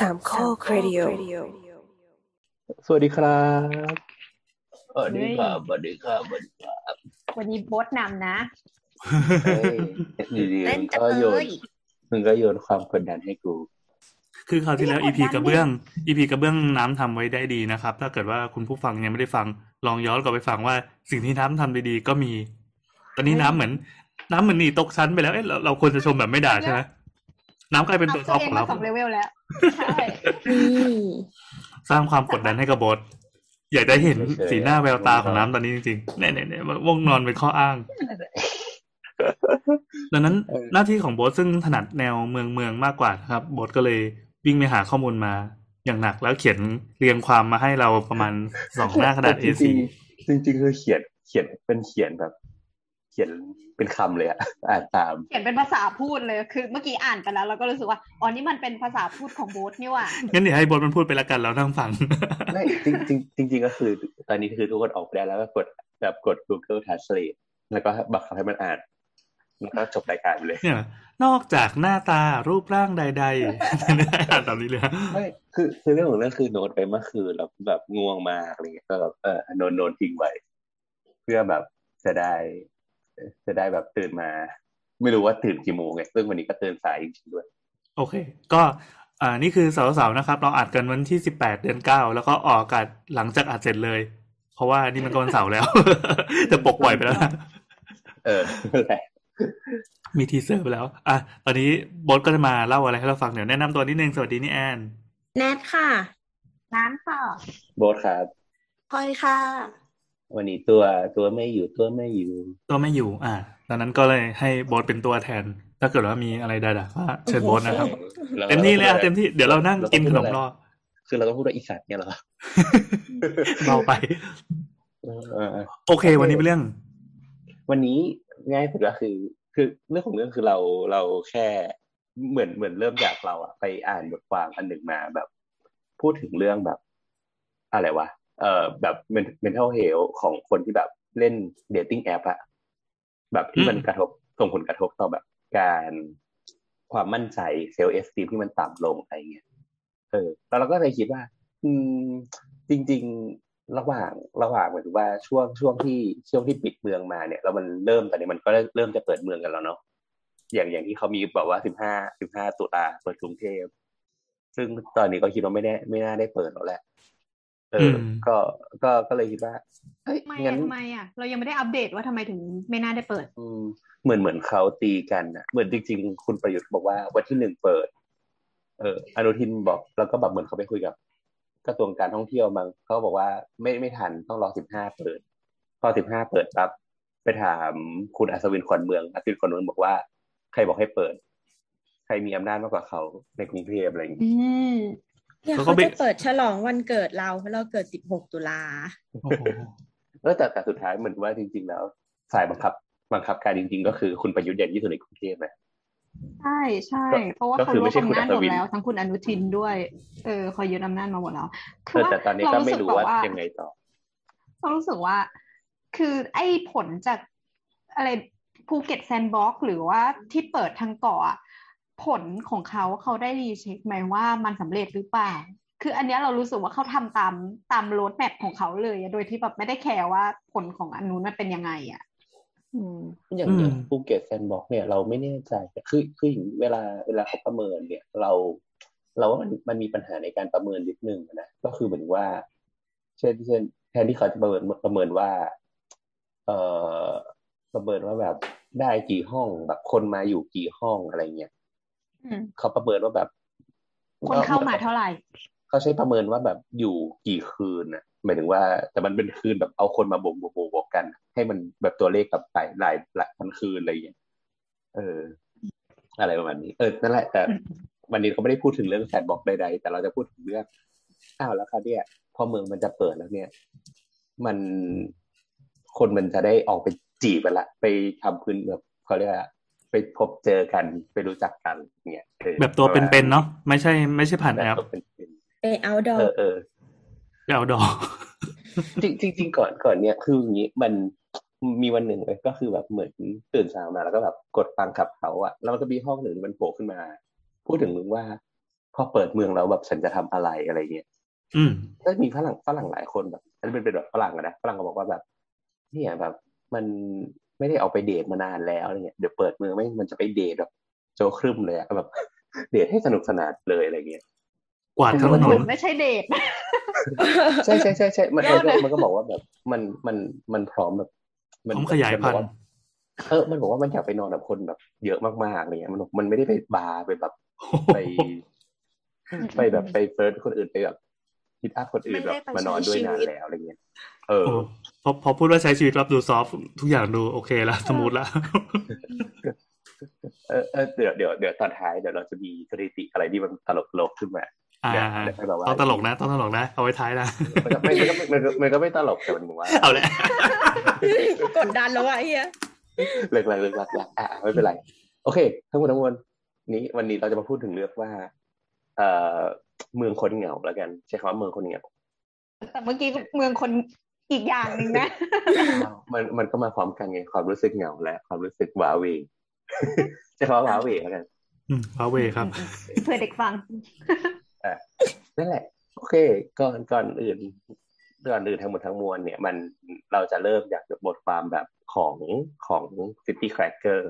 สามข้อครดิโอสวัสดีครับสวัสดีครับสวัสดีครับสวัสดีครับวันนี้โบทนำนะเฮ้ยอยู่ดีเล่นมึงจังก็โยเลนยมึงก็โยนความกดดันให้กู คือคราวที่แล้วไม่ EP ได้กดดันกระเบื้อง EP กระเบื้องน้ำทำไว้ได้ดีนะครับ ถ้าเกิดว่าคุณผู้ฟังยังไม่ได้ฟัง ลองย้อนกลับไปฟังว่าสิ่งที่น้ำทำดีๆก็มี ตอนนี้น้ำเหมือน น้ำเหมือนหนีตกชั้นไปแล้วเอ๊ะเราเราควรจะชมแบบไม่ด่าใช่ไหม น้ำกลายเป็นตัวท็อปของเราสองเลเวลแล้วใช่นี่สร้างความกดดันให้กับโบสอยากได้เห็นเฉยๆสีหน้าแววตาของน้ำตอนนี้จริงๆเนี่ยเนี่ยเนี่ยว่วงนอนเป็นข้ออ้าง ดังนั้นเออหน้าที่ของโบสซึ่งถนัดแนวเมืองเมืองมากกว่านะครับโบสก็เลยวิ่งไปหาข้อมูลมาอย่างหนักแล้วเขียนเรียงความมาให้เราประมาณสองหน้ากระดาษ A4 จริงๆจริงๆคือเขียนเขียนเป็นเขียนแบบ เขียน เป็นคำเลยอะอ่านตาม เขียนเป็นภาษาพูดเลยคือ เมื่อกี้อ่านไปแล้วเราก็รู้สึกว่าอ๋อนี่มันเป็นภาษาพูดของโบทนี่หว่างั้นเดี๋ยวให้โบสมันพูดไปละกันแล้วนั่งฟังไม่จริงจริงจริงๆก็คือ ตอนนี้คือทุกคนออกไปได้แล้วก็กดแบบกด Google Translate แล้วก็บังคับให้มันอ่านแล้วก็จบรายการไปเลยเนี่ยนอกจากหน้าตารูปร่างใดๆอ่านตามนี้เลยไม่คือคือเรื่องของเรื่องคือโน้ตไปเมื่อคืนแล้วแบบง่วงมากอะไรเงี้ยก็แบบเออโน้ตโน้ตทิ้งไว้ เพื่อแบบจะได้ จะได้แบบตื่นมา ไม่รู้ว่าตื่นกี่โมงไงซึ่งวันนี้ก็ตื่นสายจริงๆด้วย โอเค ก็อ่านี่คือเสาร์ๆนะครับ เราอัดกันวันที่สิบแปดเดือนเก้าแล้วก็ออกอากาศหลังจากอัดเสร็จเลย เพราะว่านี่มันก็วันเสาร์แล้วแต่ปกปล่อยไปแล้วนะเออนั่นแหละมีทีเซอร์ไปแล้ว อะ ตอนนี้โบทก็จะมาเล่าอะไรให้เราฟังเดี๋ยวแนะนำตัวนิดนึง สวัสดีนี่แอน แนทค่ะ น้ำค่ะ โบทครับพลอยค่ะ วันนี้ตัวตัวไม่อยู่ตัวไม่อยู่ ตัวไม่อยู่ อ่าดังนั้นก็เลยให้โบทเป็นตัวแทน ถ้าเกิดว่ามีอะไรด่าๆก็เชิญโบทนะครับแล้วเต็มที่เลยอะเต็มที่เดี๋ยวเรานั่งกินขนมรอคือเราต้องพูดว่าอีสัตว์เนี่ยเหรอเบาไปเออเออโอเค วันนี้เป็นเรื่อง วันนี้ง่ายสุดก็คือ คือเรื่องของเรื่องคือเราเราแค่เหมือนเหมือนเริ่มจากเราอะไปอ่านบทความอันหนึ่งมาแบบ พูดถึงเรื่องแบบ อะไรวะ เอ่อแบบ mental health ของคนที่แบบเล่น dating app อะแบบที่มันอืมกระทบส่งผลกระทบต่อแบบการความมั่นใจเซลล์เอสตีมที่มันต่ำลงอะไรเงี้ยเออแล้วเราก็เลยคิดว่า อืม จริง ๆ ระหว่างระหว่างหมายถึงว่าช่วงช่วงที่ช่วงที่ปิดเมืองมาเนี่ยแล้วมันเริ่มตอนนี้มันก็เริ่มจะเปิดเมืองกันแล้วเนาะอย่างอย่างที่เขามีแบบว่าสิบห้าสิบห้าตุลาเปิดกรุงเทพซึ่งตอนนี้ก็คิดว่าไม่ได้ไม่น่าได้เปิดแล้วแหละ เอออมก็ก็ก็เลยคิดว่าเอ้ยทำไมงั้อะนทำไมอะ เรายังไม่ได้อัปเดตว่าทำไมถึงไม่น่าได้เปิด อืมเหมือนเหมือนเขาตีกันนะเหมือนจริง ๆ คุณประยุทธ์บอกว่าวันที่หนึ่งเปิด เอออนุทินบอกแล้วก็แบบเหมือนเขาไปคุยกับกระทรวงการท่องเที่ยวมั้งเขาบอกว่าไม่ไม่ทันต้องรอสิบห้าเปิด พอสิบห้าเปิดปั๊บไปถามคุณอัศวินขวัญเมืองอัศวินขวัญเมืองบอกว่า ใครบอกให้เปิด ใครมีอำนาจมากกว่าเขาในกรุงเทพอะไรอย่างอืนี้ม เนี่ยแล้วก็เขาไม่จะเปิดฉลองวันเกิดเราเพราะเราเกิด16ตุลาโอ้โหแล้วแต่แต่สุดท้ายเหมือนว่าจริง ๆ แล้วฝ่ายบังคับบังคับการจริง ๆ ก็คือคุณประยุทธ์ใหญ่ที่สุดในกรุงเทพนะใช่ใช่ก็เพราะว่าก็เขาคือรไม่วบใช่คุณอำนาจหมอัศวิดนแล้ว ทั้งคุณอนุทินด้วยเออเขายึดอำนาจมาหมดแล้วคืเอออว่าแต่ตอนนี้เราก็รู้ไม่สึกรู้แบบว่าว่ายังไงต่อเรารู้สึกว่า คือไอ้ผลจากอะไรภูเก็ต Sandbox หรือว่าที่เปิดทางเกาะอะ ผลของเขาเขาได้ recheck ไหมว่ามันสำเร็จหรือเปล่า คืออันเนี้ยเรารู้สึกว่าเขาทำตามตาม roadmap ของเขาเลยอะโดยที่แบบไม่ได้ care ว่าผลของอันนู้นมันเป็นยังไงอะอืมอย่างอย่างภูเก็ต Sandbox เนี่ยเราไม่แน่ใจคือคืออย่างเวลาเวลาเขาประเมินเนี่ย เรา เราว่ามันมันมีปัญหาในการประเมินนิดนึงนะก็คือเหมือนว่า เช่นเช่นแทนที่เขาจะประเมินประเมินว่า เอ่อประเมินว่าแบบได้กี่ห้องแบบคนมาอยู่กี่ห้องอะไรเงี้ยอืม เขาประเมินว่าแบบ คนเข้ามาเท่าไหร่เขาใช้ประเมินว่าแบบอยู่กี่คืนน่ะหมายถึงว่า แต่มันเป็นคืนแบบเอาคนมาบวกบวกบวกบวกกัน ให้มันแบบตัวเลขกับหลายหลายหลายพันคืนอะไรอย่างเงี้ยเออ อะไรประมาณนี้ เออนั่นแหละแต่อืมวันนี้เขาไม่ได้พูดถึงเรื่องแซดบอกใดๆ แต่เราจะพูดถึงเรื่องอ้าวแล้วครับเนี่ยพอเมืองมันจะเปิดแล้วเนี่ย มันคนมันจะได้ออกไปจีบกันละ ไปทำพื้นแบบเขาเรียกว่าไป พบเจอกันไปรู้จักกันเนี่ยออแบบตัวเป็นๆเนาะไม่ใช่ ไม่ใช่ผ่านแบบแอปตัวเป็นไปเอาดๆอเออเออเอาดอจริงจริงจริงก่อนก่อนเนี่ยคืออย่างนี้มันมีวันหนึ่งเลยก็คือแบบเหมือนตื่นเช้ามาแล้วก็แบบกดฟังขับเขาอะแล้วมันก็มีห้องหนึ่งที่มันโผล่ขึ้นมา พูดถึงมึงว่า พอเปิดเมืองแล้วแบบฉันจะทำอะไรอะไรเงี้ยอืมก็มีฝรั่งฝรั่งหลายคนแบบอันนี้เป็นเป็นแบบฝรั่งอะนะฝรั่งก็บอกว่าแบบเนี่ยแบบ มัน ไม่ได้เอาไปเดทมานานแล้วอะไรเงี้ยเดี๋ยวเปิดเมืองไม่มันจะไปเดทแบบโจครึมเลยอะแบบเดทให้สนุกสนานเลยอะไรเงี้ยกวาดทั้งถนนไม่ใช่เดทใช่ใช่ใช่ใช่มันยมัอนดก็เลยมันก็บอกว่าแบบมันมันมันพร้อมแบบพร้อมขยายพันธุ์มับอกว่เออมันบอกว่ามันอยากไปนอนกับคนแบบเยอะมากๆอะไรเงี้ยมันบอกมันไม่ได้ไปบาร์ไปแบบไป ไปแบบไปเฟิร์สคนอื่นไปแบบ คิดอัพคนอื่นไม่แบบได้ไปมานอนด้วยใช้ชีนานวิตแล้วอะไรเงี้ย เออโอ้พอพอพูดว่าใช้ชีวิตรับดูซอฟต์ทุกอย่างดูโอเคแล้วสมูทแล้วเออเออเดี๋ยวเดี๋ยวเดี๋ยวตอนท้ายเดี๋ยวเราจะมีสถิติอะไรที่มันตลกตลกๆขึ้นมาอ่าเดี๋ยวให้แบบว่าต้องตลกนะต้องตลกนะ เอาไว้ท้ายนะมันก็ไม่มันก็ไม่มันก็มันก็ไม่ตลกแต่มันบอกว่าเอาแหละกดดันแล้วอะไอ้เฮียเลิกแล้วเลิกแล้วอะอะไม่เป็นไร โอเค ทั้งหมดทั้งมวลนี้วันนี้เราจะมาพูดถึงเรื่องว่า เอ่อ เมืองคนเหงาแล้วกันใช้คำว่าเมืองคนเหงาแต่เมื่อกี้เมืองคนอีกอย่างหนึ่งนะ มันมันก็มาพร้อมกันไงความรู้สึกเหงาและความรู้สึกว้าเหวใช้คำว่าว้าเหวแล้วกันอืมพาเวครับเพื่อเด็กฟังนั่นแหละ โอเค ก่อนก่อนอื่นก่อนอื่นทั้งหมดทั้งมวลเนี่ยมันเราจะเริ่มจากบทความแบบของของ City Cracker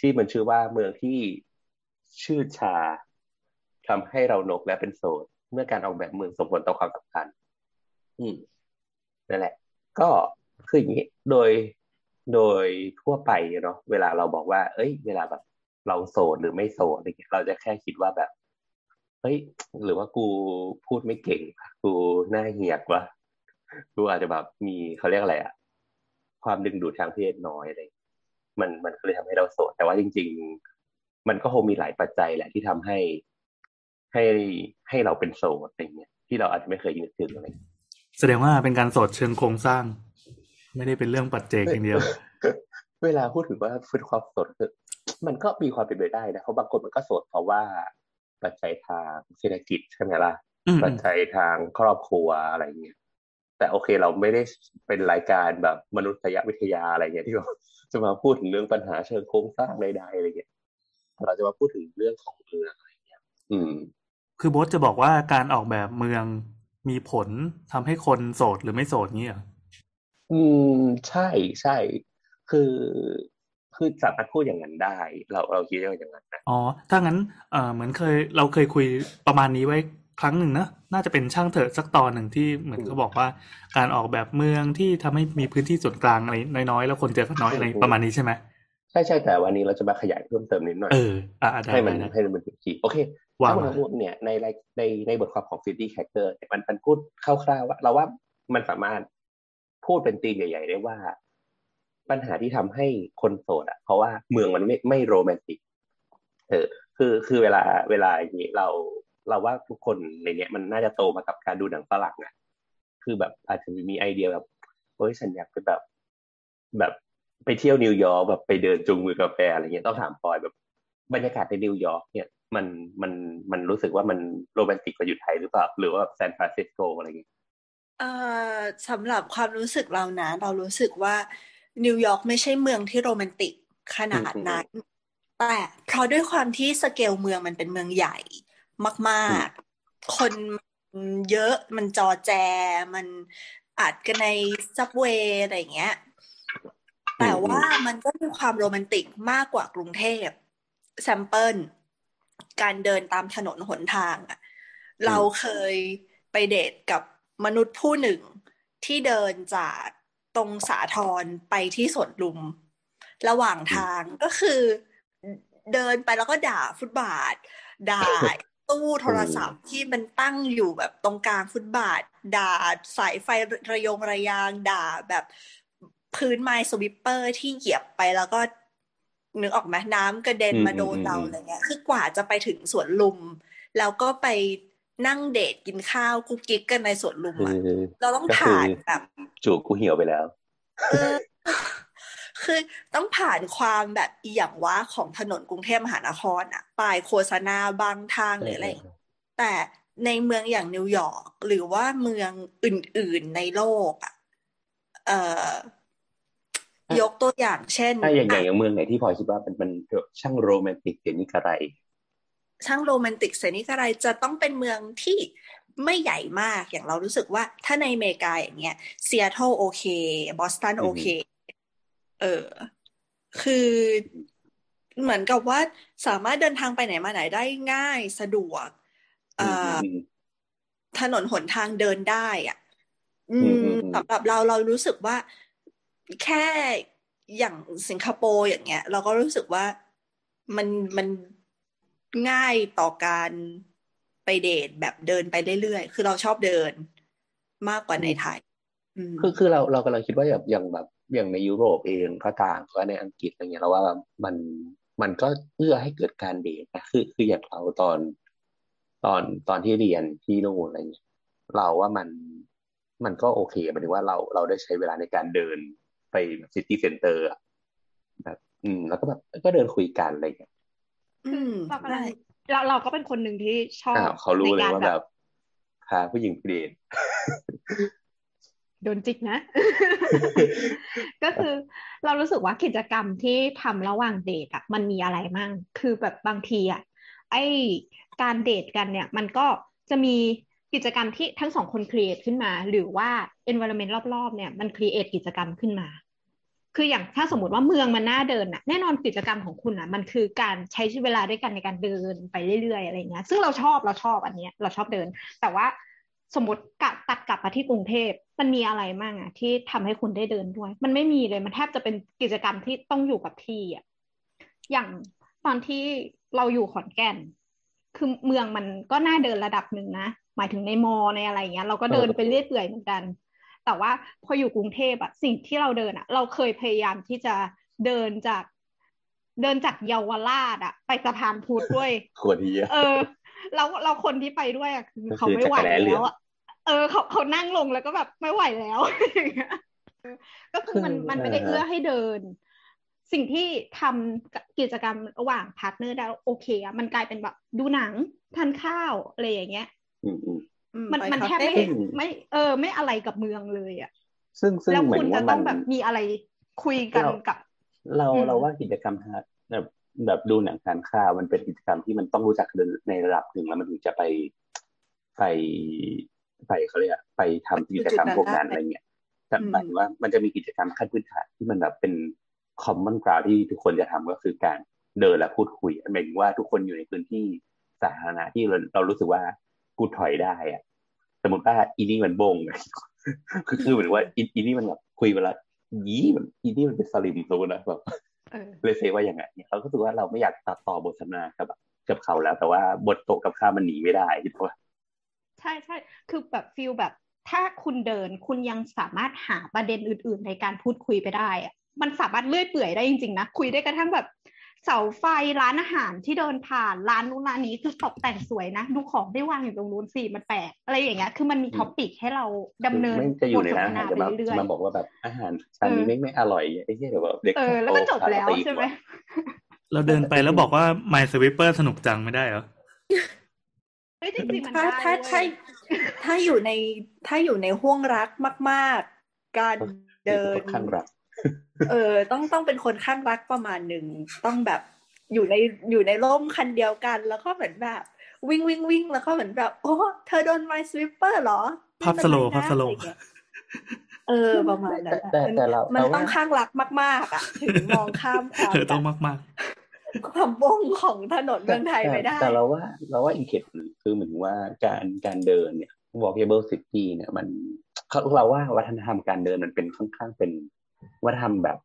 ที่มันชื่อว่าเมืองที่ชื่อชา ทำให้เรานกและเป็นโสดเมื่อการออกแบบเมืองส่งผลต่อความสัมพันธ์อืมนั่นแหละ ก็คืออย่างนี้โดยโดยทั่วไปเนาะเวลาเราบอกว่า เอ้ย เวลาแบบ เราโสดหรือไม่โสดอะไรเงี้ยเราจะแค่คิดว่าแบบเฮ้ย หรือว่ากูพูดไม่เก่ง กูหน้าเหียกวะกูอาจจะแบบมีเขาเรียกอะไรอะความดึงดูดทางเพศน้อยอะไรมันมันก็เลยทำให้เราโสด แต่ว่าจริง ๆ มันก็คงมีหลายปัจจัยแหละที่ทำให้ ให้ให้เราเป็นโสดอะไรเงี้ยที่เราอาจจะไม่เคยนึกถึงอะไรแสดงว่าเป็นการโสดเชิงโครงสร้าง ไม่ได้เป็นเรื่องปัจเจกอย่างเดียว เวลาพูดถึงว่าฟื้นความโสดคือมันก็มีความเป็นไปได้นะเพราะบางคนมันก็โสดเพราะว่าปัจจัยทางเศรษฐกิจใช่ไหมล่ะอืมปัจจัยทางครอบครัวอะไรเงี้ยแต่โอเคเราไม่ได้เป็นรายการแบบมนุษยวิทยาอะไรเงี้ยที่เราจะมาพูดถึงเรื่องปัญหาเชิงโครงสร้างใดๆอะไรเงี้ยเราจะมาพูดถึงเรื่องของเมืองอะไรเงี้ย อืม คือโบสจะบอกว่าการออกแบบเมืองมีผลทำให้คนโสดหรือไม่โสดงี้เหรออืม ใช่ใช่ คือคือสามารถพูดอย่างนั้นได้ เราเราคิดว่าอย่างนั้นนะอ๋อ ถ้างั้นเอ่อเหมือนเคย เราเคยคุยประมาณนี้ไว้ครั้งหนึ่งนะน่าจะเป็นช่างเถอะสักตอนหนึ่งที่เหมือนเขาบอกว่า การออกแบบเมืองที่ทำให้มีพื้นที่ส่วนกลางอะไรน้อยๆแล้วคนเจอกันน้อยอะไรประมาณนี้ใช่ไหมใช่ใช่แต่วันนี้เราจะมาขยายเพิ่มเติมนิดหน่อยเอออ่าได้ให้มันได้ได้ให้มันเป็นพื้นที่โอเค ว่าทั้งหมดมาทั้งมวลเนี่ยในในในบทความของ City Hacker เนี่ยมันมันพูดคร่าวๆว่า เราว่ามันสามารถพูดเป็นตีมใหญ่ ๆ ได้ว่า ปัญหาที่ทำให้คนโสดอะ เพราะว่าเมืองมันไม่ไม่โรแมนติกเออคือคือเวลาเวลาอย่างนี้เราเราว่าทุกคนในเนี้ยมันน่าจะโตมากับการดูหนังฝรั่งอะ คือแบบอาจจะมีไอเดียแบบเฮ้ยฉันอยากไปแบบ แบบไปเที่ยวนิวยอร์กแบบไปเดินจูงมือกะแฟนอะไรเงี้ยต้องถามพลอยแบบบรรยากาศในนิวยอร์กเนี่ย มันมันมันรู้สึกว่ามันโรแมนติกกว่าอยู่ไทยหรือเปล่า หรือว่าแซนฟรานซิสโกอะไรเงี้ยเอ่อสำหรับความรู้สึกเรานะ เรารู้สึกว่านิวยอร์กไม่ใช่เมืองที่โรแมนติกขนาดนั้น แต่เพราะด้วยความที่สเกลเมืองมันเป็นเมืองใหญ่มาก ๆ คนมันเยอะมันจอแจมันอัดกันใน subway อะไรอย่างเงี้ย แต่ว่ามันก็มีความโรแมนติกมากกว่ากรุงเทพ example การเดินตามถนนหนทางอะเราเคยไปเดทกับมนุษย์ผู้หนึ่งที่เดินจากตรงสาทรไปที่สวนลุม ระหว่างทางก็คือเดินไปแล้วก็ด่าฟุตบาท ด่าตู้โทรศัพท์ที่มันตั้งอยู่แบบตรงกลางฟุตบาท ด่าสายไฟระยงระยางด่าแบบพื้น Minesweeper ที่เหยียบไปแล้วก็ นึกออกไหมน้ำกระเด็นมาโดนเราอะไรเงี้ย คือกว่าจะไปถึงสวนลุม แล้วก็ไปนั่งเดทกินข้าวกุ๊กกิ๊กกันในสวนลุมคืออะเราต้องก็คือผ่านแบบจูกูเหี่ยวไปแล้วเออคือต้องผ่านความแบบอีหยังว่าของถนนกรุงเทพมหานครอะป้ายโฆษณาบางทางหรืออะไรอย่างเงี้ยแต่ในเมืองอย่างนิวยอร์กหรือว่าเมืองอื่น ๆในโลกอะเอ่อ ยกตัวอย่างเช่นถ้าอย่างอย่างอย่างเมืองไหนที่พลอยคิดว่ามันมันช่างโรแมนติกเสียนิกระไรช่างโรแมนติกเสนิกอะไรจะต้องเป็นเมืองที่ไม่ใหญ่มากอย่างเรารู้สึกว่าถ้าในอเมริกาอย่างเงี้ยซีแอตเทิลโอเคบอสตันโอเค เออ คือเหมือนกับว่าสามารถเดินทางไปไหนมาไหนได้ง่ายสะดวกอือ่มาอืมถนนหนทางเดินได้อะอือืมมอืมสำหรับเราเรารู้สึกว่า แค่อย่างสิงคโปร์อย่างเงี้ย เราก็รู้สึกว่ามันมันง่ายต่อการไปเดทแบบเดินไปเรื่อยๆ คือเราชอบเดินมากกว่าในไทยอืมคือคือเราเรากำลังคิดว่าอย่างอย่างแบบอย่างในยุโรปเองก็ต่ามก็ในอังกฤษอะไรเงี้ยเราว่ามันมันก็เอื้อให้เกิดการเดทนะคือคืออย่างเราตอนตอนตอนที่เรียนที่นู่นอะไรเงี้ยเราว่ามันมันก็โอเคหมายถึงว่าเราเราได้ใช้เวลาในการเดิน ไป city center แบบอืม แล้วก็แบบก็เดินคุยกันอะไรเงี้ยอืมเรากำลังได้เราเราก็เป็นคนหนึ่งที่ชอบอ้าวเขารู้ในเลยการว่าแบแบบบพาผู้หญิงไปเดทโดนจิกนะ ก็คือเรารู้สึกว่ากิจกรรมที่ทำระหว่างเดทอะมันมีอะไรมั่ง คือแบบบางทีอะไอการเดทกันเนี่ย มันก็จะมี กิจกรรมที่ทั้งสองคน create ขึ้นมา หรือว่า environment รอบๆ เนี่ยมัน create กิจกรรมขึ้นมา คืออย่างถ้าสมมติว่าเมืองมันน่าเดินน่ะแน่นอนกิจกรรมของคุณอะ มันคือการใช้เวลาด้วยกันในการเดินไปเรื่อยๆอะไรเงี้ยซึ่งเราชอบเราชอบอันเนี้ยเราชอบเดิน แต่ว่าสมมติกลับตัดกลับมาที่กรุงเทพมันมีอะไรมั่งอะที่ทำให้คุณได้เดินด้วย มันไม่มีเลยมันแทบจะเป็นกิจกรรมที่ต้องอยู่กับที่อะอย่างตอนที่เราอยู่ขอนแก่น คือเมืองมันก็น่าเดินระดับหนึ่งนะ มายถึงในมอในอะไรเงี้ย เราก็เดินไปเรื่อยเปื่อยเหมือนกัน แต่ว่าพออยู่กรุงเทพอะสิ่งที่เราเดินอะเราเคยพยายามที่จะเดินจาก เดินจากเยาวราชอะไปสะพานพุทธด้วยขวดเฮียเออเราเราคนที่ไปด้วยอะคือก็คือเขาไม่ไหวจักรแร้เหลืแล้องวอะเออเขาเขานั่งลงแล้วก็แบบไม่ไหวแล้วอย่างเงี้ยเออก็คือมันมันไม่ได้เอื้อให้เดิน สิ่งที่ทำกิจกรรมระหว่าง partner ได้โอเคอะมันกลายเป็นแบบดูหนังทานข้าวอะไรอย่างเงี้ยอื มอืมอืมันไปมันคาแทบเฟ่ไม่ไม่ เออ ไม่อะไรกับเมืองเลยอะซึ่งซึ่งแล้วเหมือคุณนจะว่าต้มัองนแบบมีอะไรคุยกันเรากับ เราอืมเราว่ากิจกรรมทางแบบแบบดูหนังทานข้าวมันเป็นกิจกรรมที่มันต้องรู้จักกันในระดับหนึ่งแล้วมันถึงจะไปไปไปเขาเรียกอะไปทำกิจกรรมพวกนั้นอะไรเงี้ยแต่หมายถึงว่ามันจะมีกิจกรรมขั้นพื้นฐานที่มันแบบเป็น common ground ที่ทุกคนจะทำก็คือการเดินและพูดคุยหมายถึงว่าทุกคนอยู่ในพื้นที่สาธารณะที่เราเรารู้สึกว่า กูถอยได้อะสมมติว่าอีนี่มันบงคือคือเหมือนว่าอีอีนี่มันแบบคุยเวลายี่มันอีนี่มันเป็นสลิมสมมตินะแบบเออเลยเซว่าอย่างไงเนี่ยเราก็รู้สึกว่าเราไม่อยากตัดต่อบทสนทนากับกับเขาแล้ว แต่ว่าบทโตะกับข้าวมันหนีไม่ได้คิดว่าใช่ใช่คือแบบฟีลแบบถ้าคุณเดินคุณยังสามารถหาประเด็นอื่น ๆ ในการพูดคุยไปได้อะมันสามารถเลื่อยเปื่อยได้จริงๆนะคุยได้กระทั่งแบบ เสาไฟร้านอาหารที่เดินผ่านร้านนู้นร้านนี้คือตกแต่งสวยนะ ดูของได้วางอยู่ตรงนู้นสิมันแปลกอะไรอย่างเงี้ยคือมันมีท็อปิกให้เราดำเนินไม่จะอยู่ในบทสร้านนอาทหารนาจะไปมาเรื่อจะยมาบอกว่าแบบอาหารจานนี้ไม่ไม่อร่อยไอ้เหี้ยเดี๋ยวแบบเด็กๆเออแล้วก็จบแล้วโตพาเราไปอีกใช่ไหมเราเดินไปแล้วบอกว่า My Sweeper สนุกจังไม่ได้เหรอเฮ้ยจริงๆมันถ้าได้ถ้าเว้ถ้ายถ้าอยู่ในถ้าอยู่ในห่วงรักมาก ๆ การเดินข้างรัก เออ ต้องต้องเป็นคนข้างรักประมาณหนึ่งต้องแบบอยู่ในอยู่ในร่มคันเดียวกัน แล้วก็เหมือนแบบ วิ่งวิ่งวิ่งแล้วก็เหมือนแบบ โอ้เธอโดนไมสวิปเปอร์เหรอภาพไม่สเป็นโลไรว์นะภาพสโลว์อะไรเงี้ยเออประมาณนั้นอะแต่แต่แต่เรามันเราว่าต้องข้างรักมาก ๆ อะ ถึงมองข้ามความเออแบต้องบมากความบ้งของถนนเมืองไทยไปได้ แต่เราว่า เราว่าอีกเหตุผลคือเหมือนว่าการการเดินเนี่ย walkable city เนี่ยมันเขาเราว่าวัฒนธรรมการเดินมันเป็นค่อนข้างเป็น วัฒนธรรมแบบ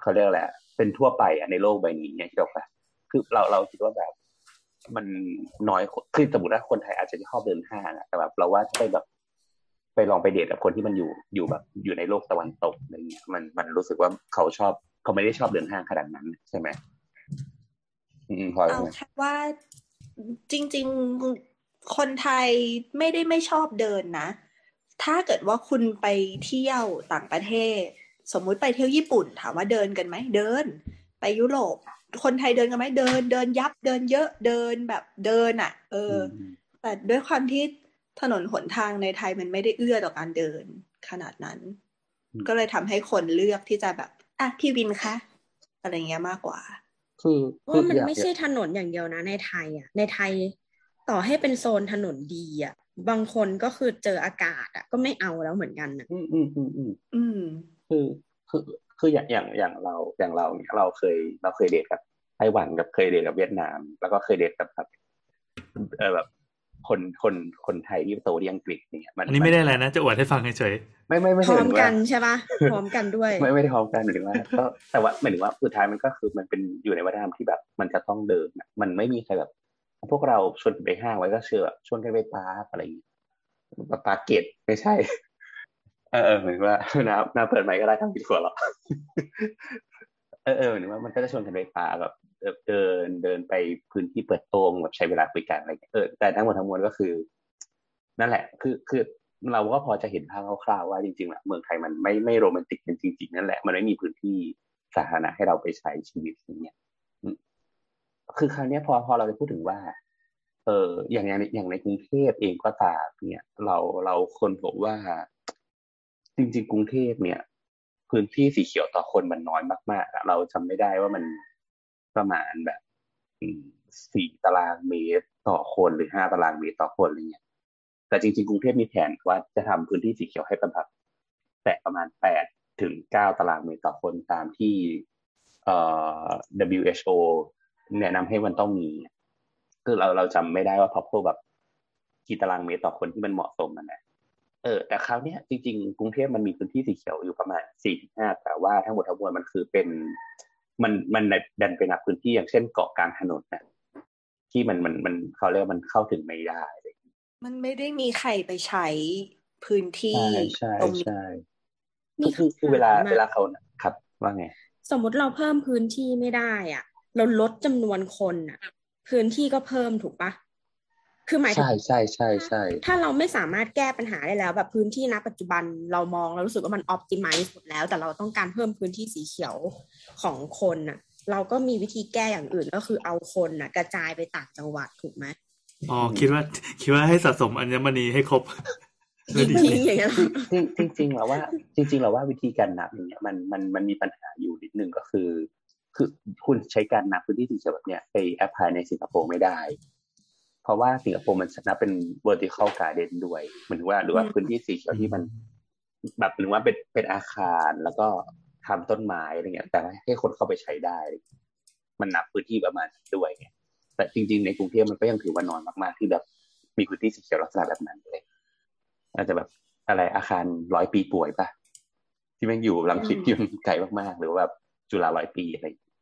เขาเรียกอะไรอะเป็นทั่วไปอะในโลกใบนี้เนี่ยคิดออกปะคือเราเราคิดว่าแบบมันน้อยคนคือสมมติว่าคนไทยอาจจะชอบเดินห้างอะแต่แบบเราว่าถ้าไปแบบ ไปลองไปเดทกับคนที่มันอยู่อยู่แบบอยู่ในโลกตะวันตกอะไรเงี้ย มันมันรู้สึกว่าเขาชอบเขาไม่ได้ชอบเดินห้างขนาดนั้น ใช่ไหมอืมพลอยเอาว่าไงแค่ว่าจริง ๆ คนไทยไม่ได้ไม่ชอบเดินนะ ถ้าเกิดว่าคุณไปเที่ยวต่างประเทศ สมมุติไปเที่ยวญี่ปุ่นถามว่าเดินกันไหมเดิน ไปยุโรปคนไทยเดินกันไหมเดิน เดินยับเดินเยอะเดินแบบเดินอะ เอออมแต่ด้วยความที่ถนนหนทางในไทยมันไม่ได้เอื้อต่อการเดินขนาดนั้นอืมก็เลยทำให้คนเลือกที่จะแบบอะพี่วินคะอะไรเงี้ยมากกว่า คือเพคือราะมันอยากไม่ใช่ถนนอย่างเดียวนะ ในไทยอะ ในไทยต่อให้เป็นโซนถนนดีอะ บางคนก็คือเจออากาศอะ ก็ไม่เอาแล้วเหมือนกันนะอืมอืมอืมอืมอืม คือคือคืออย่างอย่างอย่างเราอย่างเราเนี่ยเราเคยเราเคยเดทกับไต้หวันกับเคยเดทกับเวียดนาม แล้วก็เคยเดทกับแบบเออแบบคนคนคนไทยที่โตที่อังกฤษเนี่ยมันอันนี้ไม่ได้อะไรนะจะอวดให้ฟังเฉยไม่ไม่ไม่พร้ใช่อมหายถึงกัว่านใช่ปะพร้อมกันด้วย ไม่ไม่ได้พร้อมกันหมายถึงว่า ก็แต่ว่าหมายถึงว่าสุดท้ายมันก็คือมันเป็นอยู่ในวัฒนธรรมที่แบบมันจะต้องเดินอะมันไม่มีใครแบบ พวกเราชวนไปห้างไว้ก็เชื่อชวนกันไปปาร์คอะไรอย่างเงี้ยปาร์คเกตไม่ใช่ เออเออเหมือนว่าน้าน้าเปิดไมค์ก็ได้ทั้งผิดหัวเราะเออเออเหมือนว่ามันก็จะชวนกันไปปาแบบเดินเดินไปพื้นที่เปิดโตงแบบใช้เวลาคุยกันอะไรอย่างเงี้ยเออแต่ทั้งหมดทั้งมวลก็คือ นั่นแหละ คือคือเราก็พอจะเห็นภาพคร่าวๆว่าจริงๆแล้วเมืองไทยมันไม่ไม่โรแมนติกกันจริง ๆ นั่นแหละมันไม่มีพื้นที่สาธารณะให้เราไปใช้ชีวิตอย่างเงี้ยคือคราวนี้พอพอเราจะพูดถึงว่า เอออย่างอย่างในอย่างในกรุงเทพเองก็ตามเนี่ย เราเราคนพบว่า จริง ๆ กรุงเทพเนี่ย พื้นที่สีเขียวต่อคนมันน้อยมากๆเราจำไม่ได้ว่ามันประมาณแบบสี่ตารางเมตรต่อคนหรือห้าตารางเมตรต่อคนอะไรเงี้ยแต่จริง ๆ กรุงเทพมีแผนว่าจะทำพื้นที่สีเขียวให้ประมาณแตะประมาณแปดถึงเก้าตารางเมตรต่อคนตามที่เอ่อ WHO แนะนำให้มันต้องมีคือเราเราจำไม่ได้ว่าพอพวกแบบกี่ตารางเมตรต่อคนที่มันเหมาะสมมันนะ เออแต่คราวเนี้ยจริงๆ กรุงเทพมันมีพื้นที่สีเขียวอยู่ประมาณสี่ถึงห้าแต่ว่าทั้งหมดทั้งมวลมันคือเป็นมันมันดันเป็นพื้นที่อย่างเช่นเกาะกลางถนนนะที่มันมันมันเขาเรียกว่ามันเข้าถึงไม่ได้ มันไม่ได้มีใครไปใช้พื้นที่ใช่ใช่ตรงนี้ใช่มีคือคือคือเวลาคำถามอะเวลาเขาครับ ว่าไง สมมติเราเพิ่มพื้นที่ไม่ได้ อะ เราลดจำนวนคนอะ พื้นที่ก็เพิ่มถูกปะ คือหมายถึใช่งใช่ใช่ใช่ถ้าเราไม่สามารถแก้ปัญหาได้แล้ว แบบพื้นที่ณปัจจุบันเรามองเรารู้สึกว่ามันออ t ติ i z e หมดแล้ว แต่เราต้องการเพิ่มพื้นที่สีเขียวของคนน่ะ เราก็มีวิธีแก้อย่างอื่นก็คือเอาคนน่ะ กระจายไปต่างจังหวัดถูกไหมๆอ๋อคิดว่าคิดว่าให้สะสมอัญมณีให้ครบยิงดีทิ้งอย่างเงี้ยเหรอจริงจริงๆแล้วว่า จริงๆแล้วว่าวิธีการนับอย่างเงี้ยมันมันมันมีปัญหาอยู่นิดนึงก็คือ คือคุณใช้การนับพื้นที่สีเขียวแบบเนี้ยไปแอพพลายในสิงคโปร์ไม่ได้ เพราะว่าสิงคโปร์มันนับเป็น vertical garden ด้วยเหมือนว่าหรือว่าอืมพื้นที่สีเขียวที่มัน แบบหรือว่าเป็นเป็นอาคารแล้วก็ทำต้นไม้อะไรเงี้ย แต่ให้คนเข้าไปใช้ได้ มันนับพื้นที่ประมาณนั้นด้วยไงแต่จริง ๆ ในกรุงเทพมันก็ยังถือว่าน้อยมากๆที่แบบมีพื้นที่สีเขียวลักษณะแบบนั้นเลยอาจจะแบบอะไรอาคารร้อยปีป่วยปะที่แม่งอยู่ลังสิตอืมที่มันไกลมากๆ หรือว่าแบบจุฬาร้อยปีอะไรอย่างเงี้ย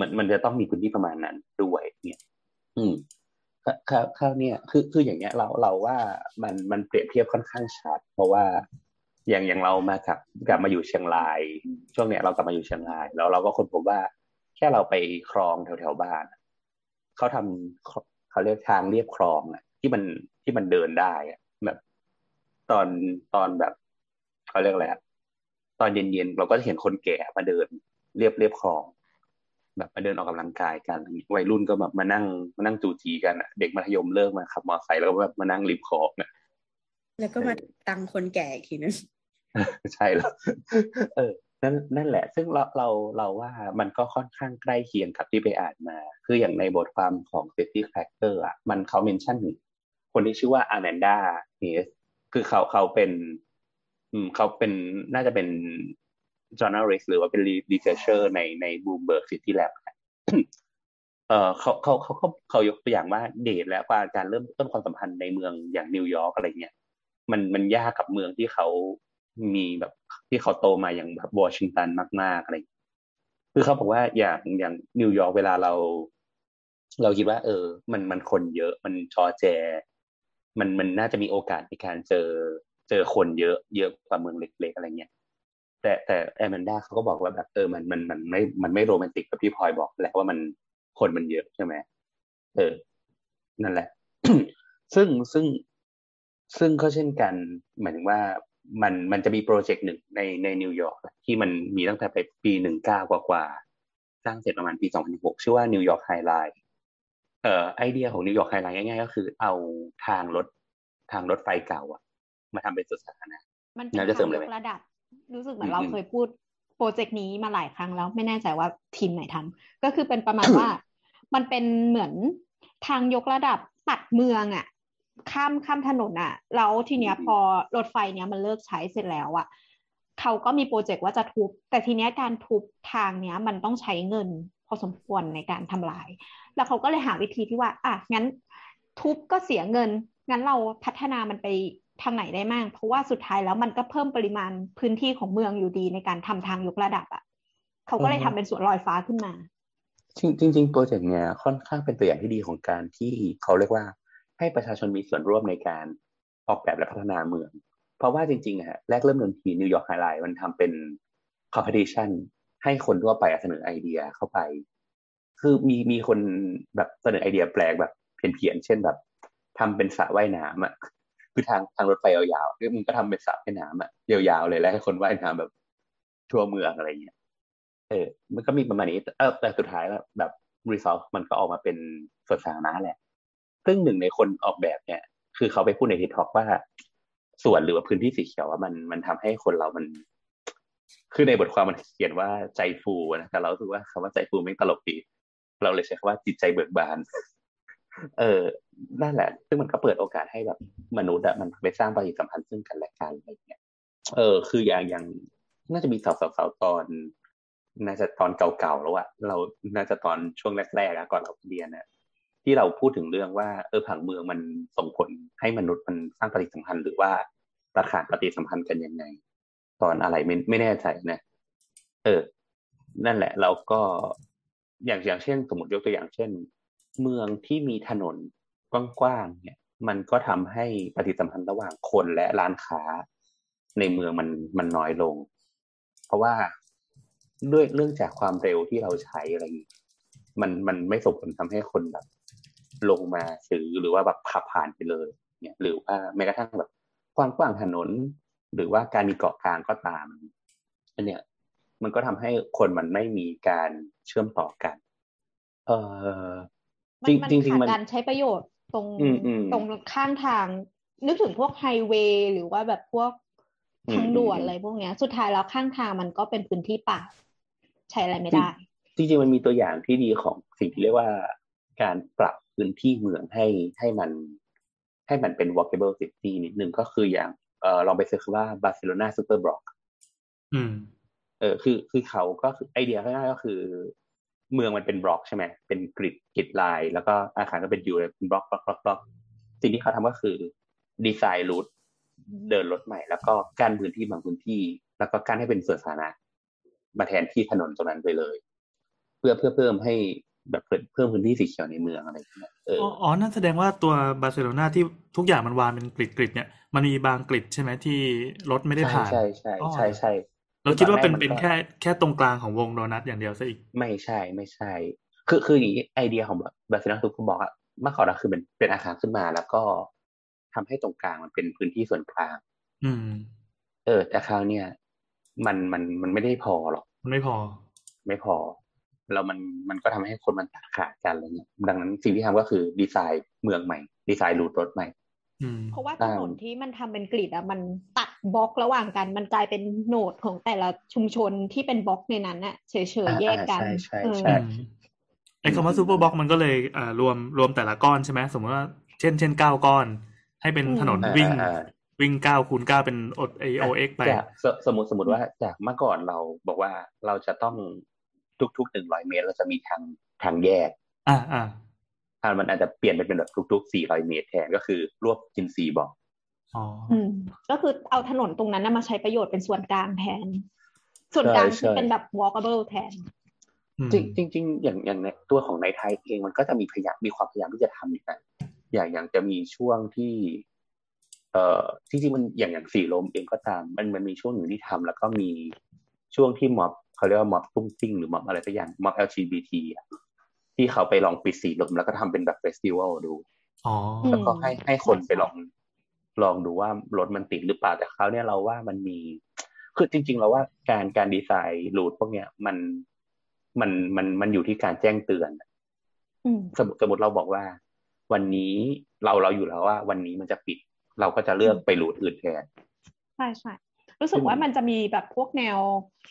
มันมันจะต้องมีพื้นที่ประมาณนั้นด้วยเนี่ย อืม คราวคราวเนี่ยคือคืออย่างเงี้ยเราเราว่ามันมันเปรียบเทียบค่อนข้างชัด เพราะว่าอย่างอย่างเรามากับกลับมาอยู่เชียงราย ช่วงเนี้ยเรากลับมาอยู่เชียงราย แล้วเราก็ค้นพบว่าแค่เราไปคลองแถวแถวบ้านเขาทำเขาเรียกทางเรียบคลองอะ ที่มันที่มันเดินได้แบบ ตอนตอนแบบเขาเรียกอะไรอะตอนเย็นๆเราก็จะเห็นคนแก่มาเดิน เรียบเรียบคลอง แบบมาเดินออกกำลังกายกันวัยรุ่นก็แบบมานั่งมานั่งจูจีกันอะเด็กมัธยมเลิกมาขับมอเตอร์ไซค์แล้วก็แบบมานั่งริมคลองอะแล้วก็มาตังคนแก่อีกทีนึงใช่แล้วเออนั่นนั่นแหละ ซึ่งเราเราเราว่ามันก็ค่อนข้างใกล้เคียงกับที่ไปอ่านมา คืออย่างในบทความของ Safety Factor อะมันเขาเมนชั่นถึงคนที่ชื่อว่าอา m นดาเนสคือเขาเขาเป็น อืมเขาเป็นน่าจะเป็น journalist หรือว่าเป็น researcher ในใน Bloomberg City Lab เออเขาเขาเขาเขาเขายกตัวอย่างว่าเดทและว่าการเริ่มต้นความสัมพันธ์ในเมืองอย่างนิวยอร์กอะไรเงี้ยมันมันยากกับเมืองที่เขามีแบบที่เขาโตมาอย่างแบบวอชิงตันมากๆอะไรคือเขาบอกว่าอย่างอย่างนิวยอร์กเวลาเรา เราคิดว่า เออ มันมันคนเยอะมันจอแจ มันมันน่าจะมีโอกาสในการเจอเจอคนเยอะ เยอะกว่าเมืองเล็กๆอะไรเงี้ย แต่แต่แอมแมนดาเขาก็บอกว่าแบบเออมันมันมันไม่มันไม่โรแมนติกแบบที่พลอยบอกแหละว่ามันคนมันเยอะใช่ไหมเออ นั่นแหละ ซึ่งซึ่งซึ่งก็เช่นกันหมายถึงว่ามันมันจะมีโปรเจกต์หนึ่งในในนิวยอร์กที่มันมีตั้งแต่ไปปีหนึ่งเก้ากว่ากว่าๆสร้างเสร็จประมาณปีสองพันหกชื่อว่านิวยอร์ก High Lineเอ่อไอเดียของนิวยอร์ก High Line ง่ายๆก็คือเอาทางรถทางรถไฟเก่าอะมาทำเป็นสวนสาธารณะมันเป็นน่าจะเสริมเลยไหมทางยกระดับ รู้สึกเหมือนอืมเราอืมเคยพูดโปรเจกต์นี้มาหลายครั้งแล้วไม่แน่ใจว่าทีมไหนทำก็คือเป็นประมาณว่า มันเป็นเหมือนทางยกระดับตัดเมืองอะข้ามข้ามถนนอะแล้วทีเนี้ยพอรถไฟเนี้ยมันเลิกใช้เสร็จแล้วอะเขาก็มีโปรเจกต์ว่าจะทุบ แต่ทีเนี้ยการทุบทางเนี้ยมันต้องใช้เงินพอสมควรในการทำลาย แล้วเขาก็เลยหาวิธีที่ว่า อะงั้นทุบก็เสียเงิน งั้นเราพัฒนามันไป ทางไหนได้มั่งเพราะว่าสุดท้ายแล้วมันก็เพิ่มปริมาณพื้นที่ของเมืองอยู่ดีในการทำทางยกระดับอะ่ะเขาก็เลยทำเป็นสวนลอยฟ้าขึ้นมา จริงจริงๆโปรเจกต์เนี้ยค่อนข้างเป็นตัวอย่างที่ดีของการที่เขาเรียกว่าให้ประชาชนมีส่วนร่วมในการออกแบบและพัฒนาเมือง เพราะว่าจริงๆอะฮะแรกเริ่มเดิมทีนิวยอร์ก High Line มันทำเป็น competition ให้คนทั่วไปเสนอไอเดียเข้าไป คือมีมีคนแบบเสนอไอเดียแปลกแบบเพี้ยนๆเช่นแบบทำเป็นสระว่ายน้ำอะ คือทางทางรถไฟยาวๆมันก็ทำเป็นสระว่ายน้ำอะยาวๆเลยแล้วให้คนว่ายน้ำแบบทั่วเมืองอะไรเงี้ยเออ มันก็มีประมาณนี้เออแต่สุดท้ายแล้วแบบ result มันก็ออกมาเป็นสวนสาธารณะแหละ ซึ่งหนึ่งในคนออกแบบเนี่ย คือเขาไปพูดในทิกทอกว่าส่วนหรือว่าพื้นที่สีเขียวว่ามันมันทำให้คนเรามัน คือในบทความมันเขียนว่าใจฟูนะแต่เราคิดว่าคำว่าใจฟูไม่ตลกดี เราเลยใช้คำว่าจิตใจเบิกบาน เออนั่นแหละ ซึ่งมันก็เปิดโอกาสให้แบบมนุษย์อะมันไปสร้างปฏิสัมพันธ์ซึ่งกันและกันอะไรเงี้ย เออ คืออย่างอย่างน่าจะมีสาวสาวตอนน่าจะตอนเก่าๆแล้วอะเราน่าจะตอนช่วงแรกๆอะก่อนเราเรียนอะที่เราพูดถึงเรื่องว่า เออผังเมืองมันส่งผลให้มนุษย์มันสร้างปฏิสัมพันธ์หรือว่าประขาดปฏิสัมพันธ์กันยังไง ตอนอะไรไม่ไม่แน่ใจนะเออ นั่นแหละ เราก็อย่างอย่างเช่น สมมติยกตัวอย่างเช่น เมืองที่มีถนนกว้างๆเนี่ย มันก็ทำให้ปฏิสัมพันธ์ระหว่างคนและร้านค้า ในเมืองมันมันน้อยลง เพราะว่าด้วยเรื่องจากความเร็วที่เราใช้อะไรอย่างนี้มันมันไม่ส่งผลทำให้คนแบบ ลงมาซื้อหรือว่าแบบขับผ่านไปเลย เนี่ย หรือว่าแม้กระทั่งแบบความกว้างถนน หรือว่าการมีเกาะกลางก็ตามอันเนี้ยมันก็ทำให้คนมันไม่มีการเชื่อมต่อกัน เออ มันมันขาดการใช้ประโยชน์ตรงอืมอืมตรงข้างทาง นึกถึงพวกไฮเวย์หรือว่าแบบพวกทางด่วนอะไรพวกเนี้ย สุดท้ายแล้วข้างทางมันก็เป็นพื้นที่เปล่า ใช้อะไรไม่ได้จริงๆมันมีตัวอย่างที่ดีของสิ่งที่เรียกว่าการปรับพื้นที่เมืองให้ให้มัน ให้มันเป็น walkable city นิดนึงก็คืออย่างเออลองไป search ว่าบาร์เซโลนา superblock อืมเออคือคือเขาก็คือไอเดียง่ายๆก็คือ เมืองมันเป็นบล็อกใช่ไหมเป็น grid grid line แล้วก็อาคารก็เป็นอยู่เป็นบล็อกบล็อกบล็อกบล็อกสิ่งที่เขาทำก็คือดีไซน์รูทเดินรถใหม่ แล้วก็กั้นพื้นที่บางพื้นที่ แล้วก็กั้นให้เป็นสวนสาธารณะมาแทนที่ถนนตรงนั้นไปเลย เพื่อเพื่อเพิ่มให้แบบเพิ่มเพิ่มพื้นที่สีเขียวในเมืองอะไรอย่างเงี้ยเอออ๋ออ๋อ นั่นแสดงว่าตัวบาร์เซโลนาที่ทุกอย่างมันวางเป็นกริดกริดเนี่ย มันมีบางกริดใช่ไหมที่รถไม่ได้ผ่าน ใช่ใช่อ๋อใช่ใช่ เราคิดว่าเป็นตอนแรกมันเป็นก็แค่แค่ตรงกลางของวงโดนัทอย่างเดียวซะอีก ไม่ใช่ไม่ใช่ คือคืออย่างนี้ไอเดียของบาร์เซโลนา superblock อะเมื่อก่อนอะคือเป็นเป็นอาคารขึ้นมาแล้วก็ทำให้ตรงกลางมันเป็นพื้นที่ส่วนกลาง อืม เออแต่คราวเนี้ยมันมันมันไม่ได้พอหรอก มันไม่พอ ไม่พอ แล้วมันมันก็ทำให้คนมันตัดขาดกันอะไรเงี้ยดังนั้นสิ่งที่ทำก็คือดีไซน์เมืองใหม่ ดีไซน์รูทรถใหม่อืม เพราะว่าถอ่านนที่มันทำเป็น grid อะมันตัดบล็อกระหว่างกัน มันกลายเป็น node ของแต่ละชุมชนที่เป็นบล็อกในนั้นอะเฉยๆแยกกันอ่าใช่เออใช่อืมไอ้คำว่าซูเปอร์บ็อกมันก็เลยอ่ารวมรวมแต่ละก้อนใช่ไหมสมมติว่าเช่นเช่นเก้าก้อน ให้เป็นถนนอ่าวิ่งอ่าวิ่งเก้าคูณเก้าเป็นอดไอโอเอ็กไปจากสสมมติสมมติว่าจากเมื่อก่อนเราบอกว่าเราจะต้องทุกๆหนึ่งร้อยเมตร เราจะมีทางทางแยก อ่าอ่า อ่ามันอาจจะเปลี่ยนไปเป็นแบบทุกๆสี่ร้อยเมตรแทนก็คือรวบกินสีบอกอ๋ออืมก็คือเอาถนนตรงนั้นนะมาใช้ประโยชน์เป็นส่วนกลางแทน ส่วนกลางใช่ที่ใช่เป็นแบบ walkable แทนอืมจริงจริงๆอย่างอย่างในตัวของในไทยเองมันก็จะมีพยายามมีความพยายามที่จะทำอยู่นะอย่างอย่างจะมีช่วงที่ เอ่อจริงๆมันอย่างอย่างสีลมเองก็ตาม มันมันมีช่วงหนึ่งที่ทำแล้วก็มีช่วงที่ม็อบเขาเรียกว่าม็อบตุ้งติ้งหรือม็อบอะไรสักอย่างม็อบ LGBT อะ ที่เขาไปลองปิดสีลมแล้วก็ทำเป็นแบบเฟสติวัลดูอ๋ออืมแล้วก็ให้ให้คนใช่ไปลองลองดูว่ารถมันติดหรือเปล่าแต่คราวเนี้ยเราว่ามันมี คือจริง ๆ เราว่าการการดีไซน์รูทพวกเนี้ยมันมันมันมันอยู่ที่การแจ้งเตือนอืมสมมติสมมติเราบอกว่า วันนี้เราเราอยู่แล้วว่า วันนี้มันจะปิด เราก็จะเลือกไปรูทอื่นแทนใช่ใช่ รู้สึกว่ามันจะมีแบบพวกแนว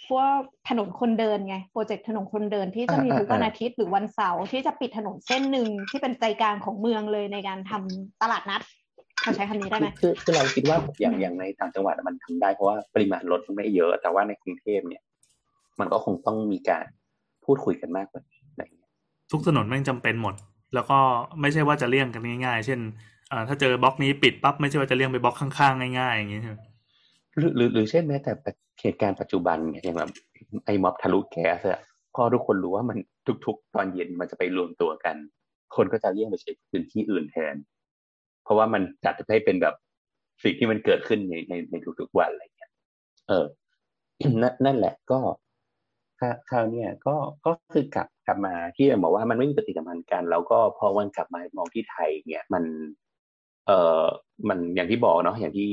พวกถนนคนเดินไงโปรเจกต์ถนนคนเดินที่จะมีทุกวันอาทิตย์หรือวันเสาร์ที่จะปิดถนนเส้นหนึ่งที่เป็นใจกลางของเมืองเลยในการทำตลาดนัดเขาใช้คำนี้ได้ไหมคือคือเราคิดว่าอย่างอย่างในต่างจังหวัดมันทำได้เพราะว่าปริมาณรถมันไม่เยอะ แต่ว่าในกรุงเทพเนี่ย มันก็คงต้องมีการพูดคุยกันมากกว่านี้อะไรอย่างเงี้ยทุกถนนแม่งจำเป็นหมด แล้วก็ไม่ใช่ว่าจะเลี่ยงกันง่าย ๆ เช่นอ่าถ้าเจอบล็อกนี้ปิดปั๊บไม่ใช่ว่าจะเลี่ยงไปบล็อกข้างๆง่ายๆอย่างงี้ใช่ไหม หรือหรือหรือเช่นแม้แต่เหตุการณ์ปัจจุบันเนี่ยอย่างแบบไอ้ม็อบทะลุแก๊สอะพอทุกคนรู้ว่ามันทุก ๆ ตอนเย็นมันจะไปรวมตัวกัน คนก็จะเลี่ยงไปใช้พื้นที่อื่นแทน เพราะว่ามันจัดให้เป็นแบบสิ่งที่มันเกิดขึ้นในในในทุกๆวันอะไรเงี้ย เออ นั่นั่นแหละก็คราวคราวเนี่ยก็ก็คือกลับกลับมาที่บอกว่ามันไม่มีปฏิสัมพันธ์กัน แล้วก็พอวันกลับมามองที่ไทย เนี่ย มัน เออมันอย่างที่บอกเนาะอย่างที่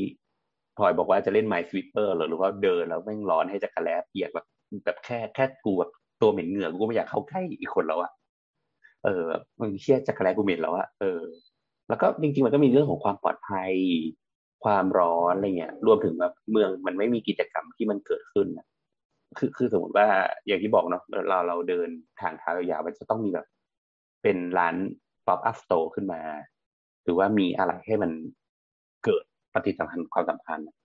พลอยบอกว่าจะเล่นไมซ์สวิปเปอร์หรือว่าเดินแล้วแม่งร้อนให้จักรแลเปียกแบบแบบแค่แค่กูแบบตัวเหม็นเหงื่อกูก็ไม่อยากเข้าใกล้อีกคนแล้วอะเออมันเชี่ยจักรแลกูเหม็นแล้วอะเออ แล้วก็จริงๆมันก็มีเรื่องของความปลอดภัย ความร้อนอะไรเงี้ย รวมถึงแบบเมืองมันไม่มีกิจกรรมที่มันเกิดขึ้นอะคือคือสมมติว่าอย่างที่บอกเนาะเราเราเดินทางเท้ายาวๆมันจะต้องมีแบบ เป็นร้าน pop-up store ขึ้นมา หรือว่ามีอะไรให้มันเกิด ปฏิสัมพันธ์ความสัมพันธ์อะ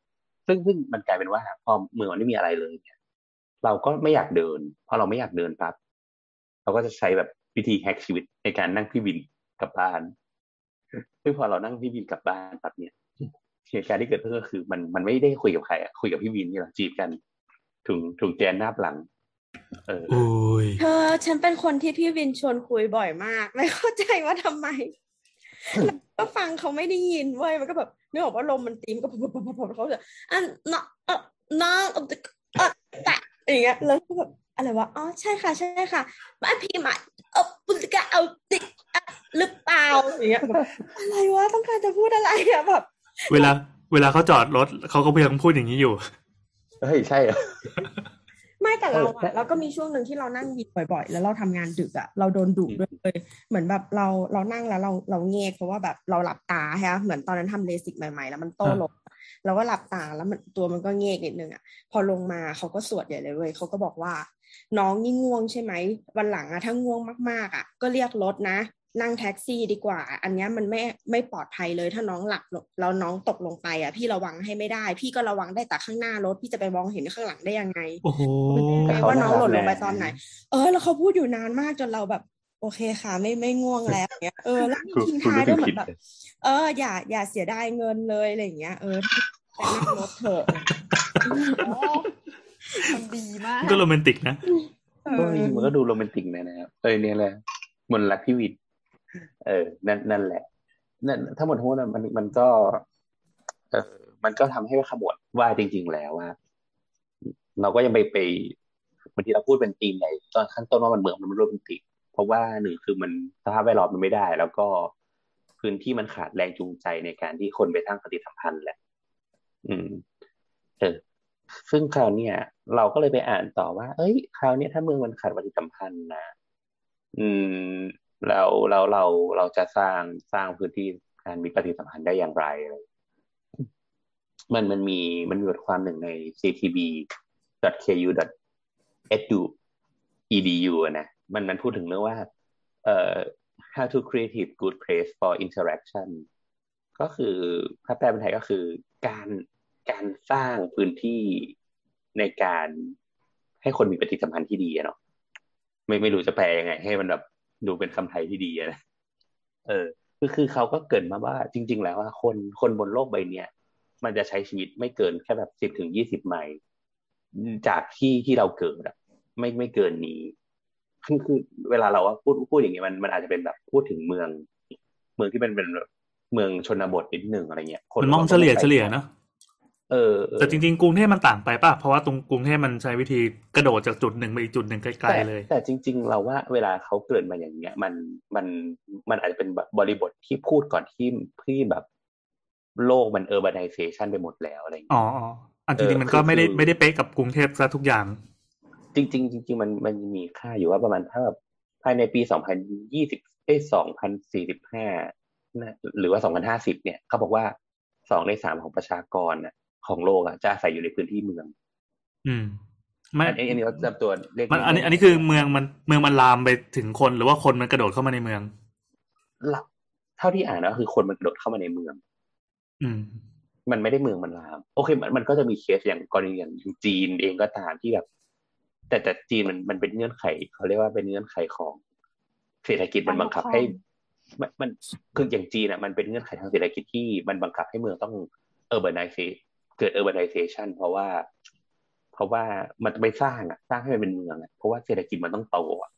ซึ่งซึ่งมันกลายเป็นว่า พอเมืองมันไม่มีอะไรเลยเนี่ยเราก็ไม่อยากเดินพอเราไม่อยากเดินปั๊บเราก็จะใช้แบบวิธีแฮกชีวิตในการนั่งพี่วินกลับบ้านซึ่งพอเรานั่งพี่วินกลับบ้านปั๊บเนี่ยเหตุการณ์ที่เกิดขึ้นก็คือมันมันไม่ได้คุยกับใครอะคุยกับพี่วินนี่แหละจีบกันถุงถุงแจนหน้าหลัง เอออุ้ยเธอฉันเป็นคนที่พี่วินชวนคุยบ่อยมาก ไม่เข้าใจว่าทำไมแล้วก็ฟังเขาไม่ได้ยินเว้ยมันก็แบบ นึกออกว่าลมมันตีมนก็พบพบพบเขาจะอันน้องเออน้องเออเออแต่อย่างเงี้ยแล้วก็แบบอะไรวะอ๋อใช่ค่ะ ใช่ค่ะมาพี่มาเออปุตกะเอาติอะหรือเปล่าอย่างเงี้ยแบบอะไรวะต้องการจะพูดอะไรอะแบบ เวลา เวลาเขาจอดรถเขาก็พยายามพูดอย่างนี้อยู่เฮ้ยใช่เหรอ ไม่แต่เราเออแต่อะเราก็มีช่วงหนึ่งที่เรานั่งวินบ่อยๆ แล้วเราทำงานดึกอะเราโดนดุด้วยเลยเหมือนแบบเราเรานั่งแล้วเราเราเงกเพราะว่าแบบเราหลับตาใช่ไหมเหมือนตอนนั้นทำเลสิกใหม่ๆ แล้วมันโต้อ่าลงเราก็หลับตาแล้วมันตัวมันก็เงกนิดนึงอะพอลงมาเขาก็สวดใหญ่เลยเว้ยเขาก็บอกว่า น้องนี่ง่วงใช่ไหมวันหลังอะถ้าง่วงมากๆอะก็เรียกรถนะ นั่งแท็กซี่ดีกว่า อันเนี้ยมันไม่ไม่ปลอดภัยเลยถ้าน้องหลับลงแล้วน้องตกลงไปอะพี่ระวังให้ไม่ได้ พี่ก็ระวังได้แต่ข้างหน้ารถพี่จะไปมองเห็นข้างหลังได้ยังไงโอ้โหไงว่าน้องหล่นลงไปตอนไหน เออ แล้วเขาพูดอยู่นานมากจนเราแบบ โอเคค่ะ ไม่ไม่ง่วงแล้วอย่างเงี้ยเออแล้วมีกูทิ้งกูท้ายรู้ด้วยเหมืสึกผิอดนแบบเลยเอออย่าอย่าเสียดายเงินเลยอะไรอย่างเงี้ยเออไปนั่งรถเถอะโอ้มันดีมากก็โรแมนติกนะเอก็อจริงๆมันก็ดูโรแมนติกนะนะครับเออเนี่ยแหละมนต์รักพี่วิน เออ นั่นนั่นแหละนั่นทั้งหมดทั้งมวลน่ะมันมันก็ เออมันก็ทำให้ขมวดว่าจริง ๆ แล้วว่าเราก็ยังไปไปบางทีเราพูดเป็นธีมในตอนขั้นต้นว่ามันเหมืองมันไม่โรแมนติกเพราะว่าหนึ่งคือมันสภาพแวดล้อมมันไม่ได้ แล้วก็พื้นที่มันขาดแรงจูงใจในการที่คนไปสร้างปฏิสัมพันธ์แหละ อืม เออ ซึ่งคราวเนี้ยเราก็เลยไปอ่านต่อว่า เอ้ย คราวเนี้ยถ้าเมืองมันขาดปฏิสัมพันธ์นะ อืม แล้วเราเราเราจะสร้างสร้างพื้นที่การมีปฏิสัมพันธ์ได้อย่างไรอะไรมันมันมีมันมีบทความหนึ่งใน ctb.ku.edu edu อะนะมันมันพูดถึงเรื่องว่าเอ่อ how to create a good place for interaction ก็คือถ้าแปลเป็นไทยก็คือการการสร้างพื้นที่ในการให้คนมีปฏิสัมพันธ์ที่ดีอะเนาะไม่ไม่รู้จะแปลยังไง ให้มันแบบ ดูเป็นคำไทยที่ดีนะเออคือคือเขาก็เกินมาว่า จริง ๆ แล้วว่าคนคนบนโลกใบเนี้ยมันจะใช้ชีวิตไม่เกินแค่แบบสิบถึงยี่สิบไมล์จากที่ที่เราเกิดอะไม่ไม่เกินนี้คือคือเวลาเราว่าพูดพูดอย่างเงี้ยมันมันอาจจะเป็นแบบพูดถึงเมือง เมืองที่เป็นเป็นเมืองชนบทนิดหนึ่งอะไรเงี้ยมันมองเฉลี่ยเฉลี่ยเนาะ เออเออแต่จริงๆกรุงเทพมันต่างไปป่ะ เพราะว่าตรงกรุงเทพมันใช้วิธีกระโดดจากจุดหนึ่งไปอีกจุดหนึ่งไกลแต่ๆเลย แต่จริง ๆ เราว่าเวลาเขาเกริดมาอย่างเงี้ย มันมันมันอาจจะเป็นแบบบริบทที่พูดก่อนที่ที่แบบโลกมัน urbanization ไปหมมดแล้วอะไรอย่างเงี้ยอ๋ออ๋ออันจริงๆมันก็ไม่ได้คือไม่ได้เป๊ะกับกรุงเทพซะทุกอย่าง จริง ๆ จริง ๆ มันมันมีค่าอยู่ว่าประมาณถ้าแบบภายในปี2020เอ้ย2045นะหรือว่า2050เนี่ยเขาบอกว่าสองในสามของประชากรน่ะ ขของโลกอะจะอาศัยอยู่ในพื้นที่เมือง อืมไม่อันนี้อันนี้เขาจำตัวเรียกมันอันนี้ อันนี้คือเมืองมันเมืองมันลามไปถึงคนหรือว่าคนมันกระโดดเข้ามาในเมืองละเท่าที่อ่านนะคือคนมันกระโดดเข้ามาในเมือง อืม มันไม่ได้เมืองมันลาม โอเคมันมันก็จะมีเคสอย่างกรณีอย่างจีนเองก็ตามที่แบบ แต่แต่จีนมันมันเป็นเงื่อนไขเขาเรียกว่าเป็นเงื่อนไขของเศรษฐกิจมันบังคับให้มันมันคืออย่างจีนอะมันเป็นเงื่อนไขทางเศรษฐกิจที่มันบังคับให้เมืองต้อง urbanization เกิด urbanization เพราะว่า เพราะว่ามันไปสร้างอะ สร้างให้มันเป็นเมืองอะเพราะว่าเศรษฐกิจมันต้องโตอะ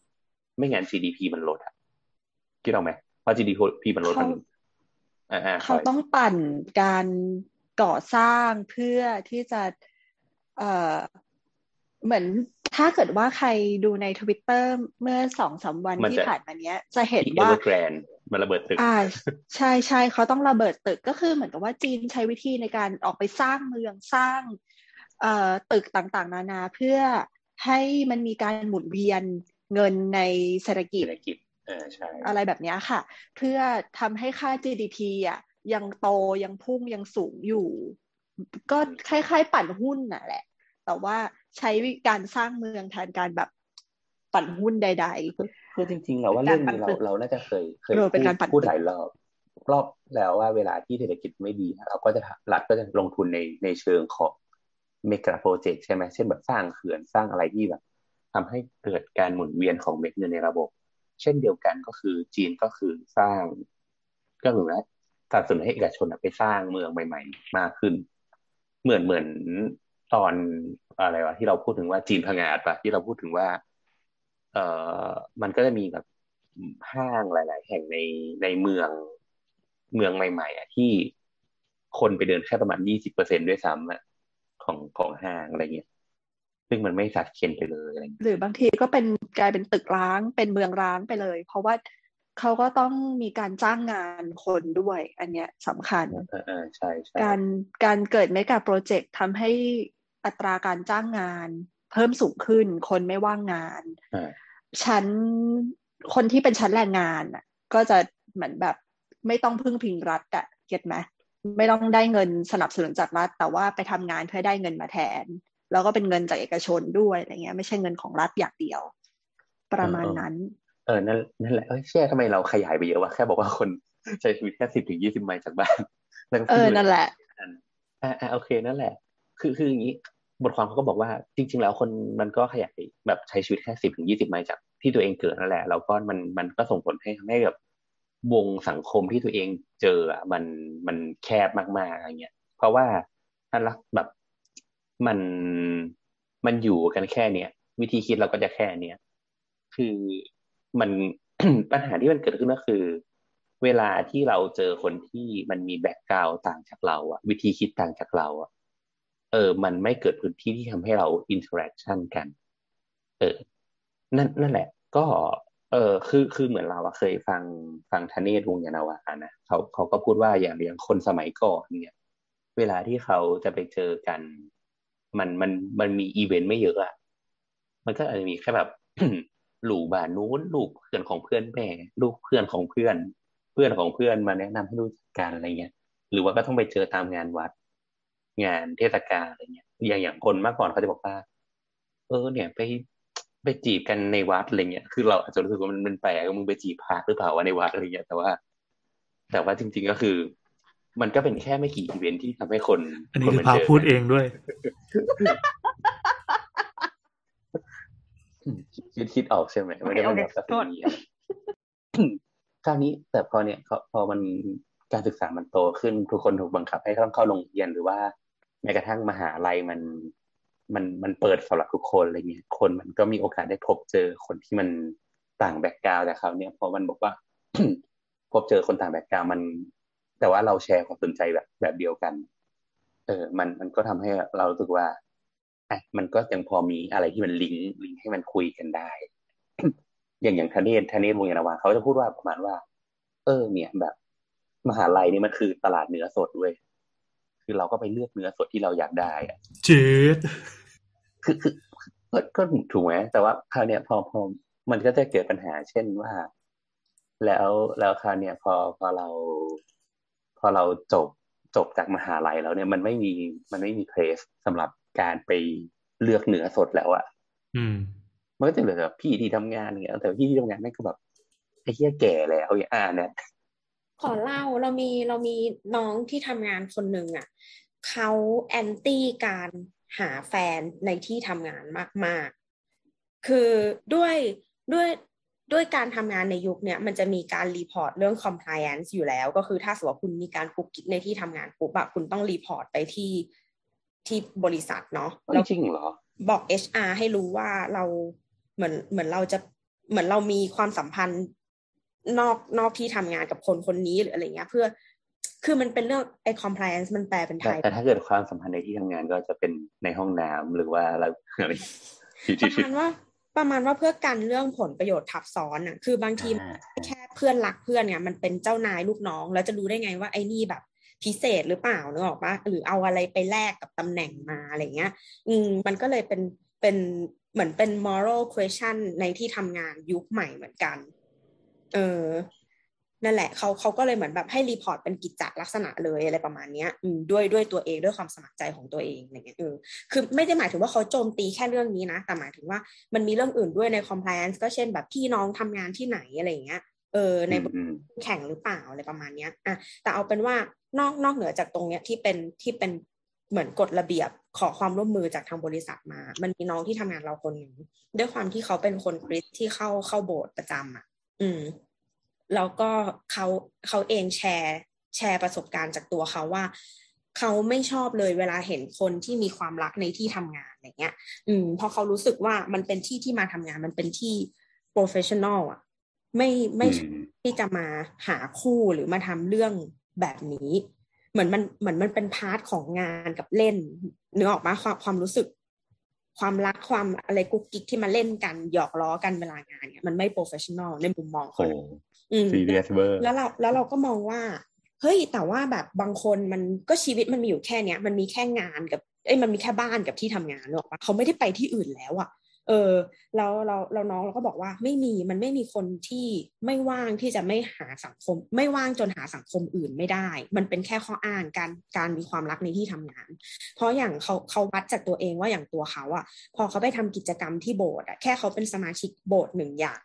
ไม่งั้น GDP มันลดอะคิดเอาไหมพอ GDP มันลดมันอ่าอ่าเขาต้องปั่นการก่อสร้างเพื่อที่จะ เอ่อ เหมือนถ้าเกิดว่าใครดูในทวิตเตอร์เมื่อสองสามวันที่ผ่านมาเนี้ย จะเห็นที่ว่า Evergrande มันระเบิดตึกอ่าใช่ใช่เขาต้องระเบิดตึกก็คือเหมือนกับว่าจีนใช้วิธีในการออกไปสร้างเมืองสร้างเอ่อตึกต่างๆ นานาเพื่อให้มันมีการหมุนเวียนเงินในเศรษฐกิจเศรษฐกิจเออใช่อะไรแบบเนี้ยค่ะ เพื่อทำให้ค่า GDP อะยังโตยังพุ่งยังสูงอยู่ ก็คล้ายๆ ปั่นหุ้นน่ะแหละ แต่ว่าใช้การสร้างเมืองแทนการแบบ ปั่นหุ้นใดคือจริงๆเราว่าเรื่องนี้เราเราน่าจะเคยเคยเออเป็นการปั่นพูดหลายรอบรอบแล้วว่าเวลาที่เศรษฐกิจไม่ดี เราก็จะรัฐก็จะลงทุนในในเชิงของเมกะโปรเจกต์ใช่ไหมเช่นแบบสร้างเขื่อนสร้างอะไรที่แบบทำให้เกิดการหมุนเวียนของเม็ดเงินในระบบ เช่นเดียวกันก็คือจีนก็คือสร้างก็เหมือนว่าสนับสนุนให้เอกชนอะไปสร้างเมืองใหม่ ๆ มากขึ้น เหมือนเหมือนตอนอะไรวะที่เราพูดถึงว่าจีนพังงาดปะที่เราพูดถึงว่า เอ่อมันก็จะมีแบบห้างหลาย ๆ แห่งในในเมืองเมืองใหม่ ๆอะที่คนไปเดินแค่ประมาณยี่สิบเปอร์เซ็นด้วยซ้ำอะของของห้างอะไรเงี้ยซึ่งมันไม่สัดเคนไปเลยอะไรเงี้ยๆหรือบางทีก็เป็นกลายเป็นตึกร้างเป็นเมืองร้างไปเลย เพราะว่าเขาก็ต้องมีการจ้างงานคนด้วย อันเนี้ยสำคัญเออเออใช่ใช่การการเกิดเมกะโปรเจกต์ทำให้อัตราการจ้างงาน เพิ่มสูงขึ้น คนไม่ว่างงานอ่าชั้นคนที่เป็นชั้นแรงงานอะก็จะเหมือนแบบไม่ต้องพึ่งพิงรัฐอะเก็ตไหมไม่ต้องได้เงินสนับสนุนจากรัฐ แต่ว่าไปทำงานเพื่อได้เงินมาแทน แล้วก็เป็นเงินจากเอกชนด้วยอะไรเงี้ย ไม่ใช่เงินของรัฐอย่างเดียว ประมาณนั้น เออนั่นนั่นแหละเอ้ยเชื่อทำไมเราขยายไปเยอะวะแค่บอกว่าคนใช้ชีวิตแค่สิบถึงยี่สิบไมล์จากบ้านแล้วก็เออนั่นแหละอ่าอ่าโอเคนั่นแหละ คือคืออย่างนี้ บทความเขาก็บอกว่าจริง ๆ แล้วคนมันก็ขยายแบบใช้ชีวิตแค่สิบถึงยี่สิบไมล์จากที่ตัวเองเกิดนั่นแหละแล้วก็มันมันก็ส่งผลให้ทำให้แบบวงสังคมที่ตัวเองเจออะมันมันแคบมากๆอะไรเงี้ย เพราะว่าถ้ารักแบบมันมันอยู่กันแค่เนี้ยวิธีคิดเราก็จะแค่เนี้ยคือมันปัญหาที่มันเกิดขึ้นก็คือ เวลาที่เราเจอคนที่มันมี background ต่างจากเราอะวิธีคิดต่างจากเราอะ เออ มันไม่เกิดพื้นที่ที่ทำให้เรา interaction กัน เออ นั่นนั่นแหละ ก็ เออคือคือเหมือนเราอะเคยฟังฟังธเนศวงศ์ยานนาวานะเขาเขาก็พูดว่าอย่างอย่างคนสมัยก่อนเนี่ย เวลาที่เขาจะไปเจอกัน มันมันมันมีอีเวนต์ไม่เยอะอะมันก็อาจจะมีแค่แบบหลู่บ้านนู้นลูกเพื่อนของเพื่อนแม่ลูกเพื่อนของเพื่อน เพื่อนของเพื่อนมาแนะนำให้รู้จักกันอะไรเงี้ยหรือว่าก็ต้องไปเจอตามงานวัด งานเทศกาลอะไรเงี้ยอย่างอย่างคนเมื่อก่อนเขาจะบอกว่า เออ เนี่ยไปไปจีบกันในวัดอะไรเงี้ย คือเราอาจจะรู้สึกว่ามันมันแปลกมึงไปจีบพระหรือเปล่าวะในวัดอะไรเงี้ย แต่ว่า แต่ว่าจริง ๆก็คือ มันก็เป็นแค่ไม่กี่อีเวนท์ที่ทำให้คน อันนี้คนคือมาพาเจอพูดกันเองด้วย คิดคิดออกใช่ไหมไม่ได้โอเป็นเคแบบโทษนี้คราวนี้แต่พอเนี่ยพอพอมันการศึกษามันโตขึ้นทุกคนถูกบังคับให้ต้องเข้าโรงเรียนหรือว่า แม้กระทั่งมหาลัยมันมันมันเปิดสำหรับทุกคนอะไรเงี้ยคนมันก็มีโอกาสได้พบเจอคนที่มันต่าง background แต่คราวเนี้ยพอมันบอกว่า พบเจอคนต่าง background มัน แต่ว่าเราแชร์ความสนใจแบบแบบเดียวกัน เออ มันมันก็ทำให้เรารู้สึกว่าอะมันก็ยังพอมีอะไรที่มัน link link ให้มันคุยกันได้ อย่างอย่างธเนศ ธเนศวงศ์ยานนาวาเขาจะพูดว่าประมาณว่า เออ เนี่ยแบบ มหาลัยนี่มันคือตลาดเนื้อสดเว้ย คือเราก็ไปเลือกเนื้อสดที่เราอยากได้อะเจ็ดคือคือก็ก็ถูกไหมแต่ว่าคราวเนี้ยพอพอมันก็จะเกิดปัญหา เช่นว่า แล้วแล้วคราวเนี้ยพอพอเรา พอเราจบจบจากมหาลัยแล้วเนี่ยมันไม่มีมันไม่มีเพลสสำหรับการไปเลือกเนื้อสดแล้วอะอืมมันก็จะเหลือแบบพี่ที่ทำงานอย่างเงี้ยแต่พี่ที่ทำงานนั่นก็แบบไอ้เหี้ยแก่แล้วอย่างอ่าเนี่ย ขอเล่าเรามีเรามีน้องที่ทำงานคนหนึ่งอะเขา anti การหาแฟนในที่ทำงานมาก ๆ คือด้วยด้วยด้วยการทำงานในยุคเนี้ยมันจะมีการ report เรื่อง compliance อยู่แล้ว ก็คือถ้าสมมติว่าคุณมีการกุ๊กกิ๊กในที่ทำงานปุ๊บอะคุณต้อง report ไปที่ที่บริษัทเนาะแล้วจริงเหรอ บอก HR ให้รู้ว่าเราเหมือนเหมือนเราจะเหมือนเรามีความสัมพันธ์ นอกนอกที่ทำงานกับคนคนนี้หรืออะไรเงี้ย เพื่อคือมันเป็นเรื่องไอ้ compliance มันแปลเป็นไทแต่ยแต่ถ้าเกิดความสัมพันธ์ในที่ทำงานก็จะเป็นในห้องน้ำหรือว่าอะไรอะไรที่ประที่มาณว่าประมาณว่าเพื่อกันเรื่องผลประโยชน์ทับซ้อนอะ คือบางทีอ่าแค่เพื่อนรักเพื่อนเนี่ยมันเป็นเจ้านายลูกน้อง แล้วจะรู้ได้ไงว่าไอ้นี่แบบพิเศษหรือเปล่านึกออกปะหรือเอาอะไรไปแลกกับตำแหน่งมาอะไรเงี้ย อืมมันก็เลยเป็นเป็นเหมือนเป็น moral question ในที่ทำงานยุคใหม่เหมือนกัน เออนั่นแหละเขาเขาก็เลยเหมือนแบบให้ report เป็นกิจจลักษณะเลยอะไรประมาณเนี้ยอืมด้วยด้วยตัวเองด้วยความสมัครใจของตัวเองอะไรเงี้ยเออคือไม่ได้หมายถึงว่าเขาโจมตีแค่เรื่องนี้นะ แต่หมายถึงว่ามันมีเรื่องอื่นด้วยใน compliance ก็เช่นแบบพี่น้องทำงานที่ไหนอะไรเงี้ยเออในอืมแข่งหรือเปล่าอะไรประมาณเนี้ยอะแต่เอาเป็นว่านอกนอกเหนือจากตรงเนี้ยที่เป็นที่เป็นเหมือนกฎระเบียบขอความร่วมมือจากทางบริษัทมา มันมีน้องที่ทำงานเราคนหนึ่งด้วยความที่เขาเป็นคนคริสต์ที่เข้าเข้าโบสถ์ประจำอะ อืม แล้วก็เขาเขาเองแชร์ แชร์ประสบการณ์จากตัวเขาว่าเขาไม่ชอบเลยเวลาเห็นคนที่มีความรักในที่ทำงานอะไรเงี้ย อืมเพราะเขารู้สึกว่ามันเป็นที่ที่มาทำงาน มันเป็นที่ professional อะ ไม่ไม่อืมที่จะมาหาคู่หรือมาทำเรื่องแบบนี้ เหมือนมันเหมือนมันเป็น part ของงานกับเล่นเนื้อออกมาความความรู้สึก ความรักความอะไรกุ๊กกิ๊กที่มาเล่นกันหยอกล้อกันเวลางานเนี่ยมันไม่ professional ในมุมมองโอ้เขาอืมซีเรียสเวอร์แล้วเราแล้วเราก็มองว่าเฮ้ยแต่ว่าแบบบางคนมันก็ชีวิตมันมีอยู่แค่เนี้ยมันมีแค่งานกับเอ้ยมันมีแค่บ้านกับที่ทำงานหรอกปะเขาไม่ได้ไปที่อื่นแล้วอะ เออแล้วเราเราน้องเราก็บอกว่าไม่มีมันไม่มีคนที่ไม่ว่างที่จะไม่หาสังคม ไม่ว่างจนหาสังคมอื่นไม่ได้ มันเป็นแค่ข้ออ้างการการมีความรักในที่ทำงาน เพราะอย่างเขาเขาวัดจากตัวเองว่าอย่างตัวเขาอะพอเขาไปทำกิจกรรมที่โบสถ์อะแค่เขาเป็นสมาชิกโบสถ์หนึ่งอย่าง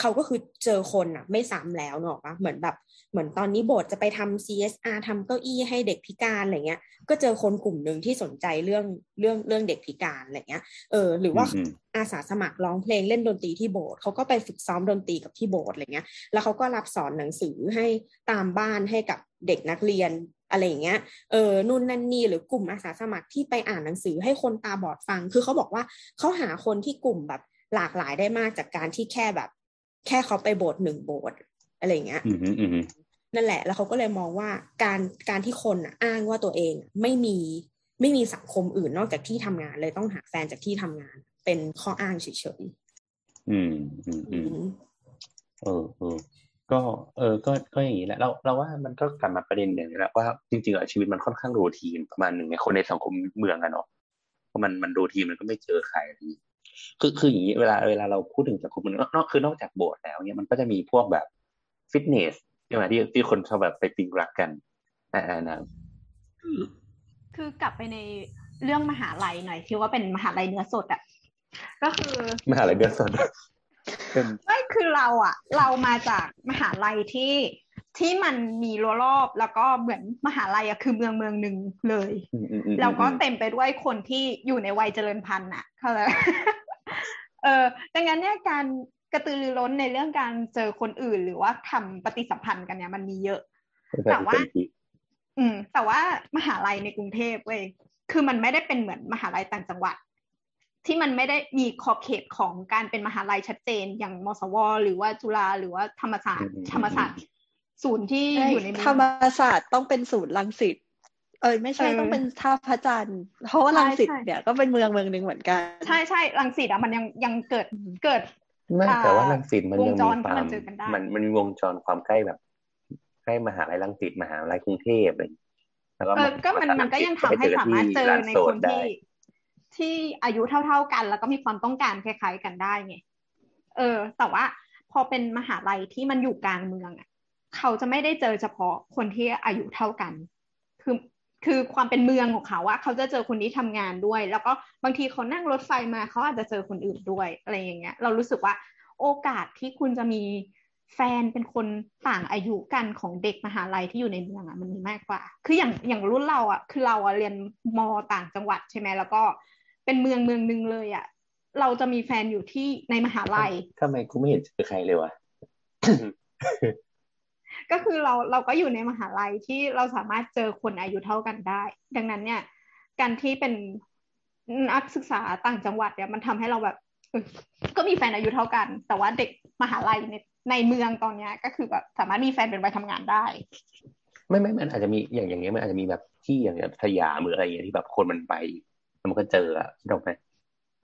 เขาก็คือเจอคนอะไม่ซ้ำแล้วเนอะปะเหมือนแบบ เหมือนตอนนี้โบสถ์จะไปทำ CSR ทำเก้าอี้ให้เด็กพิการอะไรเงี้ย ก็เจอคนกลุ่มหนึ่งที่สนใจเรื่องเรื่องเรื่องเด็กพิการอะไรเงี้ย เออ หรือว่าอืมอาสาสมัครร้องเพลงเล่นดนตรีที่โบสถ์เขาก็ไปฝึกซ้อมดนตรีกับที่โบสถ์อะไรเงี้ย แล้วเขาก็รับสอนหนังสือให้ตามบ้านให้กับเด็กนักเรียนอะไรอย่างเงี้ย เออ นู่นนั่นนี่หรือกลุ่มอาสาสมัครที่ไปอ่านหนังสือให้คนตาบอดฟัง คือเขาบอกว่าเขาหาคนที่กลุ่มแบบหลากหลายได้มากจากการที่แค่แบบ แค่เขาไปโบสถ์หนึ่งโบสถ์อะไรอย่างเงี้ยอืมอืมนั่นแหละ แล้วเขาก็เลยมองว่าการการที่คนอะอ้างว่าตัวเองอะไม่มีไม่มีสังคมอื่นนอกจากที่ทำงาน เลยต้องหาแฟนจากที่ทำงาน เป็นข้ออ้างเฉยอืมอืมๆอือืมมเออเออก็เออก็ก็อย่างนี้แหละเราเราว่ามันก็กลับมาประเด็นอย่างนี้แหละว่าจริงๆอะชีวิตมันค่อนข้างรูทีนประมาณหนึ่งในคนในสังคมเมืองอะเนาะเพราะมันมันรูทีนมันก็ไม่เจอใคร อะไรอย่างงี้คือคืออย่างนี้เวลาเวลาเราพูดถึงสังคมเมืองนอกนอกคือนอกจากโบสถ์แล้วเนี่ยมันก็จะมีพวกแบบฟิตเนสใช่ไหมที่ที่คนชอบแบบไปปิงรักกันอ่าอ่านะคือกลับไปในเรื่องมหาลัยหน่อยที่ว่าเป็นมหาลัยเนื้อสดอะก็คือมหาลัยเดือนสดเป็นไม่คือเราอะ เรามาจากมหาลัยที่ที่มันมีรั้วรอบแล้วก็เหมือนมหาลัยอะคือเมืองเมืองหนึ่งเลยอืมอืมอืมแล้วก็เต็มไปด้วยคนที่อยู่ในวัยเจริญพันธุ์อะเขาเลยเออดังนั้นเนี่ยการกระตือรือร้นในเรื่องการเจอคนอื่น หรือว่าทำปฏิสัมพันธ์กันเนี่ยมันมีเยอะ แต่ว่า อืม แต่ว่ามหาลัยในกรุงเทพเว้ยคือมันไม่ได้เป็นเหมือนมหาลัยต่างจังหวัด ที่มันไม่ได้มีขอบเขตของการเป็นมหาลัยชัดเจน อย่างมสว หรือว่าจุฬาหรือว่าธรรมศาสตร์ธรรมศาสตร์ศูนย์ที่อยู่ในเมืองธรรมศาสตร์ต้องเป็นศูนย์รังสิต เอ้ยไม่ใช่เออต้องเป็นท่าพระจันทร์เพราะว่าใช่รังสิตใช่เนี่ยก็เป็นเมืองเมืองหนึ่งเหมือนกัน ใช่ใช่รังสิตอะมันยังยังเกิดเกิดไม่อ่าแต่ว่ารังสิตมันยังวงจมีรควาที่มัมนเจอกันได้มันมันมีวงจรความใกล้แบบ ใกล้มหาลัยรังสิตมหาลัยกรุงเทพอะไรอย่างเงี้ยแล้วก็เออก็มันมันก็ยังทำให้สามารถเจอในคนที่ที่อายุเท่า ๆกัน แล้วก็มีความต้องการคล้ายๆกันได้ไงเออ แต่ว่าพอเป็นมหาลัยที่มันอยู่กลางเมืองอะเขาจะไม่ได้เจอเฉพาะคนที่อายุเท่ากันคคือ คือความเป็นเมืองของเขาอะเขาจะเจอคนที่ทำงานด้วย แล้วก็บางทีเขานั่งรถไฟมาเขาอาจจะเจอคนอื่นด้วยอะไรอย่างเงี้ย เรารู้สึกว่าโอกาสที่คุณจะมีแฟนเป็นคนต่างอายุกันของเด็กมหาลัยที่อยู่ในเมืองอะมันมีมากกว่า คืออย่างอย่างรุ่นเราอะคือเราอะเรียนมต่างจังหวัดใช่ไหมแล้วก็เป็นเมืองเมืองหนึ่งเลยอะเราจะมีแฟนอยู่ที่ในมหาลัยทำไมกูไม่เห็นเจอใครเลยวะ ก็คือเราเราก็อยู่ในมหาลัยที่เราสามารถเจอคนอายุเท่ากันได้ ดังนั้นเนี่ย การที่เป็นนักศึกษาต่างจังหวัดเนี่ยมันทำให้เราแบบเออก็มีแฟนอายุเท่ากัน แต่ว่าเด็กมหาลัยในในเมืองตอนเนี้ยก็คือแบบสามารถมีแฟนเป็นวัยทำงานได้ ไม่ไม่มันอาจจะมีอย่างอย่างเงี้ยมันอาจจะมีแบบที่อย่างเงี้ยสยามหรืออะไรอย่างเงี้ยที่แบบคนมันไปแล้วมันก็เจออะคิดออกไหม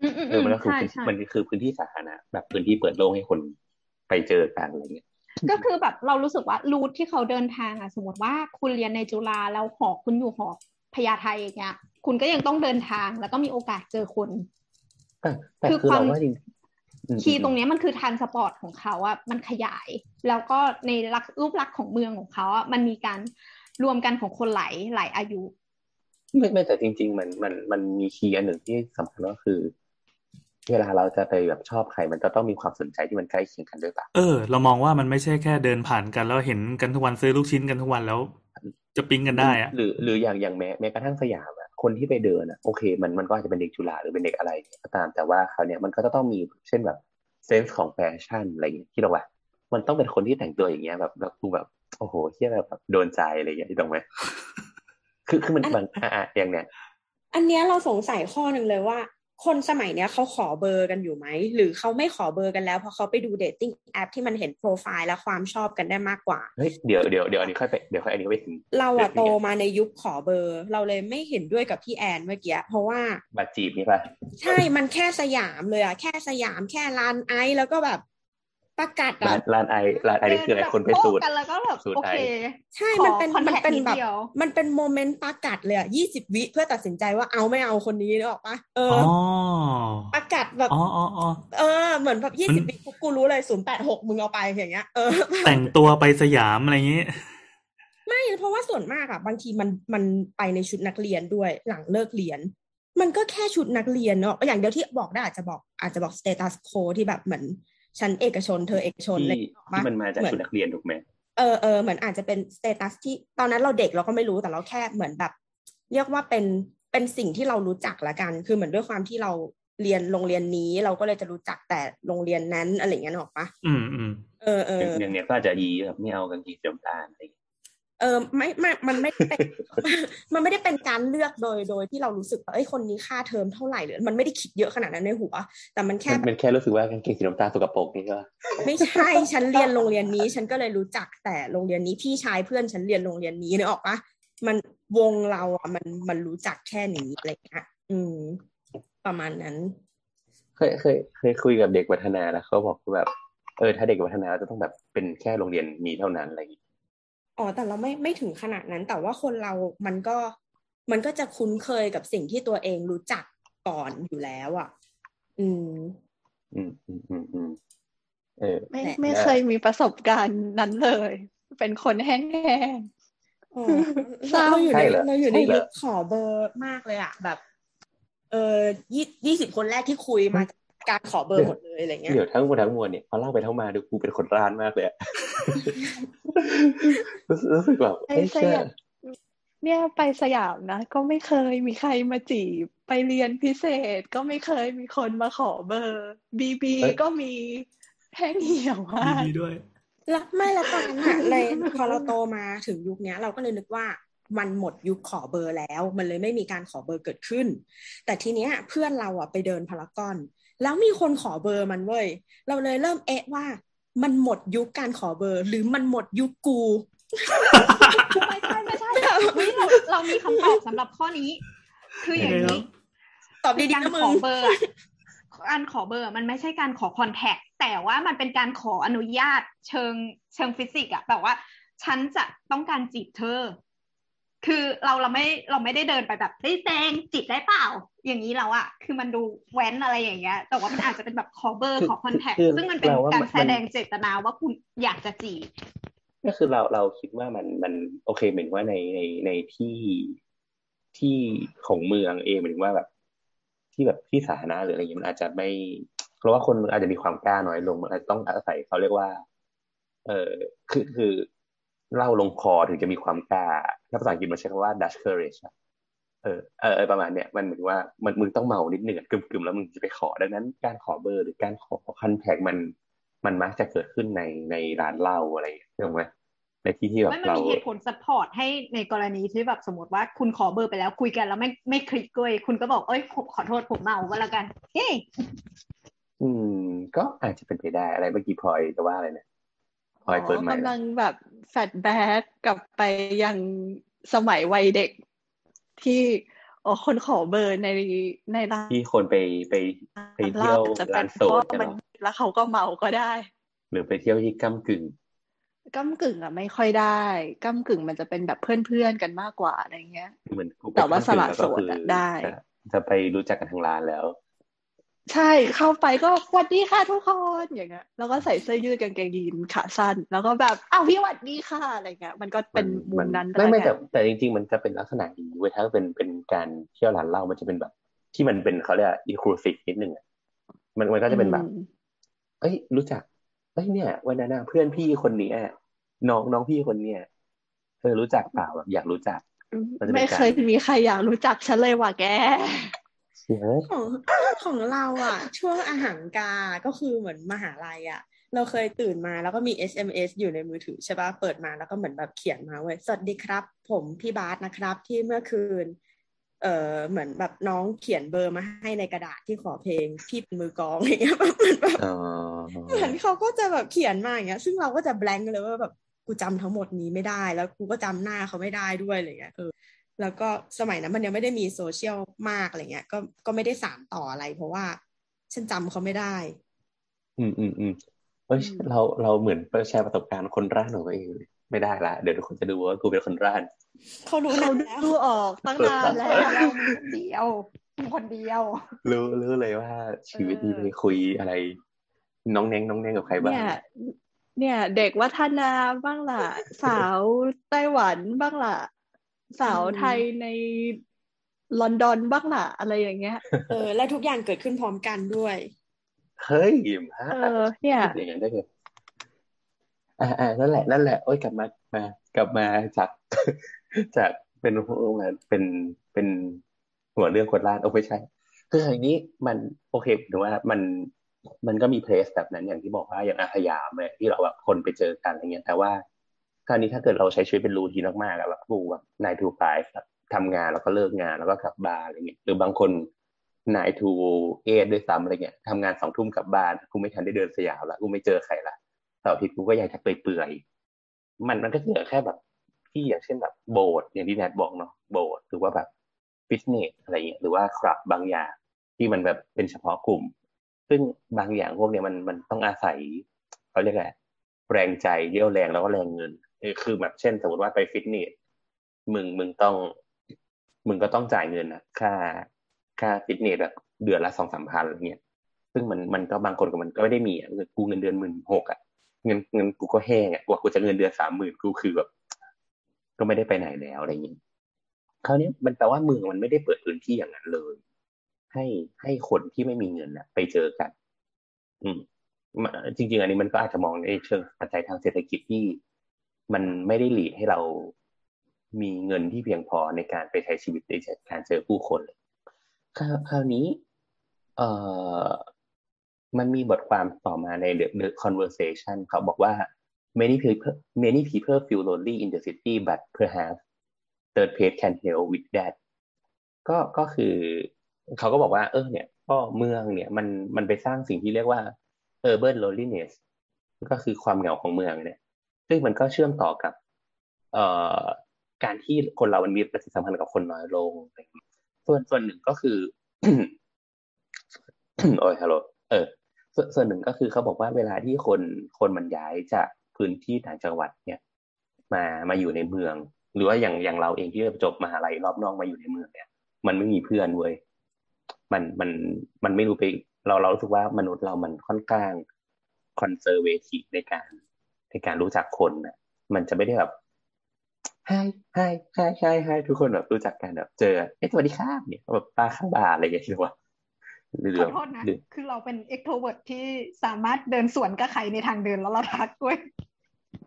อืมอืมเออมันก็คือใช่พื้นใช่มันคือพื้นที่สาธารณะแบบพื้นที่เปิดโล่งให้คนไปเจอกันอะไรเงี้ย ก็คือแบบเรารู้สึกว่ารูทที่เขาเดินทางอะสมมติว่าคุณเรียนในจุฬาแล้วหอคุณอยู่หอพญาไทอย่างเงี้ย คุณก็ยังต้องเดินทางแล้วก็มีโอกาสเจอคนแต่แต่คือคือความเราว่าจริงอืม key ตรงเนี้ยมันคือ transport ของเขาอะมันขยาย แล้วก็ในลักษณ์รูปลักษณ์ของเมืองของเขาอะมันมีการรวมกันของคนหลายหลายอายุ ไม่ไม่แต่จริง ๆ มันมันมันมี key อันหนึ่งที่สำคัญก็คือ เวลาเราจะไปแบบชอบใครมันจะต้องมีความสนใจที่มันใกล้เคียงกันด้วยปะเออ เรามองว่ามันไม่ใช่แค่เดินผ่านกันแล้วเห็นกันทุกวันซื้อลูกชิ้นกันทุกวันแล้ว จะปิ๊งกันได้อะหรือหรืออย่างอย่างแม้แม้กระทั่งสยามอะคนที่ไปเดินอะโอเค มันมันก็อาจจะเป็นเด็กจุฬาหรือเป็นเด็กอะไรก็ตาม แต่ว่าคราวเนี้ยมันก็จะต้องมีเช่นแบบ sense ของแฟชั่นอะไรอย่างเงี้ยที่เราว่ามันต้องเป็นคนที่แต่งตัวอย่างเงี้ยแบบแบบดูแบบโอ้โหเที่ยแบบโดนใจอะไรอย่างเงี้ยที่ตรงไหมคือคือมันอันมันอะอะอย่างเนี้ยอันเนี้ยเราสงสัยข้อหนึ่งเลยว่า คนสมัยเนี้ยเขาขอเบอร์กันอยู่ไหม หรือเขาไม่ขอเบอร์กันแล้วเพราะเขาไปดู dating app ที่มันเห็นโปรไฟล์และความชอบกันได้มากกว่าเฮ้ยเดี๋ยวเดี๋ยวเดี๋ยวอันนี้ค่อยไปเดี๋ยวค่อยอันนี้ไปถึงเราอะเรื่องโตนี้มาในยุคขอเบอร์ เราเลยไม่เห็นด้วยกับพี่แอนเมื่อกี้เพราะว่าบัตรจีบนี่ป่ะใช่มันแค่สยามเลยอะแค่สยามแค่ลานไอซ์แล้วก็แบบ ประกาศร้าอะนร้านไอร้านไอนี่คืออะไรคนไปสูตรกันแล้วก็แบบสูตรโอไอเคใช่ขอมันเป็น contact มันเป็นนิดแบบเดียวมันเป็นโมเมนต์ประกาศเลยอะยี่สิบวิเพื่อตัดสินใจว่าเอาไม่เอาคนนี้นึกออกปะเอออ๋ออประกาศแบบอ๋ออ๋ออ๋อเออเหมือนแบบยี่มัสิบนวิปุ๊บกูรู้เลยศูนย์แปดหกมึงเอาไปอย่างเงี้ยเออแต่งตัวไปสยามอะไรอย่างงี้ไม่เพราะว่าส่วนมากอะบางทีมันมันไปในชุดนักเรียนด้วยหลังเลิกเรียนมันก็แค่ชุดนักเรียนเนาะอย่างเดียวที่บอกได้อาจจะบอกอาจจะบอก status quo ที่แบบเหมือน ฉันเอกชน เธอเอกชนที่อะไรอย่างเงี้ยที่มันมาจากเหมือนชุดนักเรียนถูกไหมเออเออเหมือนอาจจะเป็น status ที่ตอนนั้นเราเด็กเราก็ไม่รู้แต่เราแค่เหมือนแบบ เรียกว่าเป็นเป็นสิ่งที่เรารู้จักละกัน คือเหมือนด้วยความที่เราเรียนโรงเรียนนี้เราก็เลยจะรู้จักแต่โรงเรียนนั้นอะไรอย่างเงี้ยนึกออกปะอืมอืมเออเอออย่างเนี้ยก็อาจจะดีแบบไม่เอากางเกงสีน้ำตาลอะไรอย่าง เออไม่ไม่มันไม่เป็นมันไม่ได้เป็นการเลือกโดยโดยที่เรารู้สึกว่าเอ้ยคนนี้ค่าเทอมเท่าไหร่หรือมันไม่ได้คิดเยอะขนาดนั้นในหัว แต่มันแค่มันเป็นแค่รู้สึกว่ากางเกงสีน้ำตาลสกปรกนี่ก็ไม่ใช่ฉันเรียนโรงเรียนนี้ ฉันก็เลยรู้จักแต่โรงเรียนนี้พี่ชายเพื่อนฉันเรียนโรงเรียนนี้นึกออกปะมันวงเราอะมันมันรู้จักแค่นี้อะไรเงี้ยอืม ประมาณนั้น เคยเคยเคยคุยกับเด็กวัฒนาแล้วเขาบอกว่าแบบเออถ้าเด็กวัฒนาจะต้องแบบเป็นแค่โรงเรียนนี้เท่านั้นอะไรอย่างเงี้ย อ๋อแต่เราไม่ไม่ถึงขนาดนั้น แต่ว่าคนเรามันก็มันก็จะคุ้นเคยกับสิ่งที่ตัวเองรู้จักก่อนอยู่แล้วอะ อืม อืมอืมอืมอืมเออไม่แหละไม่เคยมีประสบการณ์นั้นเลย เป็นคนแห้งอ๋อเศร้าเราอยู่ใช่ในเหรอเราอยู่ในใช่เหรอยุคขอเบอร์มากเลยอะแบบ เออยี่ยี่สิบคนแรกที่คุยมาจาก การขอเบอร์หมดเลยอะไรเงี้ยเดี๋ยวทั้งหมดทั้งมวลเนี่ยพอเล่าไปทั้งมาดูกูเป็นคนร้านมากเลยอะรู้สึกรู้สึกแบบๆไปเอ้ยสเชื่อยามเนี่ยไปสยามนะ ก็ไม่เคยมีใครมาจีบ ไปเรียนพิเศษก็ไม่เคยมีคนมาขอเบอร์บีบีก็มีแห้งเหี่ยวมากดีด้วยแล้วไม่และตอนนั้นอะเลยพอเราโตมาถึงยุคเนี้ยเราก็เลยนึกว่ามันหมดยุคขอเบอร์แล้ว มันเลยไม่มีการขอเบอร์เกิดขึ้น แต่ทีเนี้ยเพื่อนเราอะไปเดินพารากอน แล้วมีคนขอเบอร์มันเว้ย เราเลยเริ่มเอะว่ามันหมดยุคการขอเบอร์ หรือมันหมดยุคกูไม่ใช่ไม่ใช่เฮ้ยเราเรามีคำตอบสำหรับข้อนี้ คืออย่างนี้ ตอบดีๆนะมึของเบอร์อะการขอเบอร์มันไม่ใช่การขอคอนแทคแต่ว่ามันเป็นการขออนุญาตเชิงเชิงฟิสิกส์อะแบบว่า ฉันจะต้องการจีบเธอ คือเราเราไม่เราไม่ได้เดินไปแบบเฮ้ยแตงจีบได้เปล่า อย่างนี้แล้วอะคือมันดูแว้นอะไรอย่างเงี้ย แต่ว่ามันอาจจะเป็นแบบขอเบอร์ขอคอนแทคคือซึ่งมันเป็นเราว่าการมันแสดงเจตนาว่าคุณอยากจะจีบก็คือเราเราคิดว่ามันมันโอเคเหมือนว่าในในในที่ที่ของเมืองเองเหมือนว่าแบบ ที่แบบที่สาธารณะหรืออะไรอย่างเงี้ยมันอาจจะไม่ เพราะว่าคนอาจจะมีความกล้าน้อยลงมันอาจจะต้องอาศัยเขาเรียกว่า เออคือคือ เล่าลงคอถึงจะมีความกล้าถ้าภาษาอังกฤษมันใช้คำว่า Dutch courage อะเออเออประมาณเนี้ยมันเหมือนว่ามันมึงต้องเมานิดหนึ่งกึ่มๆแล้วมึงจะไปขอดังนั้นการขอเบอร์หรือการขอคันแท็กมันมันมักจะเกิดขึ้นในในร้านเหล้าอะไรถูกไหมในที่ที่แบบไม่มันเรามีเหตุผล support ให้ในกรณีที่แบบสมมติว่าคุณขอเบอร์ไปแล้วคุยกันแล้วไม่ไม่คลิกด้วยคุณก็บอกเอ้ยผมขอโทษผมเมาก็แล้วกันเฮ้ยอืม ก็อาจจะเป็นไปได้อะไรเมื่อกี้พลอยจะว่าอะไรเนี่ย พลอยเปิดใหม่กำลังแบบ flashback กลับไปยังสมัยวัยเด็กที่อ๋อคนขอเบอร์ในในร้านที่คนไปไปไปเที่ยวจะเป็ร้านนเพโซราะนว่ากันมันเนาะแล้วเขาก็เมาก็ได้ หรือไปเที่ยวที่ก้ากึ่งก้ากึ่งอะไม่ค่อยได้ก้ากึ่งมันจะเป็นแบบเพื่อนๆกันมากกว่าอะไรเงี้ยเหมือนกูไปแต่ว่าก้ำกึ่งสละแล้วโสก็ดคืออะได้จะจะไปรู้จักกันทางร้านแล้ว ใช่เข้าไปก็สวัสดีค่ะทุกคนอย่างเงี้ยแล้วก็ใส่เสื้อยืดกางเกงยีนขาสั้น แล้วก็แบบอ้าวพี่หวัดดีค่ะอะไรเงี้ยมันก็เป็นมุมนั้นไม่ไม่แต่แต่แต่จริง ๆ มันจะเป็นลักษณะนี้เว้ยถ้าเป็นเป็นการเที่ยวร้านเหล้ามันจะเป็นแบบ ที่มันเป็นเขาเรียกอินคลูซีฟนิดนึงอะมันมันก็จะเป็นแบบ เอ้ย รู้จักเอ้ยเนี่ย วันนั้นนะเพื่อนพี่คนนี้อะน้องน้องพี่คนเนี้ยเธอรู้จักเปล่าแบบอยากรู้จักมันจะเป็นไม่เคยมีใครอยากรู้จักฉันเลยว่ะแกเฮ้ย ของของเราอะ ช่วงอาหารกา ก็คือเหมือนมหาลัยอะ เราเคยตื่นมาแล้วก็มี SMS อยู่ในมือถือใช่ปะเปิดมาแล้วก็เหมือนแบบเขียนมาเว้ยสวัสดีครับ ผมพี่บาสนะครับ ที่เมื่อคืน เอ่อเหมือนแบบน้องเขียนเบอร์มาให้ในกระดาษที่ขอเพลงพี่เป็นมือกลองอะไรเงี้ยแบบเหมือนแบบอ๋อเหมือนเขาก็จะแบบเขียนมาอย่างเงี้ย ซึ่งเราก็จะแบงค์เลยว่าแบบกูจำทั้งหมดนี้ไม่ได้ แล้วกูก็จำหน้าเขาไม่ได้ด้วยอะไรเงี้ยเออ แล้วก็สมัยนั้นมันยังไม่ได้มีโซเชียลมากอะไรเงี้ย ก็ก็ไม่ได้สานต่ออะไร เพราะว่าฉันจำเขาไม่ได้ อืมอืมอืมเอ้ยอืมเราเราเหมือนแชร์ประสบการณ์คนร่านของตัวเองเลยไม่ได้ละ เดี๋ยวทุกคนจะดูว่ากูเป็นคนร่านเขารู้เขาแล้วดูออกตั้งนานแล้วเรามีคนเดียวมีคนเดียว รู้รู้เลยว่าชีวิตนี้เออไปคุยอะไร น้องเน้งน้องเน้งกับใครบ้างเนี่ยเนี่ย เด็กวัฒนาบ้างล่ะ สาวไต้หวันบ้างล่ะ สาวไทยในลอนดอนบ้างล่ะ อะไรอย่างเงี้ย เออ และทุกอย่างเกิดขึ้นพร้อมกันด้วย เฮ้ยมาเออเนี่ยอย่างนั้นได้เลยอ่าอ่านั่นแหละนั่นแหละโอ้ยกลับมามากลับมาจากจากเป็นเป็นเป็นหัวเรื่องคนล้านโอ้ไม่ใช่คืออย่างนี้มันโอเคถือว่ามันมันก็มีเพลสแบบนั้นอย่างที่บอกว่าอย่างอาสยามเนี่ยที่เราแบบคนไปเจอกันอะไรเงี้ยแต่ว่า คราวนี้ถ้าเกิดเราใช้ชีวิตเป็นรูทีนมากๆอะแบบกูแบบนายทูไฟทำงานแล้วก็เลิกงานแล้วก็กลับบ้านอะไรเงี้ยหรือบางคนนายทูเอทด้วยซ้ำอะไรเงี้ยทำงานสองทุ่มกลับบ้านกูไม่ทันได้เดินสยามละกูไม่เจอใครละเสาร์อาทิตย์กูก็ยังจะเปื่อยๆมันมันก็เหลือแค่แบบที่อย่างเช่นแบบโบสถ์อย่างที่แนทบอกเนาะโบสถ์หรือว่าแบบฟิตเนสอะไรเงี้ยหรือว่าคลับบางอย่างที่มันแบบเป็นเฉพาะกลุ่ม ซึ่งบางอย่างพวกเนี้ยมันมันต้องอาศัยเขาเรียกอะไรแรงใจเรี่ยวแรงแล้วก็แรงเงิน คือแบบเช่น สมมติว่าไปฟิตเนสมึงมึงต้อง มึงก็ต้องจ่ายเงินนะค่า ค่าฟิตเนสแบบเดือนละสองสามพันอะไรเงี้ยซึ่งมันมันก็บางคนก็มันก็ไม่ได้มีอะกูเงินเดือนหมื่นหกอะเงินเงินกูก็แห้งอะกว่ากูจะเงินเดือนสามหมื่นกูคือแบบ ก็ไม่ได้ไปไหนแล้วอะไรเงี้ยคราวนี้มันแปลว่าเมืองมันไม่ได้เปิดพื้นที่อย่างนั้นเลย ให้ให้คนที่ไม่มีเงินน่ะ ไปเจอกัน อืมจริง ๆ อันนี้มันก็อาจจะมองในเชิงปัจจัยทางเศรษฐกิจที่ มันไม่ได้หลีดให้เรามีเงินที่เพียงพอในการไปใช้ชีวิตในการเจอผู้คนเลยคราวคราวนี้เอ่อมันมีบทความต่อมาใน The, The Conversation เขาบอกว่า many people many people feel lonely in the city but perhaps third page can help with that ก็ก็คือเขาก็บอกว่า เออเนี่ยก็เมืองเนี่ยมันมันไปสร้างสิ่งที่เรียกว่า urban loneliness ก็คือความเหงาของเมืองเนี่ย ซึ่งมันก็เชื่อมต่อกับ เอ่อการที่คนเรามันมีปฏิสัมพันธ์กับคนน้อยลง ส่วนส่วนหนึ่งก็คือโอ้ยฮัลโหลเออส่วนส่วนหนึ่งก็คือเขาบอกว่าเวลาที่คนคนมันย้ายจากพื้นที่ต่างจังหวัดเนี่ย มามาอยู่ในเมือง หรือว่าอย่างอย่างเราเองที่จบมหาลัยรอบนอกมาอยู่ในเมืองเนี่ย มันไม่มีเพื่อนเว้ยมันมันมันไม่รู้ไป เราเรารู้สึกว่ามนุษย์เรามันค่อนข้าง conservative ในการ ในการรู้จักคนนะมันจะไม่ได้แบบ hi hi hi hi hi ทุกคนแบบรู้จักกันแบบเจอเอ้สวัสดีครับเนี่ยแบบป้าข้างบ้านอะไรอย่างเงี้ยหรือว่าหรือขอโทษนะหรือคือเราเป็นเอ็กโทเวิร์ที่สามารถเดินสวนกับใครในทางเดินแล้วเราทักด้วย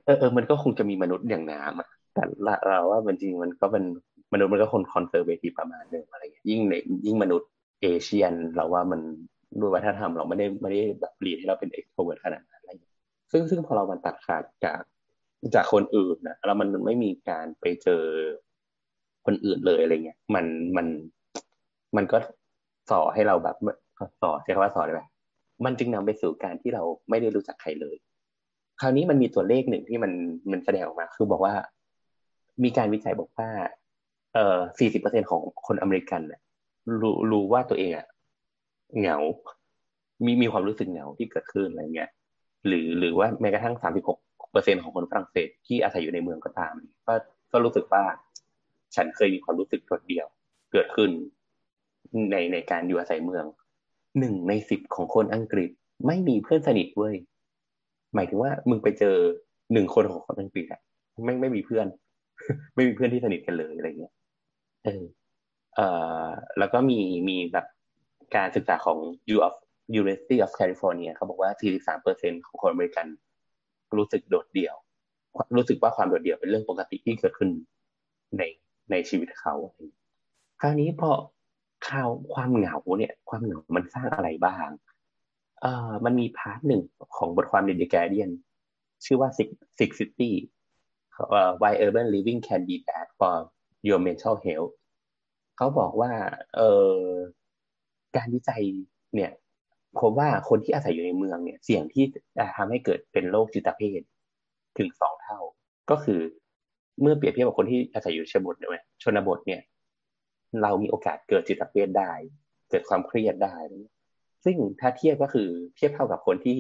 เออเออมันก็คงจะมีมนุษย์อย่างน้ำอะแต่ละเราว่ามันจริงมันก็เป็นมนุษย์มันก็คน conservative ประมาณหนึ่งอะไรอย่างเงี้ยยิ่งในยิ่งมนุษย์ Asian เราว่ามันด้วยวัฒนธรรมเราไม่ได้ไม่ได้แบบเรียนให้เราเป็นเอ็กโทรเวิร์ขนาดนั้นอะไรอย่างเงี้ย ซึ่งซึ่งพอเรามันตัดขาดจากจากคนอื่นนะแล้วมันไม่มีการไปเจอคนอื่นเลยอะไรเงี้ยมันมันมันก็ส่อให้เราแบบส่อใช้คำว่าส่อได้ไหมมันจึงนำไปสู่การที่เราไม่ได้รู้จักใครเลย คราวนี้มันมีตัวเลขหนึ่งที่มันมันแสดงออกมา คือบอกว่า มีการวิจัยบอกว่า เอ่อสี่สิบเปอร์เซ็นของคนอเมริกันน่ะรู้รู้ว่าตัวเองอะเหงา มีมีความรู้สึกเหงาที่เกิดขึ้นอะไรเงี้ย หรือหรือว่าแม้กระทั่งสามสิบหกเปอร์เซ็นของคนฝรั่งเศสที่อาศัยอยู่ในเมืองก็ตาม ก็ก็รู้สึกว่า ฉันเคยมีความรู้สึกโดดเดี่ยวเกิดขึ้น ในในการอยู่อาศัยเมืองหนึ่งในสิบของคนอังกฤษไม่มีเพื่อนสนิทเว้ยหมายถึงว่ามึงไปเจอหนึ่งคนของคนอังกฤษอะไม่ไม่มีเพื่อน ไม่มีเพื่อนที่สนิทกันเลยอะไรเงี้ยเออเอ่อแล้วก็มีมีแบบการศึกษาของ U of University of California เขาบอกว่า 43%ของคนอเมริกัน รู้สึกโดดเดี่ยว รู้สึกว่าความโดดเดี่ยวเป็นเรื่องปกติที่เกิดขึ้นในในชีวิตเขา คราวนี้พอข่าวความเหงาเนี่ย ความเหงามันสร้างอะไรบ้าง เอ่อมันมีพาร์ทหนึ่งของบทความใน The Guardian ชื่อว่า Six Six City Why Urban Living Can Be Bad for Your Mental Health เขาบอกว่า เอ่อการวิจัยเนี่ย พบว่าคนที่อาศัยอยู่ในเมืองเนี่ย เสี่ยงที่จะทำให้เกิดเป็นโรคจิตเภทถึงสองเท่า ก็คือเมื่อเปรียบเทียบกับคนที่อาศัยอยู่ชนบทเนี่ยชนบทเนี่ย เรามีโอกาสเกิดจิตเภทได้ เกิดความเครียดได้ ซึ่งถ้าเทียบก็คือเทียบเท่ากับคนที่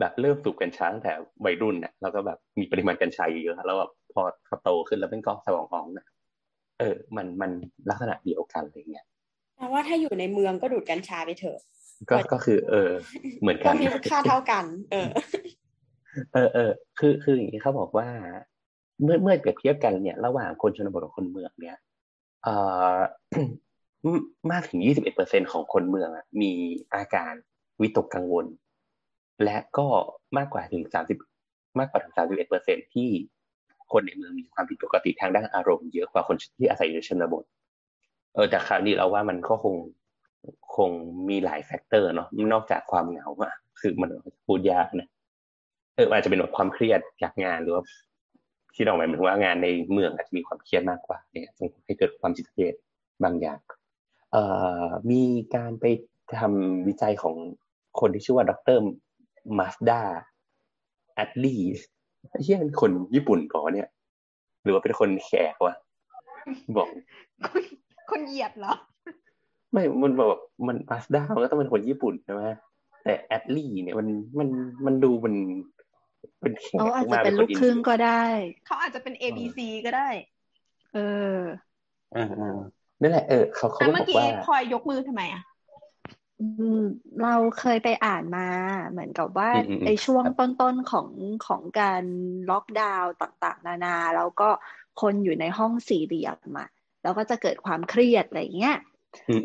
แบบเริ่มสูบกัญชาตั้งแต่วัยรุ่นเนี่ยแล้วก็แบบมีปริมาณกัญชาเยอะแล้วแบบพอเขาโตขึ้นแล้วเป็นกองสมองอ่องนะเออ มันมันลักษณะเดียวกันอะไรเงี้ยแปลว่าถ้าอยู่ในเมืองก็ดูดกัญชาไปเถอะ ก็ก็คือ เออ เหมือนกัก็นมีค่าเท่ากัน เออ เออเออคือคืออย่างนี้เขาบอกว่า เมื่อเมื่อเปรียบเทียบกันเนี่ย ระหว่างคนชนบทกับคนเมืองเนี่ยเอ่อมากถึง 21เปอร์เซ็นของคนเมืองอะมีอาการวิตกกังวล และก็มากกว่าถึง 30 มากกว่าถึง 31เปอร์เซ็นที่คนในเมืองมีความผิดปกติทางด้านอารมณ์เยอะกว่าคนที่อาศัยอยู่ในชนบท เออแต่คราวนี้เราว่ามันก็คง คงมีหลาย factor เนาะนอกจากความเหงาอะคือมันพูดยากนะเอออาจจะเป็นแบบความเครียดจากงานหรือว่าที่เราหมายถึงว่างานในเมืองอาจจะมีความเครียดมากกว่าเนี่ยส่งให้เกิดความจิตเภทบางอย่างเอ่อมีการไปทำวิจัยของคนที่ชื่อว่าดร. Mazda Adli เฮียเป็นคนญี่ปุ่นก่อเนี่ย หรือว่าเป็นคนแขกวะบอกคนคนเหยียดเหรอ ไม่มันบอกมันมาสด้ามันก็ต้องเป็นคนญี่ปุ่นใช่ไหมแต่แอดลี่เนี่ยมันมันมันดูมันเป็นแขกเขาอาจจะมาเป็นคลูกครึ่งอินเดียก็ได้ เขาอาจจะเป็น A B C ก็ได้ เอออ่าอ่านั่นแหละเออเขาเขาแล้วก็เมื่บออกกี้ว่าพลอยยกมือทำไมอะอืมเราเคยไปอ่านมาเหมือนกับว่าอืมอืมอืมในช่วงครับต้นๆของของการล็อกดาวน์ต่างๆ นานา แล้วก็คนอยู่ในห้องสี่เหลี่ยมอะแล้วก็จะเกิดความเครียดอะไรเงี้ยอืมอืม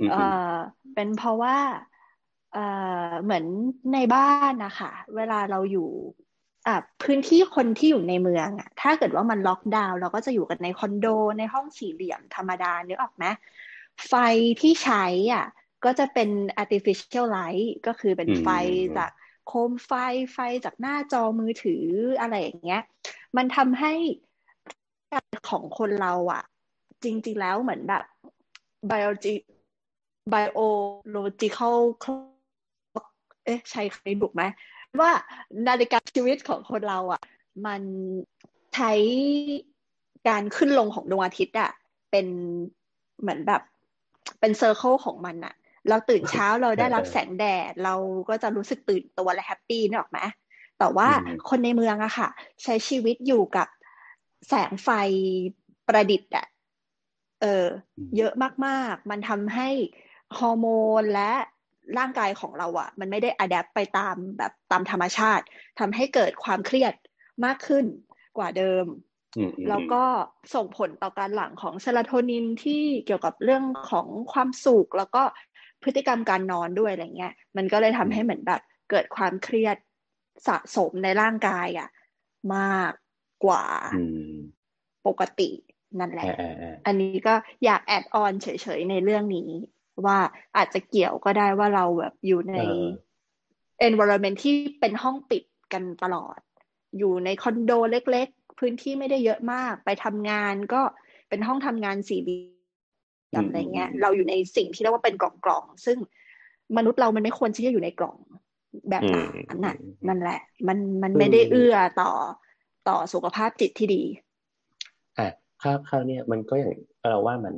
เออืมอเป็นเพราะว่าเออเหมือนในบ้านนะคะเวลาเราอยู่อะพื้นที่คนที่อยู่ในเมืองอะถ้าเกิดว่ามันล็อกดาวน์เราก็จะอยู่กันในคอนโดในห้องสี่เหลี่ยมธรรมดานึกออกไหมไฟที่ใช้อะก็จะเป็น artificial light ก็คือเป็นอืมไฟจากโคมไฟไฟจากหน้าจอมือถืออะไรอย่างเงี้ย มันทำให้การของคนเราอะ จริง ๆ แล้วเหมือนแบบ biology biological clock เอ๊ะใช้คำนี้ถูกไหม ว่านาฬิกาชีวิตของคนเราอะ มันใช้การขึ้นลงของดวงอาทิตย์อะ เป็นเหมือนแบบเป็น circle ของมันอะ เราตื่นเช้าเราได้รับแสงแดด เราก็จะรู้สึกตื่นตัวและ happy นึกออกไหมแต่ว่าอืมคนในเมืองอะค่ะ ใช้ชีวิตอยู่กับแสงไฟประดิษฐ์อะเออ เยอะมากๆ มันทำให้ ฮอร์โมนและร่างกายของเราอะมันไม่ได้ adapt ไปตามแบบตามธรรมชาติทำให้เกิดความเครียดมากขึ้นกว่าเดิมอืมอืมแล้วก็ส่งผลต่อการหลั่งของเซโรโทนินที่เกี่ยวกับเรื่องของความสุขแล้วก็พฤติกรรมการนอนด้วยอะไรเงี้ย มันก็เลยทำให้เหมือนแบบเกิดความเครียดสะสมในร่างกายอะมากกว่าอืมปกตินั่นแหละอ่าอ่าอ่าอันนี้ก็อยากแอดออนเฉยๆในเรื่องนี้ ว่าอาจจะเกี่ยวก็ได้ว่าเราแบบอยู่ใน environment ที่เป็นห้องปิดกันตลอด อยู่ในคอนโดเล็ก ๆ พื้นที่ไม่ได้เยอะมาก ไปทำงานก็เป็นห้องทำงานสี่เหลี่ยมอะไรเงี้ย เราอยู่ในสิ่งที่เรียกว่าเป็นกล่องๆซึ่งมนุษย์เรามันไม่ควรที่จะอยู่ในกล่องแบบนั้นน่ะนั่นแหละ มันมันไม่ได้เอื้อต่อต่อสุขภาพจิตที่ดีอะคราวคราวเนี้ยมันก็อย่าง เราว่ามัน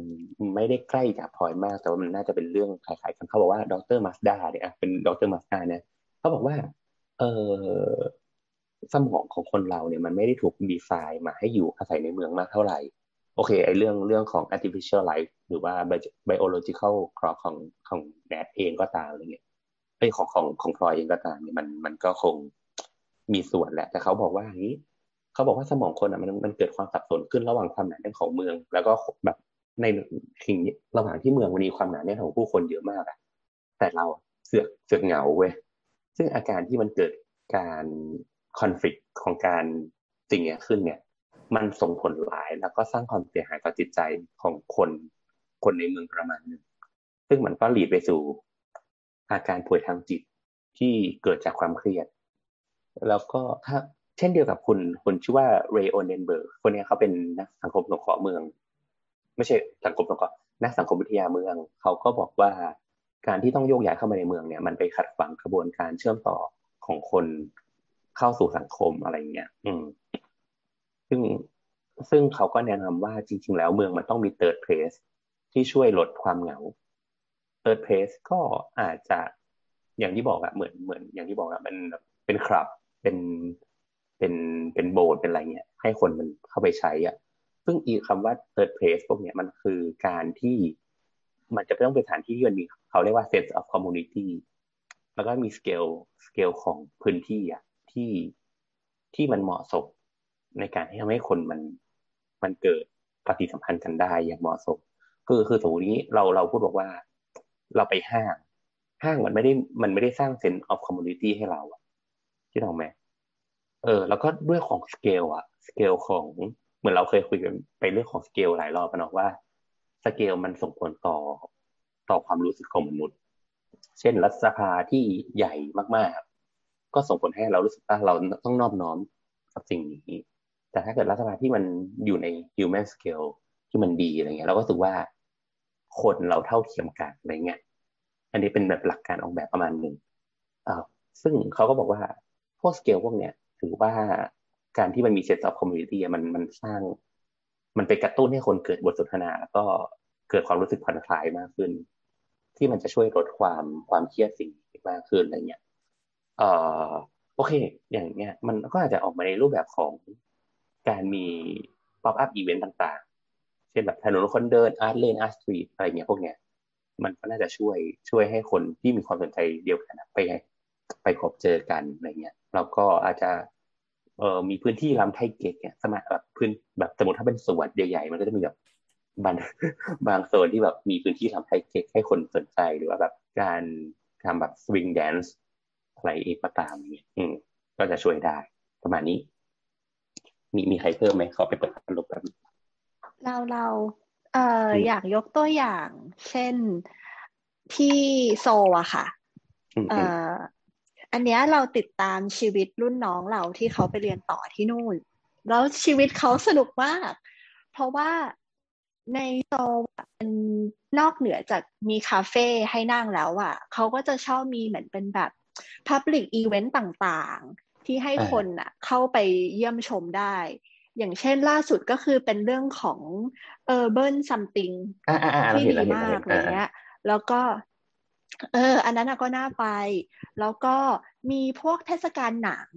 ไม่ได้ใกล้จากพลอยมาก แต่ว่ามันน่าจะเป็นเรื่องคล้ายๆกันเขาบอกว่าดรมาสดาเนี่ยอะเป็นดรมาสดาเนี่ยเขาบอกว่า เออสมองของคนเราเนี่ยมันไม่ได้ถูกดีไซน์มาให้อยู่อาศัยในเมืองมากเท่าไหร่ โอเคไอเรื่องเรื่องของ artificial life หรือว่า biological clock ของของแนทเองก็ตามอะไรเงี้ยไอยของของของพลอยเองก็ตามเนี่ยมันมันก็คงมีส่วนแหละ แต่เขาบอกว่าอย่างนี้ เขาบอกว่าสมองคนอะมันมันเกิดความสับสนขึ้นระหว่างความหนาแน่นของเมือง แล้วก็แบบในสิ่งระหว่างที่เมืองมันมีความหนาแน่นของผู้คนเยอะมากอะแต่เราเสือกเสือกเหงาเว้ยซึ่งอาการที่มันเกิดการคอนฟ lict ของการสิ่งนี้ขึ้นเนี่ย มันส่งผลหลายแล้วก็สร้างความเสียหายต่อจิตใจของคนคนในเมืองประมาณหนึ่งซึ่งมันก็หลีดไปสู่อาการป่วยทางจิตที่เกิดจากความเครียด แล้วก็ถ้า เช่นเดียวกับคุณคนชื่อว่าเรย์โอเดนเบิร์กคนนี้เขาเป็นนักสังคมสงเคราะห์เมือง ไม่ใช่สังคมสงเคราะห์นักสังคมวิทยาเมือง เขาก็บอกว่าการที่ต้องโยกย้ายเข้ามาในเมืองเนี่ยมันไปขัดขวางกระบวนการเชื่อมต่อของคนเข้าสู่สังคมอะไรเงี้ย อืม ซึ่งซึ่งเขาก็แนะนำว่าจริง ๆ แล้วเมืองมันต้องมี third place ที่ช่วยลดความเหงา third place ก็อาจจะอย่างที่บอกอะเหมือนเหมือน อย่างที่บอกอะมันเป็นคลับเป็น เป็นเป็นโบสถ์เป็นอะไรเงี้ยให้คนมันเข้าไปใช้อะซึ่งอีกคำว่า third place พวกเนี้ยมันคือการที่ มันจะต้องเป็นสถานที่ที่มันมีเขาเรียกว่า sense of community แล้วก็มี scale scale ของพื้นที่อะที่ที่มันเหมาะสมในการที่ทำให้คนมันมันเกิดปฏิสัมพันธ์กันได้อย่างเหมาะสมคือคือสมมตินี้เราเราพูดบอกว่า เราไปห้าง ห้างมันไม่ได้มันไม่ได้สร้าง sense of community ให้เราอะที่เราไหม เออ แล้วก็ด้วยของสเกลอะสเกลของเหมือนเราเคยคุยกันไปเรื่องของสเกลหลายรอบกันเนาะว่าสเกลมันส่งผลต่อต่อความรู้สึกของมนุษย์ เช่นรัฐสภาที่ใหญ่มากๆ ก็ส่งผลให้เรารู้สึกว่าเราต้องนอบน้อมกับสิ่งนี้ แต่ถ้าเกิดรัฐสภาที่มันอยู่ใน human scale ที่มันดีอะไรเงี้ยเราก็รู้สึกว่าคนเราเท่าเทียมกันอะไรเงี้ยอันนี้เป็นแบบหลักการออกแบบประมาณหนึ่งอ่าซึ่งเขาก็บอกว่าพวกสเกลพวกเนี้ย ถือว่าการที่มันมี sense of community มันมันสร้าง มันไปกระตุ้นให้คนเกิดบทสนทนาแล้วก็เกิดความรู้สึกผ่อนคลายมากขึ้น ที่มันจะช่วยลดความความเครียดสิ่งมากขึ้นอะไรเงี้ยเอ่อโอเค อย่างเงี้ย มันก็อาจจะออกมาในรูปแบบของการมี pop up event ต่างๆ เช่นแบบถนนคนเดิน art lane art street อะไรเงี้ยพวกเนี้ยมันก็น่าจะช่วยช่วยให้คนที่มีความสนใจเดียวกันไป ไปพบเจอกันอะไรเงี้ยแล้วก็อาจจะเอ่อมีพื้นที่ลำไทยเก๊กเนี่ยสมัยแบบพื้นแบบสมมติถ้าเป็นสวนใหญ่ๆ มันก็จะมีแบบบางบางโซนที่แบบมีพื้นที่ลำไทยเก๊กให้คนสนใจหรือว่าแบบการทำแบบสวิงแดนซ์อะไรเองก็ตามเนี่ยอืม ก็จะช่วยได้ ประมาณนี้ มีมีใครเพิ่มไหมขอไปเปิดพัดลมแบบเราเราเอ่ออยากยกตัวอย่าง เช่นที่โซอะค่ะ เอ่อ อันเนี้ยเราติดตามชีวิตรุ่นน้องเราที่เขาไปเรียนต่อที่นู่น แล้วชีวิตเขาสนุกมาก เพราะว่าในโซเป็นนอกเหนือจากมีคาเฟ่ให้นั่งแล้วอะเขาก็จะชอบมีเหมือนเป็นแบบ Public Event ต่างๆ ที่ให้คนอะเข้าไปเยี่ยมชมได้ อย่างเช่นล่าสุดก็คือเป็นเรื่องของ Urban Something ที่ดีมากอะไรเงี้ยแล้วก็ เออ อันนั้นก็น่าไป แล้วก็มีพวกเทศกาลหนัง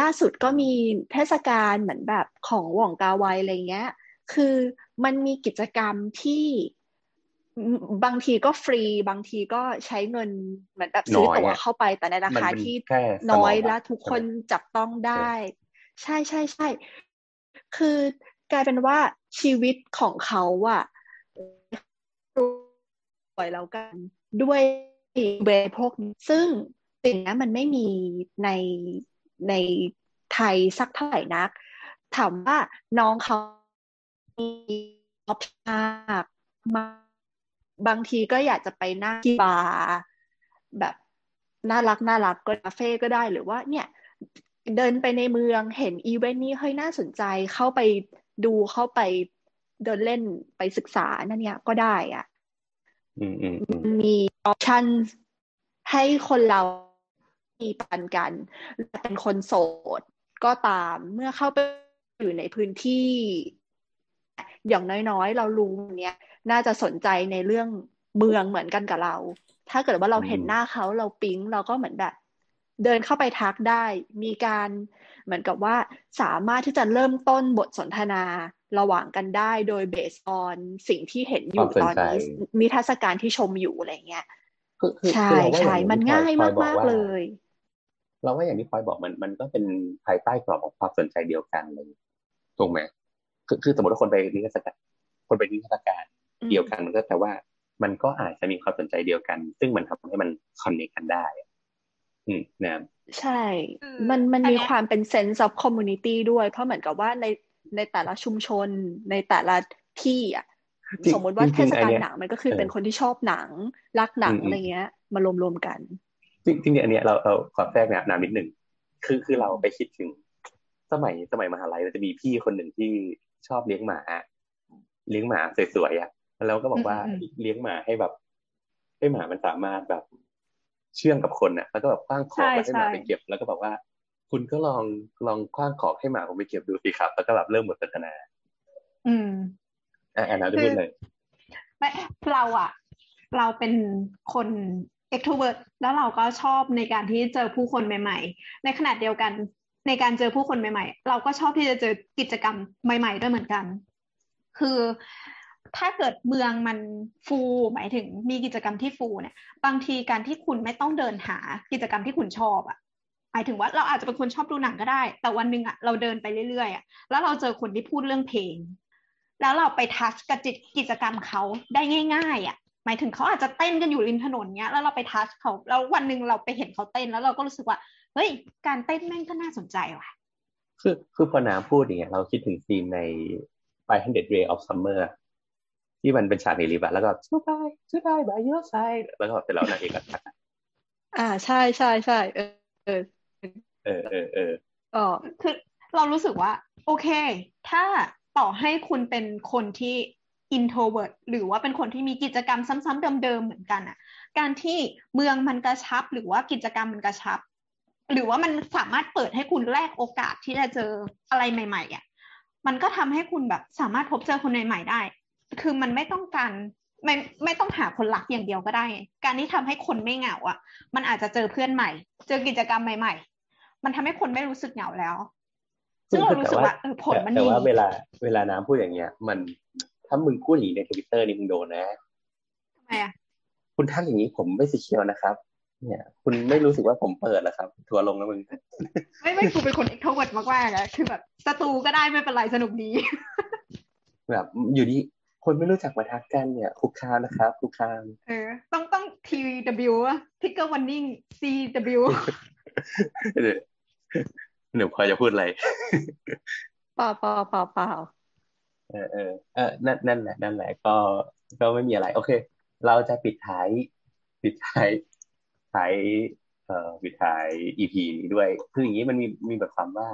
ล่าสุดก็มีเทศกาลเหมือนแบบของหว่องกาไวอะไรเงี้ย คือมันมีกิจกรรมที่บางทีก็ฟรี บางทีก็ใช้เงินเหมือนแบบซื้อตั๋วเข้าไปแต่ในราคาที่น้อยและทุกคนจับต้องได้ ใช่ใช่ใช่ คือกลายเป็นว่าชีวิตของเขาอะปล่อยแล้วกัน ด้วยเวพวกซึ่งสิ่งนั้นมันไม่มีในในไทยสักเท่าไหร่นัก ถามว่าน้องเขามี option มาบางทีก็อยากจะไปนั่งที่บาร์แบบน่ารักน่ารักก็คาเฟ่ก็ได้หรือว่าเนี่ย เดินไปในเมืองเห็นอีเวนต์นี้เฮ้ยน่าสนใจเข้าไปดูเข้าไปเดินเล่นไปศึกษานั่นเนี่ยก็ได้อะ มอืมอืมมี option ให้คนเรามีปันกัน เป็นคนโสดก็ตามเมื่อเข้าไปอยู่ในพื้นที่ อย่างน้อยๆ เรารู้เนี้ย น่าจะสนใจในเรื่องเมืองเหมือนกันกับเรา ถ้าเกิดว่าเราเห็นหน้าเขาเราปิ๊งเราก็เหมือนแบบ เดินเข้าไปทักได้ มีการ เหมือนกับว่าสามารถที่จะเริ่มต้นบทสนทนาระหว่างกันได้โดยเบสออนสิ่งที่เห็นอยู่ตอนนี้นิทรรศการที่ชมอยู่อะไรเงี้ยคือคือใช่คือเราว่าใช่อย่มันง่ายที่พลอมากบอกๆว่เลย เราว่าอย่างที่พลอยบอกมันมันก็เป็นภายใต้กรอบของความสนใจเดียวกันเลยถูกไหมคือคือสมมติว่าคนไปนิทรรศการคนไปนิทรรศการอืมเดียวกันมันก็แต่ว่า มันก็อาจจะมีความสนใจเดียวกัน ซึ่งมันทำให้มันคอนเนคกันได้ อืมนะ ใช่คือมันมันอันมีเนี้ยความเป็น sense of community ด้วย เพราะเหมือนกับว่าในในแต่ละชุมชนในแต่ละที่อะจริงสมมติว่าจริงๆเทศกาลไอเนี้ยหนังมันก็คือเออเป็นคนที่ชอบหนัง รักหนังอืมอะไรเงี้ย มารวมๆกัน จริงจริงๆอันเนี้ยเราเราขอแทรกนะนามนิดหนึ่งคือคือเราไปคิดถึง สมัยสมัยมหาลัยเราจะมีพี่คนหนึ่งที่ชอบเลี้ยงหมา เลี้ยงหมาสวยๆอะแล้วก็บอกว่าอืมอืมเลี้ยงหมาให้แบบให้หมามันสามารถแบบ เชื่องกับคนอะแล้วก็แบบคว้างของมาให้หมาไปเก็บ แล้วก็บอกว่า คุณก็ลองลองคว้างของให้หมาผมไปเก็บดูสิครับ แล้วก็แบบเริ่มบทสนทนา อืมอะแอนนาจะพูดเลยไม่เราอะเราเป็นคน extrovert แล้วเราก็ชอบในการที่เจอผู้คนใหม่ ๆ ในขณะเดียวกันในการเจอผู้คนใหม่ ๆ เราก็ชอบที่จะเจอกิจกรรมใหม่ ๆ ด้วยเหมือนกัน คือ ถ้าเกิดเมืองมันฟู หมายถึงมีกิจกรรมที่ฟูเนี่ย บางทีการที่คุณไม่ต้องเดินหากิจกรรมที่คุณชอบอะหมายถึงว่าเราอาจจะเป็นคนชอบดูหนังก็ได้ แต่วันหนึ่งอะเราเดินไปเรื่อยๆอะแล้วเราเจอคนที่พูดเรื่องเพลง แล้วเราไปทัชกับจิตกิจกรรมเขาได้ง่าย ๆอะหมายถึงเขาอาจจะเต้นกันอยู่ริมถนนเนี้ย แล้วเราไปทัชเขาแล้ววันหนึ่งเราไปเห็นเขาเต้นแล้วเราก็รู้สึกว่าเฮ้ย การเต้นแม่งก็น่าสนใจว่ะคือคือพอน้ำพูดอย่างเงี้ยเราคิดถึงซีนใน 500 Ray of Summer ที่มันเป็นฉากในลิฟต์อะแล้วก็ Goodbye Goodbye by your side แล้วก็เสร็จแล้วนางเอกก็ทักอะอ่าใช่ใช่ใช่เออเออเออเออเออก็คือเรารู้สึกว่า โอเค ถ้าต่อให้คุณเป็นคนที่ introvert หรือว่าเป็นคนที่มีกิจกรรมซ้ำๆเดิมๆเหมือนกันอะการที่เมืองมันกระชับหรือว่ากิจกรรมมันกระชับ หรือว่ามันสามารถเปิดให้คุณแลกโอกาสที่จะเจออะไรใหม่ ๆอะมันก็ทำให้คุณแบบสามารถพบเจอคนใหม่ๆได้ คือมันไม่ต้องการไม่ไม่ต้องหาคนรักอย่างเดียวก็ได้ไงการที่ทำให้คนไม่เหงาอะ มันอาจจะเจอเพื่อนใหม่ เจอกิจกรรมใหม่ ๆ มันทำให้คนไม่รู้สึกเหงาแล้ว ซึ่งเรารู้สึกว่าเออผลมันแต่ดีว่าเวลาเวลาน้ำพูดอย่างเงี้ย มันถ้ามึงพูดอย่างนี้ในทวิตเตอร์นี่มึงโดนนะทำไมอะคุณทักอย่างนี้ผมไม่สีเขียวนะครับ เนี่ย คุณไม่รู้สึกว่าผมเปิดเหรอครับ ทัวร์ลงแล้วมึง ไม่ไม่กูเป็นคน extrovert มากๆอะคือแบบศัตรูก็ได้ไม่เป็นไรสนุกดีแบบอยู่ดี คนไม่รู้จักมาทักกันเนี่ยคุกคามนะครับคุกคามเออต้องต้อง TW อะ Trigger Warning CW เดี๋ยวหนูพอจะพูดอะไรเปล่าเปล่าเปล่าเปล่าเออเออเออนั่นนั่นแหละนั่นแหละก็ก็ไม่มีอะไร โอเค เราจะปิดท้าย ปิดท้ายท้ายเอ่อปิดท้าย EP นี้ด้วย คืออย่างนี้มันมีมีแบบความว่า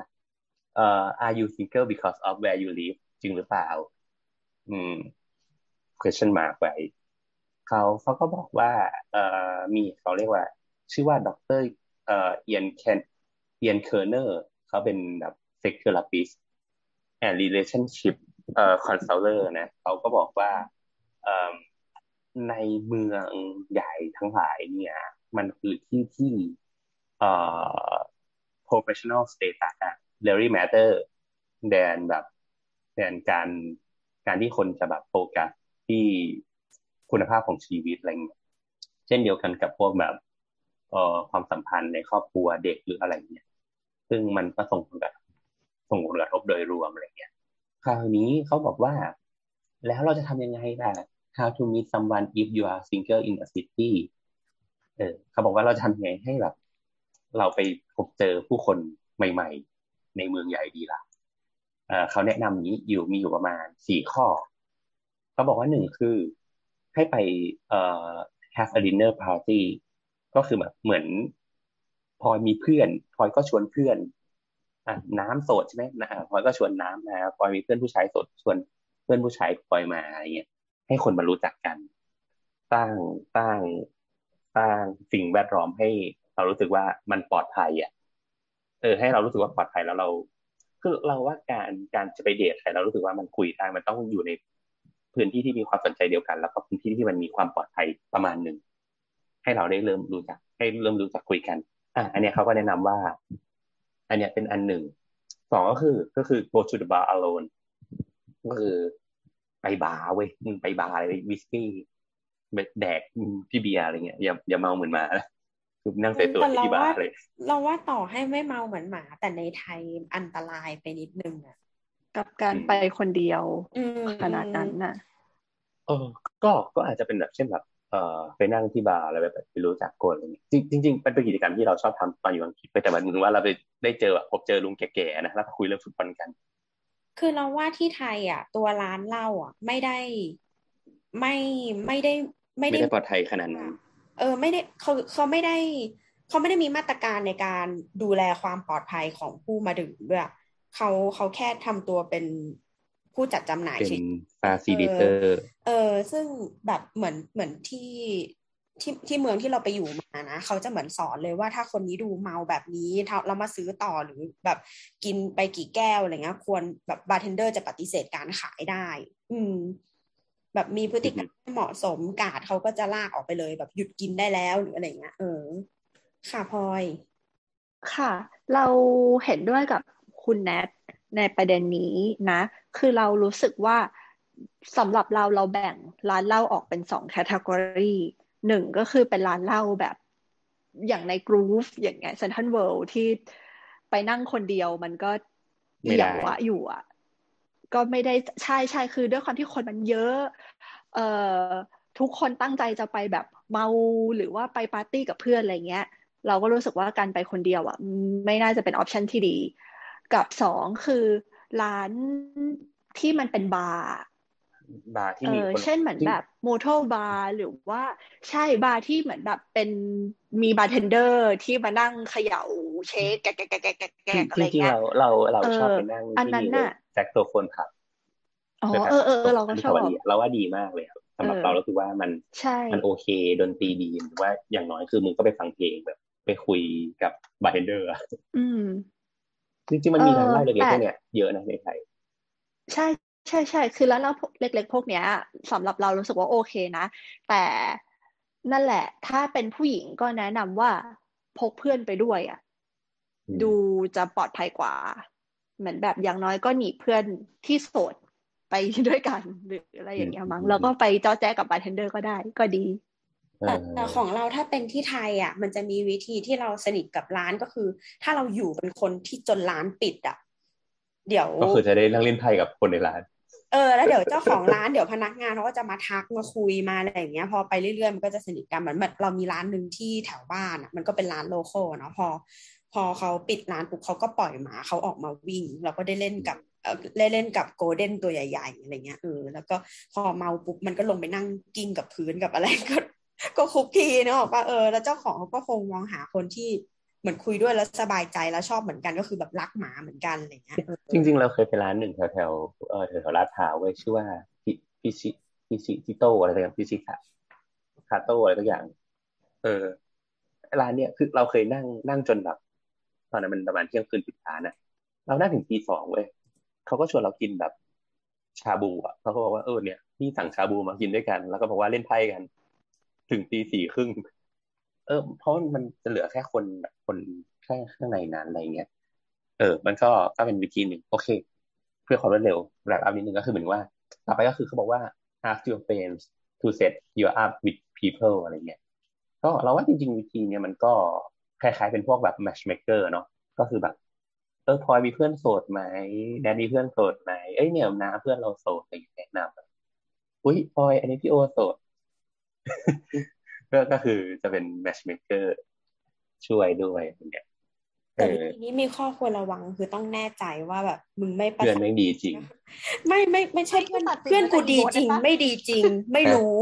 เอ่อ are you single because of where you live จริงหรือเปล่า อืม question mark ไว้เขาเขาก็บอกว่าเอ่อมีเขาเรียกว่า ชื่อว่าดรเอ่อเอียนเคนเอียนเคอร์เนอร์เขาเป็นแบบ sex therapist and relationship เอ่อ counselor นะเขาก็บอกว่าเอ่อในเมืองใหญ่ทั้งหลายเนี่ย มันคือที่ที่เอ่อ professional status อะ very matter than แบบ than การการที่คนจะแบบโฟกัส ที่คุณภาพของชีวิตอะไรเงี้ยเช่นเดียวกันกับพวกแบบเอ่อความสัมพันธ์ในครอบครัวเด็กหรืออะไรเงี้ยซึ่งมันก็ส่งผลกระทบส่งผลกระทบโดยรวมอะไรเงี้ยคราวนี้เขาบอกว่า แล้วเราจะทำยังไงล่ะ how to meet someone if you are single in a city เออเขาบอกว่าเราจะทำยังไงให้แบบ เราไปพบเจอผู้คนใหม่ ๆ ในเมืองใหญ่ดีล่ะเออเขาแนะนำนี้อยู่มีอยู่ประมาณสี่ข้อ เขาบอกว่าหนึ่งคือให้ไปเอ่อ have a dinner party ก็คือแบบเหมือนพลอยมีเพื่อนพลอยก็ชวนเพื่อนอะน้ำโสดใช่ไหมนะพลอยก็ชวนน้ำมาพลอยมีเพื่อนผู้ชายโสดชวนเพื่อนผู้ชายพลอยมาอะไรเงี้ยให้คนมารู้จักกัน สร้างสร้างสร้างสิ่งแวดล้อมให้เรารู้สึกว่ามันปลอดภัยอะเออ ให้เรารู้สึกว่าปลอดภัยแล้วเราคือเราว่าการการจะไปเดทใครเรารู้สึกว่ามันคุยได้มันต้องอยู่ใน พื้นที่ที่มีความสนใจเดียวกัน แล้วก็พื้นที่ที่มันมีความปลอดภัยประมาณหนึ่งให้เราได้เริ่มรู้จัก ให้เริ่มรู้จักคุยกันอะอันเนี้ยเขาก็แนะนำว่า อันเนี้ยเป็นอันหนึ่งสองก็คือก็คือ go to the bar alone ก็คือไปบาร์เว้ยมึงไปบาร์เลยวิสกี้แดกพี่เบียร์อะไรเงี้ยอย่าอย่าเมาเหมือนหมาคือนั่งใส่ตัวที่บาร์เลย เราว่าต่อให้ไม่เมาเหมือนหมา แต่ในไทยอันตรายไปนิดนึงอะ กับการไปคนเดียวอืมขนาดนั้นน่ะเออก็ก็อาจจะเป็นแบบเช่นแบบเอ่อไปนั่งที่บาร์อะไรแบบไปรู้จักคนอะไรเงี้ยจริงจริงๆมันเป็นกิจกรรมที่เราชอบทำตอนอยู่อังกฤษไปแต่วันนึงว่าเราไปได้เจอแบบพบเจอลุงแก่ๆนะแล้วก็คุยเรื่องฟุตบอลกัน คือเราว่าที่ไทยอะ ตัวร้านเหล้าอะ ไม่ได้ไม่ไม่ได้ไม่ไม่ได้ได้ปลอดภัยขนาดนั้นเออ ไม่ได้เขาเขาไม่ได้เขาไม่ได้มีมาตรการในการดูแลความปลอดภัยของผู้มาดื่มด้วย เขาเขาแค่ทำตัวเป็นผู้จัดจำหน่ายเป็นเฉยฟาซิลิเตอร์เออ ซึ่งแบบเหมือนเหมือนที่ที่ที่เมืองที่เราไปอยู่มานะเขาจะเหมือนสอนเลยว่าถ้าคนนี้ดูเมาแบบนี้ถ้าเรามาซื้อต่อหรือแบบกินไปกี่แก้วอะไรเงี้ยควรแบบ bartender จะปฏิเสธการขายได้ อืม แบบมีพฤติกรรมไม่เหมาะสมกาดเขาก็จะลากออกไปเลย แบบหยุดกินได้แล้วหรืออะไรเงี้ยเออ ค่ะพลอย ค่ะ เราเห็นด้วยกับ คุณแนทในประเด็นนี้นะ คือเรารู้สึกว่าสำหรับเราเราแบ่งร้านเหล้าออกเป็นสอง category หนึ่งก็คือเป็นร้านเหล้าแบบอย่างในกรูฟอย่างเงี้ยเซนทรัลเวิลด์ที่ไปนั่งคนเดียวมันก็เอี่ยวอะอยู่อะก็ไม่ได้ใช่ใช่คือด้วยความที่คนมันเยอะ เอ่อทุกคนตั้งใจจะไปแบบเมาหรือว่าไปปาร์ตี้กับเพื่อนอะไรเงี้ย เราก็รู้สึกว่าการไปคนเดียวอะไม่น่าจะเป็น option ที่ดี กับสองคือร้านที่มันเป็นบาร์บาร์ที่เอมีอคนเช่นเหมือนแบบโมโตบาร์หรือว่าใช่บาร์ที่เหมือนแบบเป็นมีบาร์เทนเดอร์ที่มานั่งเขย่าเช็คแกะแกะแกะแกะแกะแกะอะไรจริงๆเงี้ยเราเราเราเออชอบไปนั่งอันที่นั้นนี่เลยน่ะแซกโซโฟนผับอ๋อเออเออเออเราก็ชอบเราว่าดีมากเลยครับสำหรับเออเราเราคือว่ามันใช่มันโอเคดนตรีดีหรือว่าอย่างน้อยคือมึงก็ไปฟังเพลงแบบ ไปคุยกับบาร์เทนเดอร์อืม จริงๆมันมีร้านเหล้าเออเล็กๆแต่พวกเนี้ยเยอะนะในไทยใช่ใช่ใช่คือแล้วเราเล็ก ๆ พวกเนี้ยสำหรับเรารู้สึกว่าโอเคนะ แต่นั่นแหละ ถ้าเป็นผู้หญิงก็แนะนำว่าพกเพื่อนไปด้วยอะอืมดูจะปลอดภัยกว่า เหมือนแบบอย่างน้อยก็หนีบเพื่อนที่โสดไปด้วยกันหรืออะไรอย่างเงี้ยมั้งแล้วก็ไปจ้อแจ๊กับ bartender ก็ได้ก็ดี แต่แต่ของเราถ้าเป็นที่ไทยอะ มันจะมีวิธีที่เราสนิทกับร้านก็คือ ถ้าเราอยู่เป็นคนที่จนร้านปิดอะ เดี๋ยวก็คือจะได้นั่งเล่นไพ่กับคนในร้าน เออ แล้วเดี๋ยวเจ้าของร้านเดี๋ยวพนักงานเขาก็จะมาทักมาคุยมาอะไรอย่างเงี้ย พอไปเรื่อยๆมันก็จะสนิทกันเหมือนแบบเรามีร้านหนึ่งที่แถวบ้านอะ มันก็เป็นร้านโลคอลเนาะพอ พอเขาปิดร้านปุ๊บเขาก็ปล่อยหมาเขาออกมาวิ่งเราก็ได้เล่นกับเออได้เล่นกับโกลเด้นตัวใหญ่ๆอะไรเงี้ยเออแล้วก็พอเมาปุ๊บมันก็ลงไปนั่งกิ้งกับพื้นกับอะไรก็ ก็คุกกี้เนอะบอกว่าเออแล้วเจ้าของเขาก็คงมองหาคนที่เหมือนคุยด้วยแล้วสบายใจแล้วชอบเหมือนกันก็คือแบบรักหมาเหมือนกันอะไรเงี้ยเออจริง ๆ เราเคยไปร้านหนึ่งแถวแถวๆเออแถวแถวลาดพร้าวเว้ยชื่อว่าพิพิชิพิชิพิโตอะไรสักอย่างพิชิคาคาโตอะไรสักอย่าง เออร้านเนี้ยคือเราเคยนั่งนั่งจนแบบตอนนั้นมันประมาณเที่ยงคืนปิดร้านอะเรานั่งถึงตีสองเว้ยเขาก็ชวนเรากินแบบชาบูอะเขาก็บอกว่าเออเนี่ยพี่สั่งชาบูมากินด้วยกัน แล้วก็บอกว่าเล่นไพ่กัน ถึงตีสี่ครึ่งเออ เพราะมันจะเหลือแค่คนแบบคนแค่ข้างในนั้นอะไรเงี้ยเออ มันก็ก็เป็นวิธีหนึ่งโอเค เพื่อความรวดเร็วแรปอัพนิดนึงก็คือเหมือนว่า ต่อไปก็คือเขาบอกว่า ask your friends to set you up with people อะไรเงี้ยก็เราว่าจริงๆวิธีเนี้ยมันก็คล้ายๆเป็นพวกแบบ matchmaker เนาะก็คือแบบ เออพลอยมีเพื่อนโสดไหมแดนมีเพื่อนโสดไหมเอ้ยเนี่ยนาเพื่อนเราโสดอะไรอย่างเงี้ยแนะนำแบอุ้ยพลอยอันนี้พี่โอโสด ก็ก็คือจะเป็น matchmaker ช่วยด้วยอย่างเงี้ยเอแต่อทีนี้มีข้อควรระวังคือต้องแน่ใจว่าแบบ มึงไม่ประเพื่อนสาทไม่ดีจริง ไม่ไม่ไม่ใช่เพื่อนตัดสินเพื่อนกูดีว่าจริงได้โบสได้ปะไม่ดีจริง ไม่รู้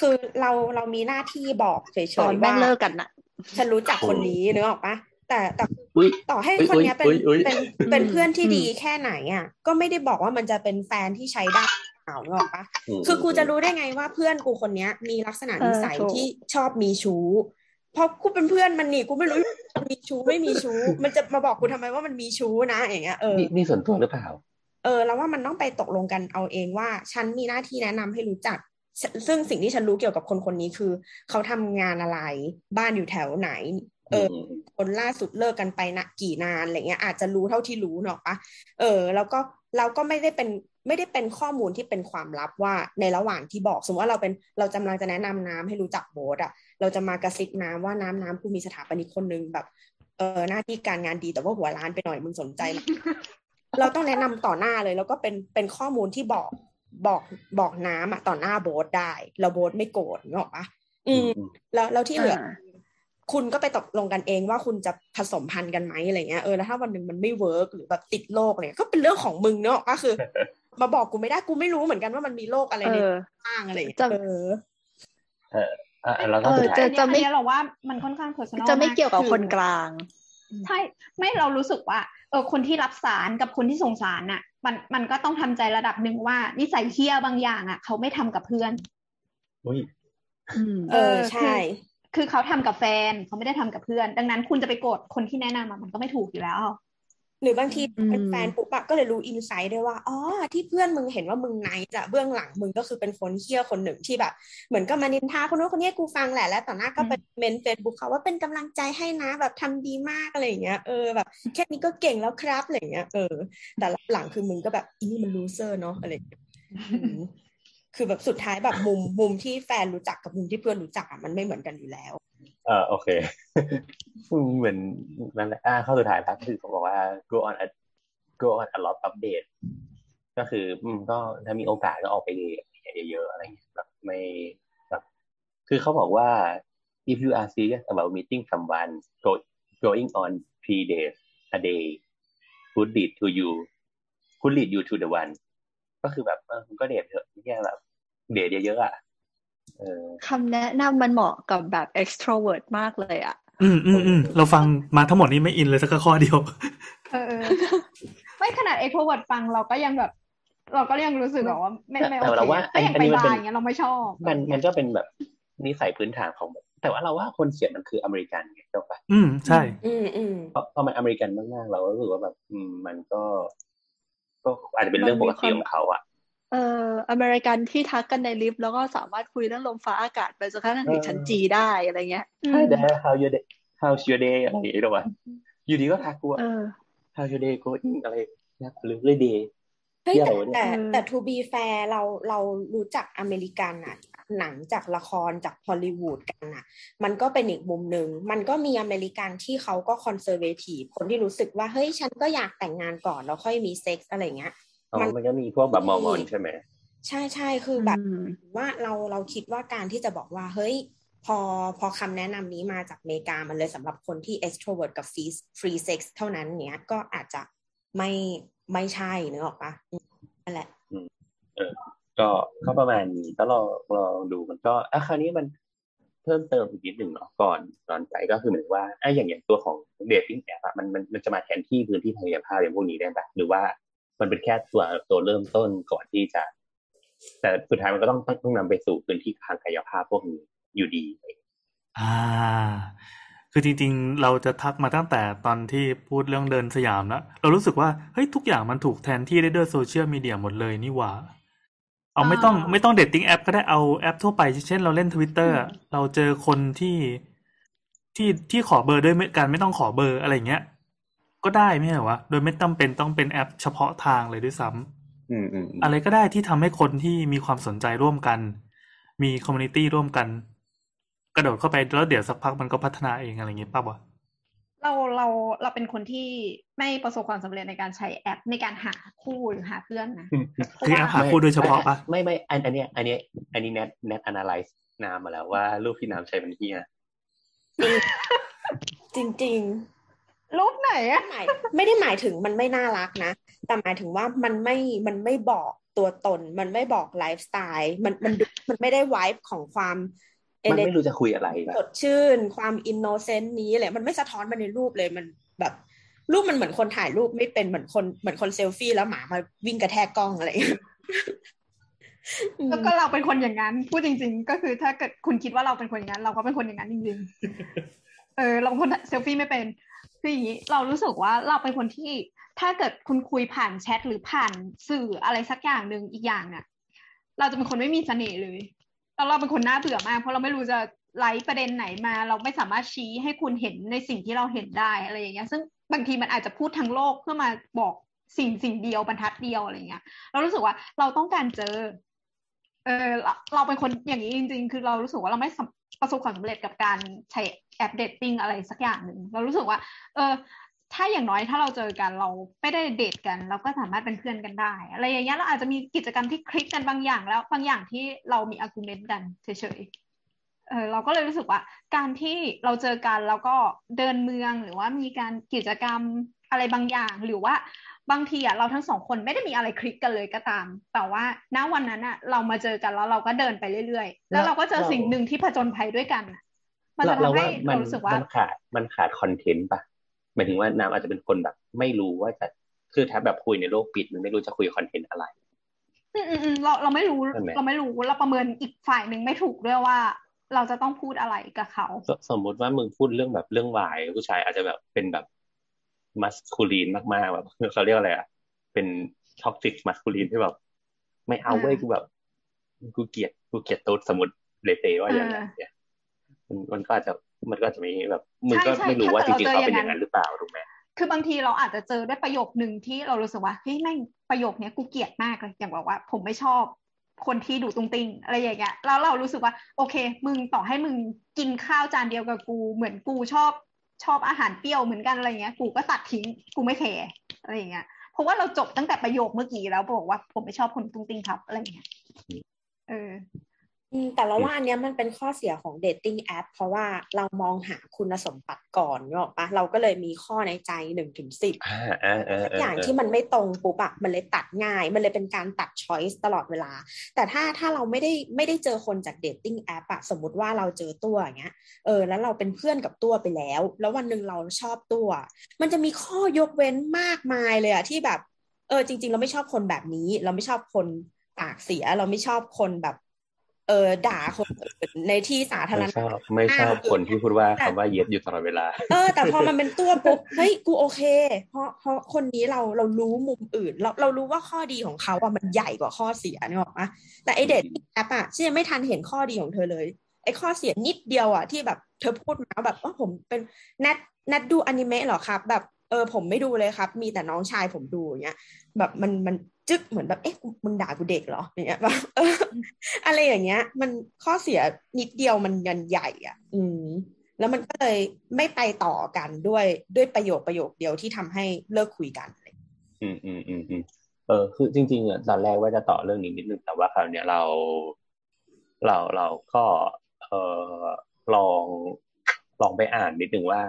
คือเราเรามีหน้าที่บอกเฉยตอนๆแม่ว่างเลิกกันน่ะฉันรู้จักคนนี้นึกออกปะแต่แต่อุ้ยต่อให้อุ๊ยคนเนี้ยเป็นอุ๊ยอุ๊ยเป็นเป็นอืมเพื่อนที่อืมดีแค่ไหนอะ ก็ไม่ได้บอกว่ามันจะเป็นแฟนที่ใช้ได้เป ล่านึกออกปะมคือกูจะรู้ได้ไงว่าเพื่อนกูคนเนี้ย มีลักษณะเออนิสัยถูกที่ชอบมีชู้เพราะกูเป็นเพื่อนมันนี่กูไม่รู้มันมีชู้ไม่มีชู้ มันจะมาบอกกูทำไมว่ามันมีชู้นะอย่างเงี้ยเออนี่นี่ส่วนตัวหรือเปล่า เออแล้วว่ามันต้องไปตกลงกันเอาเองว่า ฉันมีหน้าที่แนะนำให้รู้จักซซึ่งสิ่งที่ฉันรู้เกี่ยวกับคนคนนี้คือ เขาทำงานอะไร บ้านอยู่แถวไหน เอออืมคนล่าสุดเลิกกันไปนะกี่นานอะไรเงี้ยอาจจะรู้เท่าที่รู้เนอะปะเออ แล้วก็เราก็ไม่ได้เป็น ไม่ได้เป็นข้อมูลที่เป็นความลับว่าในระหว่างที่บอก สมมติว่าเราเป็นเรากำลังจะแนะนำน้ำให้รู้จักโบ๊ทอะเราจะมากระซิบน้ำว่าน้ำน้ำกูมีสถาปนิกคนนึงแบบเออหน้าที่การงานดีแต่ว่าหัวร้านไปหน่อยมึงสนใจไหมเราต้องแนะนำต่อหน้าเลย แล้วก็เป็นเป็นข้อมูลที่บอกบอกบอกน้ำอะต่อหน้าโบ๊ทได้ เราโบ๊ทไม่โกรธนึกออกปะอืมอืม แล้วแล้วที่เหลืออ่าคุณก็ไปตกลงกันเองว่าคุณจะผสมพันธุ์กันไหมอะไรเงี้ยเออแล้วถ้าวันหนึ่งมันไม่เวิร์กหรือแบบติดโรคอะไรเนี่ยก็เป็นเรื่องของมึงเนอะก็คือ มาบอกกูไม่ได้กูไม่รู้เหมือนกันว่ามันมีโรคอะไรเอในอข้างอะไรอย่างเงี้ยจะเอออะแล้วก็เออสุดท้ายจะอันเนี้ยเราว่ามันค่อนข้าง personal จะไม่ากเกี่ยวกับอคนกลางใช่ไม่เรารู้สึกว่าเออคนที่รับสารกับคนที่ส่งสารน่ะ มันมันก็ต้องทำใจระดับหนึ่งว่า นิสัยเฮี้ยบางอย่างอะ เขาไม่ทำกับเพื่อนอุ้ยอืมเออใช่ คือเขาทำกับแฟนเขาไม่ได้ทำกับเพื่อน ดังนั้นคุณจะไปโกรธคนที่แนะนำอะมันก็ไม่ถูกอยู่แล้ว หรือบางทีอืมเป็นแฟนปุ๊บอะก็เลยรู้อินไซต์ด้วยว่าอ๋อที่เพื่อนมึงเห็นว่ามึงไนท์อะเบื้องหลังมึงก็คือเป็นคนเฮี้ยคนหนึ่งที่แบบ เหมือนก็มานินทาคนนู้นคนนี้กูฟังแหละแล้วต่อหน้าก็ไปcomment Facebook เขาว่าเป็นกำลังใจให้นะแบบทำดีมากอะไรอย่างเงี้ยเออแบบแค่นี้ก็เก่งแล้วครับอะไรอย่างเงี้ยเออแต่หลังคือมึงก็แบบอีนี่มัน loser เนาะอะไรอย่างเงี้ยอืม คือแบบสุดท้ายแบบมุมมุมที่แฟนรู้จักกับมุมที่เพื่อนรู้จักอะมันไม่เหมือนกันอยู่แล้วเออโอเคเหมือนนั่นแหละอ่าข้อสุดท้ายครับคือเขาบอกว่า go on a go on a lot of date ก็คืออืมก็ถ้ามีโอกาสก็ออกไปเดทเยอะๆอะไรเงี้ยแบบไม่แบบคือเขาบอกว่า if you are serious about meeting someone go going on three days a day could lead to you could lead you to the one ก็คือแบบเออก็เดทเถอะไม่ใช่แบบ เดทเยอะๆอะเออคำแนะนำมันเหมาะกับแบบ extrovert มากเลยอะ อืมอืมอืมเราฟังมาทั้งหมดนี้ไม่อินเลยสักข้อเดียว เออเออไม่ขนาดเอ็กโทรเวิร์ดฟังเราก็ยังแบบ เราก็ยังรู้สึกแบบว่าไม่ไม่โอแต่เคเราว่าก็อย่างอันไปนี้มันบาเป็นร์อย่างเงี้ยเราไม่ชอบ มันมันก็เป็นแบบนิสัยพื้นฐานของแบบแต่ว่าเราว่าคนเขียนมันคืออเมริกันไงถูกปะอืมใช่ อืมอืมเพราะเพราะมันอเมริกันมากๆเราก็รู้สึกว่าแบบ อืม มันก็ ก็อาจจะเป็นเรื่องปกติของเขาอะ เอ่ออเมริกันที่ทักกันในลิฟต์แล้วก็สามารถคุยเรื่องลมฟ้าอากาศไปจนกระทั่งถึงชั้นจีได้อะไรเงี้ย Hi there how your day how's your day อะไรอย่างเงี้ยถูกปะอยู่ดีก็ทักกูว่าเออ how's your day going อะไรนะหรือเลย day เฮ้ยเหี้ยแต่อะไรวะเนี่ยแต่เออแต่ to be fair เราเรารู้จักอเมริกันอะหนังจากละครจากฮอลลีวูดกันอะมันก็เป็นอีกมุมหนึ่ง มันก็มีอเมริกันที่เขาก็ conservative คนที่รู้สึกว่า เฮ้ย ฉันก็อยากแต่งงานก่อนแล้วค่อยมีเซ็กส์อะไรเงี้ยอ๋อ มันมันก็มีพวกแบบมอร์มอนใช่ไหมใช่ใช่คือแบบอืมว่าเราเราคิดว่าการที่จะบอกว่าเฮ้ยพอพอคำแนะนำนี้มาจากอเมริกามันเลยสำหรับคนที่ extrovert กับ free free sex เท่านั้นเนี้ยก็อาจจะไม่ไม่ใช่นึกออกปะอืมนั่นแหละก็ก็ประมาณนี้ก็ลองลองดูมันก็อะคราวนี้มันเพิ่มเติมอีกนิดหนึ่งเนาะก่อนตอนไปก็คือเหมือนว่าไอ้อย่างอย่างตัวของเดทติ้งแอปอะมันมันมันจะมาแทนที่พื้นที่ทางกายภาพอย่างพวกนี้ได้ปะหรือว่า มันเป็นแค่ตัวตัวเริ่มต้นก่อนที่จะ แต่สุดท้ายมันก็ต้องต้องต้องนำไปสู่พื้นที่ทางกายภาพพวกนี้อยู่ดีอ่า คือจริงๆ เราจะทักมาตั้งแต่ตอนที่พูดเรื่องเดินสยามแล้วเรารู้สึกว่าเฮ้ยทุกอย่างมันถูกแทนที่ได้ด้วย social media หมดเลยนี่หว่า เอาไม่ต้องอ่าไม่ต้อง dating app ก็ได้เอาแอปทั่วไป เช่นเราเล่นทวิตเตอร์เราเจอคนที่ที่ที่ขอเบอร์ด้วยการไม่ต้องขอเบอร์อะไรอย่างเงี้ย ก็ได้ไม่ใช่เหรอวะ โดยไม่ต้องเป็นต้องเป็นแอปเฉพาะทางเลยด้วยซ้ำอืมอืมอืมอะไรก็ได้ที่ทำให้คนที่มีความสนใจร่วมกัน มีคอมมูนิตี้ร่วมกัน กระโดดเข้าไปแล้วเดี๋ยวสักพักมันก็พัฒนาเองอะไรอย่างเงี้ยป่ะวะเราเราเราเป็นคนที่ไม่ประสบความสำเร็จในการใช้แอปในการหาคู่หรือหาเพื่อนนะคือแอปหาคู่โดยเฉพาะปะไม่ไม่อันอันเนี้ยอันเนี้ยอันนี้ net net analyze น้ำมาแล้วว่ารูปที่น้ำใช้เป็นเฮียจริงรู ปไหนๆอะหมายไม่ได้หมายถึงมันไม่น่ารักนะ แต่หมายถึงว่ามันไม่มันไม่บอกตัวตน มันไม่บอกไลฟ์สไตล์มันมันดูมันไม่ได้ vibe ของความมันไม่รู้จะคุยอะไรแบบสดชื่น ความ innocent นี้เลยมันไม่สะท้อนมาในรูปเลยมันแบบรูปมันเหมือนคนถ่ายรูปไม่เป็นเหมือนคนเหมือนคนเซลฟี่แล้วหมามาวิ่งกระแทกกล้องอะไรอย่างเงี้ยอืมแล้วก็เราเป็นคนอย่างนั้น พูดจริง ๆ ก็คือถ้าเกิดคุณคิดว่าเราเป็นคนอย่างนั้น เราก็เป็นคนอย่างนั้นจริงๆ เออเราเป็นคนเซลฟี่ไม่เป็น คืออย่างนี้เรารู้สึกว่าเราเป็นคนที่ถ้าเกิดคุณคุยผ่านแชทหรือผ่านสื่ออะไรสักอย่างหนึ่งอีกอย่างเนี่ยเราจะเป็นคนไม่มีเสน่ห์เลยแล้วเราเป็นคนน่าเบื่อมาก เพราะเราไม่รู้จะไลฟ์ประเด็นไหนมา เราไม่สามารถชี้ให้คุณเห็นในสิ่งที่เราเห็นได้อะไรอย่างเงี้ย ซึ่งบางทีมันอาจจะพูดทั้งโลกเพื่อมาบอกสิ่งสิ่งเดียวบรรทัดเดียวอะไรเงี้ย เรารู้สึกว่าเราต้องการเจอ เออเราเป็นคนอย่างนี้จริง ๆ คือเรารู้สึกว่าเราไม่ประสบความสำเร็จกับการใช้ แอป dating อะไรสักอย่างหนึ่งเรารู้สึกว่า เออถ้าอย่างน้อยถ้าเราเจอกันเราไม่ได้เดทกันเราก็สามารถเป็นเพื่อนกันได้ อะไรอย่างเงี้ยเราอาจจะมีกิจกรรมที่คลิกกันบางอย่างแล้วบางอย่างที่เรามี argument กันเฉยๆเออเราก็เลยรู้สึกว่า การที่เราเจอกันแล้วก็เดินเมืองหรือว่ามีการกิจกรรมอะไรบางอย่างหรือว่าบางทีอะเราทั้งสองคนไม่ได้มีอะไรคลิกกันเลยก็ตาม แต่ว่าณวันนั้นอะเรามาเจอกันแล้วเราก็เดินไปเรื่อยๆ แล้วเราก็เจอสิ่งหนึ่งที่ผจญภัยด้วยกันอะ มันเราจะเราทำให้ว่ามัเรานรู้สึกว่ามันขาดมันขาดคอนเทนต์ปะหมายถึงว่าน้ำอาจจะเป็นคนแบบ ไม่รู้ว่าจะคือถ้าแบบคุยในโลกปิดมันไม่รู้จะคุยคอนเทนต์อะไรอืมอืมอืมเราเราไม่รู้ใช่ไหมเราไม่รู้เราประเมินอีกฝ่ายหนึ่งไม่ถูกด้วยว่า เราจะต้องพูดอะไรกับเขาสสมมุติว่ามึงพูดเรื่องแบบเรื่องวายผู้ชายอาจจะแบบเป็นแบบmasculine มากๆแบบเขาเรียกอะไรอะเป็น toxic masculine ที่แบบ ไม่เอาเว้ยอ่ากูแบบกูเกลียดกูเกลียดตัวสมมติเลเซว่าอย่างนั้นเนี่ย มันมันก็อาจจะมันก็อาจจะมีแบบมึงก็ใช่ใช่ไม่รู้ว่าจถ้าริงๆเกิดเขาเราเจอเป็นออย่างย่างนั้นนั้นหรือเปล่าถูกไหมคือบางทีเราอาจจะเจอด้วยประโยคหนึ่งที่เรารู้สึกว่าเฮ้ยแม่งประโยคเนี้ยกูเกลียดมากเลยอย่างบอกว่า ผมไม่ชอบคนที่ดูตุงติงอะไรอย่างเงี้ยแล้วเรารู้สึกว่า โอเค มึงต่อให้มึงกินข้าวจานเดียวกับกู เหมือนกูชอบชอบอาหารเปรี้ยวเหมือนกันอะไรเงี้ย กูก็ตัดทิ้งกูไม่แคร์อะไรอย่างเงี้ยเพราะว่าเราจบตั้งแต่ประโยคเมื่อกี้แล้วบอกว่าผมไม่ชอบคนตุงติงครับอะไรอย่างเงี้ยเอออืม แต่เราว่าอันเนี้ยมันเป็นข้อเสียของ dating app เพราะว่าเรามองหาคุณสมบัติก่อนนึกออกปะเราก็เลยมีข้อในใจหนึ่งถึงสิบอ่าอ่าอ่าสักอ่าอย่างที่มันไม่ตรงปุ๊บอะมันเลยตัดง่าย มันเลยเป็นการตัด choice ตลอดเวลา แต่ถ้าถ้าเราไม่ได้ไม่ได้เจอคนจากเดทติ้งแอปอะสมมติว่าเราเจอตัวอย่างเงี้ยเออแล้วเราเป็นเพื่อนกับตัวไปแล้ว แล้ววันหนึ่งเราชอบตัว มันจะมีข้อยกเว้นมากมายเลยอะที่แบบเออจริง ๆ เราไม่ชอบคนแบบนี้ เราไม่ชอบคนปากเสียเราไม่ชอบคนแบบ เออด่าคนอื่นในที่สาธารไม่ณะชอบไม่ชอบคนที่พูดว่าคำว่าเย็ดอยู่ตลอดเวลา เออ แต่พอมันเป็นตัวปุ๊บเฮ้ยกูโอเค เพราะเพราะคนนี้เราเรารู้มุมอื่น เราเรารู้ว่าข้อดีของเขาอะมันใหญ่กว่าข้อเสียนึกออกปะแต่ไอเด็ดแอปอะฉันยังไม่ทันเห็นข้อดีของเธอเลยไอข้อเสียนิดเดียวอะที่แบบเธอพูดมาแบบว่าผมเป็นแนทแนทดูอนิเมะเหรอครับ แบบเออผมไม่ดูเลยครับ มีแต่น้องชายผมดูอย่างเงี้ยแบบมันมัน จึ๊กเหมือนแบบเอ๊ะกูมึงด่ากูเด็กเหรออย่างเงี้ยแบบเอออะไรอย่างเงี้ย มันข้อเสียนิดเดียวมันยันใหญ่อะ อืมแล้วมันก็เลยไม่ไปต่อกันด้วยด้วยประโยคประโยคเดียวที่ทำให้เลิกคุยกันอืมอืมอืมอืมเออคือจริงๆอะตอนแรกว่าจะต่อเรื่องนี้นิดนึงแต่ว่าคราวเนี้ยเรา เราเราก็เออลองลองไปอ่านนิดนึงว่า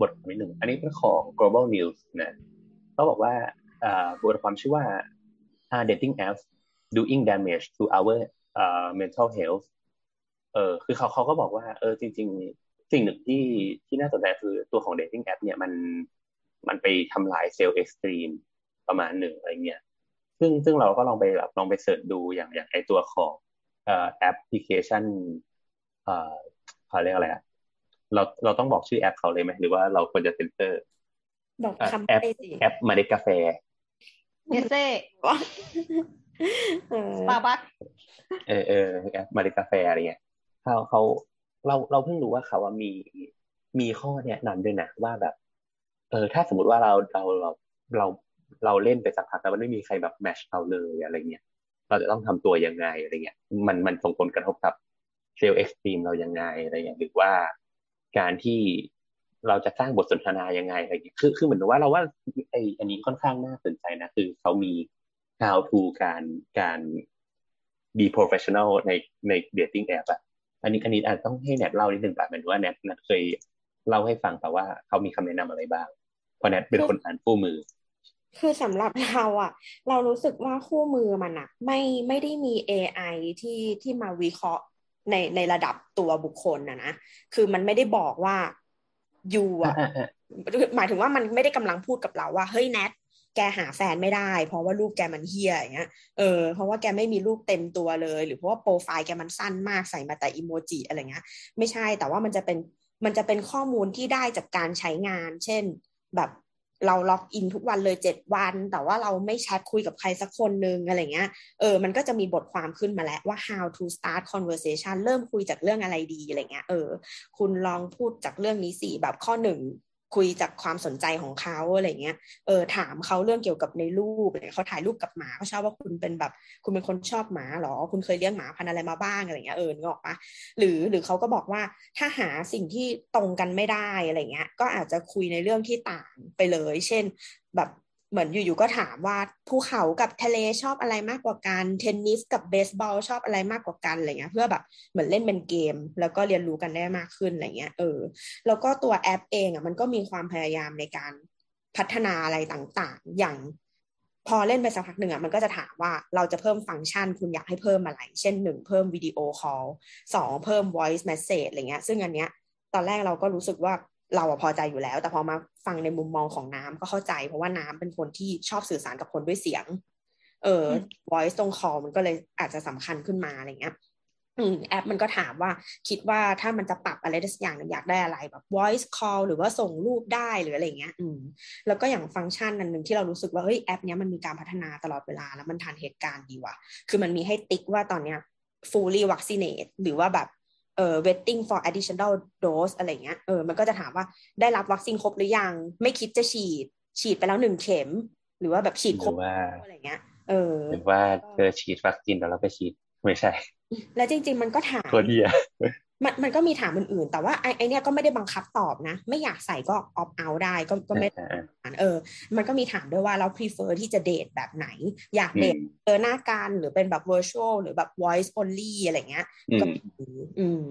บทความนิดนึงอันนี้เป็นของ global news นะเขาบอกว่าอ่าบทความชื่อว่า are dating apps doing damage to our uh, mental health เออคือเขาเขาก็บอกว่า เออจริง ๆ สิ่งหนึ่งที่ที่น่าสนใจคือตัวของ dating app เนี่ยมันมันไปทำลาย self-esteem ประมาณหนึ่งอะไรเงี้ยซึ่งซึ่งเราก็ลองไปแบบลองไป search ดูอย่างอย่างไอตัวของเอ่อแอปพลิเคชันเอ่อเขาเรียกอะไรอะเราเราต้องบอกชื่อแอปเขาเลยไหมหรือว่าเราควรจะเซ็นเซอร์บอกอะคำแอปไปสิแอปมาเด็กกาแฟ เนเซ่เออสตาร์บัคเออเออแอปมาเด็กกาแฟอะไรเงี้ยเขาเขาเราเราเพิ่งรู้ว่าเขาว่ามีมีข้อแนะนำด้วยนะว่าแบบ เออ ถ้าสมมติว่าเราเราเราเราเราเล่นไปสักพักแล้วมันไม่มีใครแบบ match เราเลยอะไรเงี้ยเราจะต้องทำตัวยังไงอะไรเงี้ยมันมันส่งผลกระทบกับ self-esteem เรายังไงอะไรเงี้ยหรือว่าการที่ เราจะสร้างบทสนทนายังไงอะไรอย่างเงี้ยคือคือเหมือนว่าเราว่าไออันนี้ค่อนข้างน่าสนใจนะ คือเขามี how to การการ be professional ในใน dating app อะอันนี้อันนี้อาจต้องให้แนทเล่านิดนึงแบบเหมือนว่าแนทแนทเคยเล่าให้ฟังแต่ว่าเขามีคำแนะนำอะไรบ้างเพราะแนทเป็นคนอ่านคู่มือ คือสำหรับเราอะเรารู้สึกว่าคู่มือมันอะไม่ไม่ได้มี AI ที่ที่มาวิเคราะห์ในในระดับตัวบุคคลนะนะคือมันไม่ได้บอกว่า ยูอะหมายถึงว่ามันไม่ได้กำลังพูดกับเราว่าเฮ้ยแนทแกหาแฟนไม่ได้ เพราะว่ารูปแกมันเฮียอย่างเงี้ยเออเพราะว่าแกไม่มีรูปเต็มตัวเลย หรือเพราะว่าโปรไฟล์แกมันสั้นมากใส่มาแต่อีโมจิอะไรเงี้ยไม่ใช่แต่ว่ามันจะเป็นมันจะเป็นข้อมูลที่ได้จากการใช้งาน เช่น แบบ เราล็อกอินทุกวันเลยเจ็ดวัน แต่ว่าเราไม่แชทคุยกับใครสักคนนึงอะไรเงี้ยเออมันก็จะมีบทความขึ้นมาแล้วว่า how to start conversation เริ่มคุยจากเรื่องอะไรดีอะไรเงี้ยเออคุณลองพูดจากเรื่องนี้สิแบบข้อหนึ่ง คุยจากความสนใจของเขาอะไรเงี้ย เออถามเขาเรื่องเกี่ยวกับในรูปเขาถ่ายรูปกับหมาเขาชอบว่าคุณเป็นแบบ คุณเป็นคนชอบหมาหรอ คุณเคยเลี้ยงหมาพันธุ์อะไรมาบ้างอะไรเงี้ยเออนึกออกปะหรือหรือเขาก็บอกว่าถ้าหาสิ่งที่ตรงกันไม่ได้อะไรเงี้ย ก็อาจจะคุยในเรื่องที่ต่างไปเลย เช่นแบบ เหมือนอยู่ๆก็ถามว่าภูเขากับทะเลชอบอะไรมากกว่ากันเทนนิสกับเบสบอลชอบอะไรมากกว่ากันอะไรเงี้ย เพื่อแบบเหมือนเล่นเป็นเกม แล้วก็เรียนรู้กันได้มากขึ้นอะไรเงี้ยเออแล้วก็ตัวแอปเองอะมันก็มีความพยายามในการพัฒนาอะไรต่างๆ อย่างพอเล่นไปสักพักหนึ่งอะมันก็จะถามว่าเราจะเพิ่มฟังก์ชันคุณอยากให้เพิ่มอะไร เช่นหนึ่งเพิ่มวิดีโอคอลสองเพิ่ม voice message อะไรเงี้ย ซึ่งอันเนี้ยตอนแรกเราก็รู้สึกว่า เราพอใจอยู่แล้ว แต่พอมาฟังในมุมมองของน้ำก็เข้าใจ เพราะว่าน้ำเป็นคนที่ชอบสื่อสารกับคนด้วยเสียง เออ voice ตรง call มันก็เลยอาจจะสำคัญขึ้นมาอะไรเงี้ยอืมแอปมันก็ถามว่าคิดว่าถ้ามันจะปรับอะไรสักอย่างอยากได้อะไรแบบ voice call หรือว่าส่งรูปได้หรืออะไรเงี้ย อืม แล้วก็อย่างฟังก์ชันอันหนึ่งที่เรารู้สึกว่าเฮ้ยแอปเนี้ยมันมีการพัฒนาตลอดเวลาแล้วมันทันเหตุการณ์ดีว่ะ คือมันมีให้ติ๊กว่าตอนเนี้ย fully vaccinate หรือว่าแบบ เอ่อ waiting for additional dose อะไรเงี้ยเออมันก็จะถามว่าได้รับวัคซีนครบหรือยัง ไม่คิดจะฉีด ฉีดไปแล้วหนึ่งเข็ม หรือว่าแบบฉีดครบอะไรเงี้ยเออหรือว่าเธอฉีดวัคซีนแล้วเราไปฉีดไม่ใช่ แล้วจริง ๆ มันก็ถามตัวเดีย มันมันก็มีถามอื่นๆ แต่ว่าไอไอเนี้ยก็ไม่ได้บังคับตอบนะ ไม่อยากใส่ก็ off เอาได้ก็ก็ไม่เออ มันก็มีถามด้วยว่าเรา prefer ที่จะเดทแบบไหน อยากเดทเจอหน้ากันหรือเป็นแบบ virtual หรือแบบ voice only อะไรเงี้ยก็อืม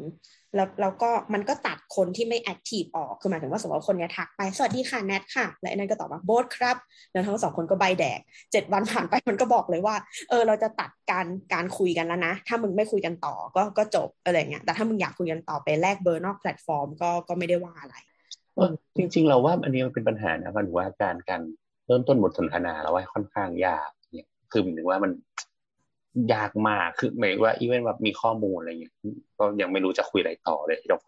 แล้วแล้วก็มันก็ตัดคนที่ไม่ active ออกคือหมายถึงว่าสมมติว่าคนเนี้ยทักไปสวัสดีค่ะแนทค่ะ และนั่นก็ตอบว่าโบสครับ แล้วทั้งสองคนก็ใบ้แดกเจ็ดวันผ่านไปมันก็บอกเลยว่า เออเราจะตัดการการคุยกันแล้วนะ ถ้ามึงไม่คุยกันต่อก็ก็จบอะไรเงี้ยแต่ถ้ามึงอยากคุยกันต่อไปแลกเบอร์นอกแพลตฟอร์มก็ก็ไม่ได้ว่าอะไรจริง ๆ เราว่าอันนี้มันเป็นปัญหานะมันว่าการการเริ่มต้นบทสนทนาเราว่าค่อนข้างยากเนี่ยคือหมายถึงว่ามัน ยากมากคือหมายว่าอีเวนต์แบบมีข้อมูลอะไรเงี้ยก็ยังไม่รู้จะคุยอะไรต่อเลยที่ตรง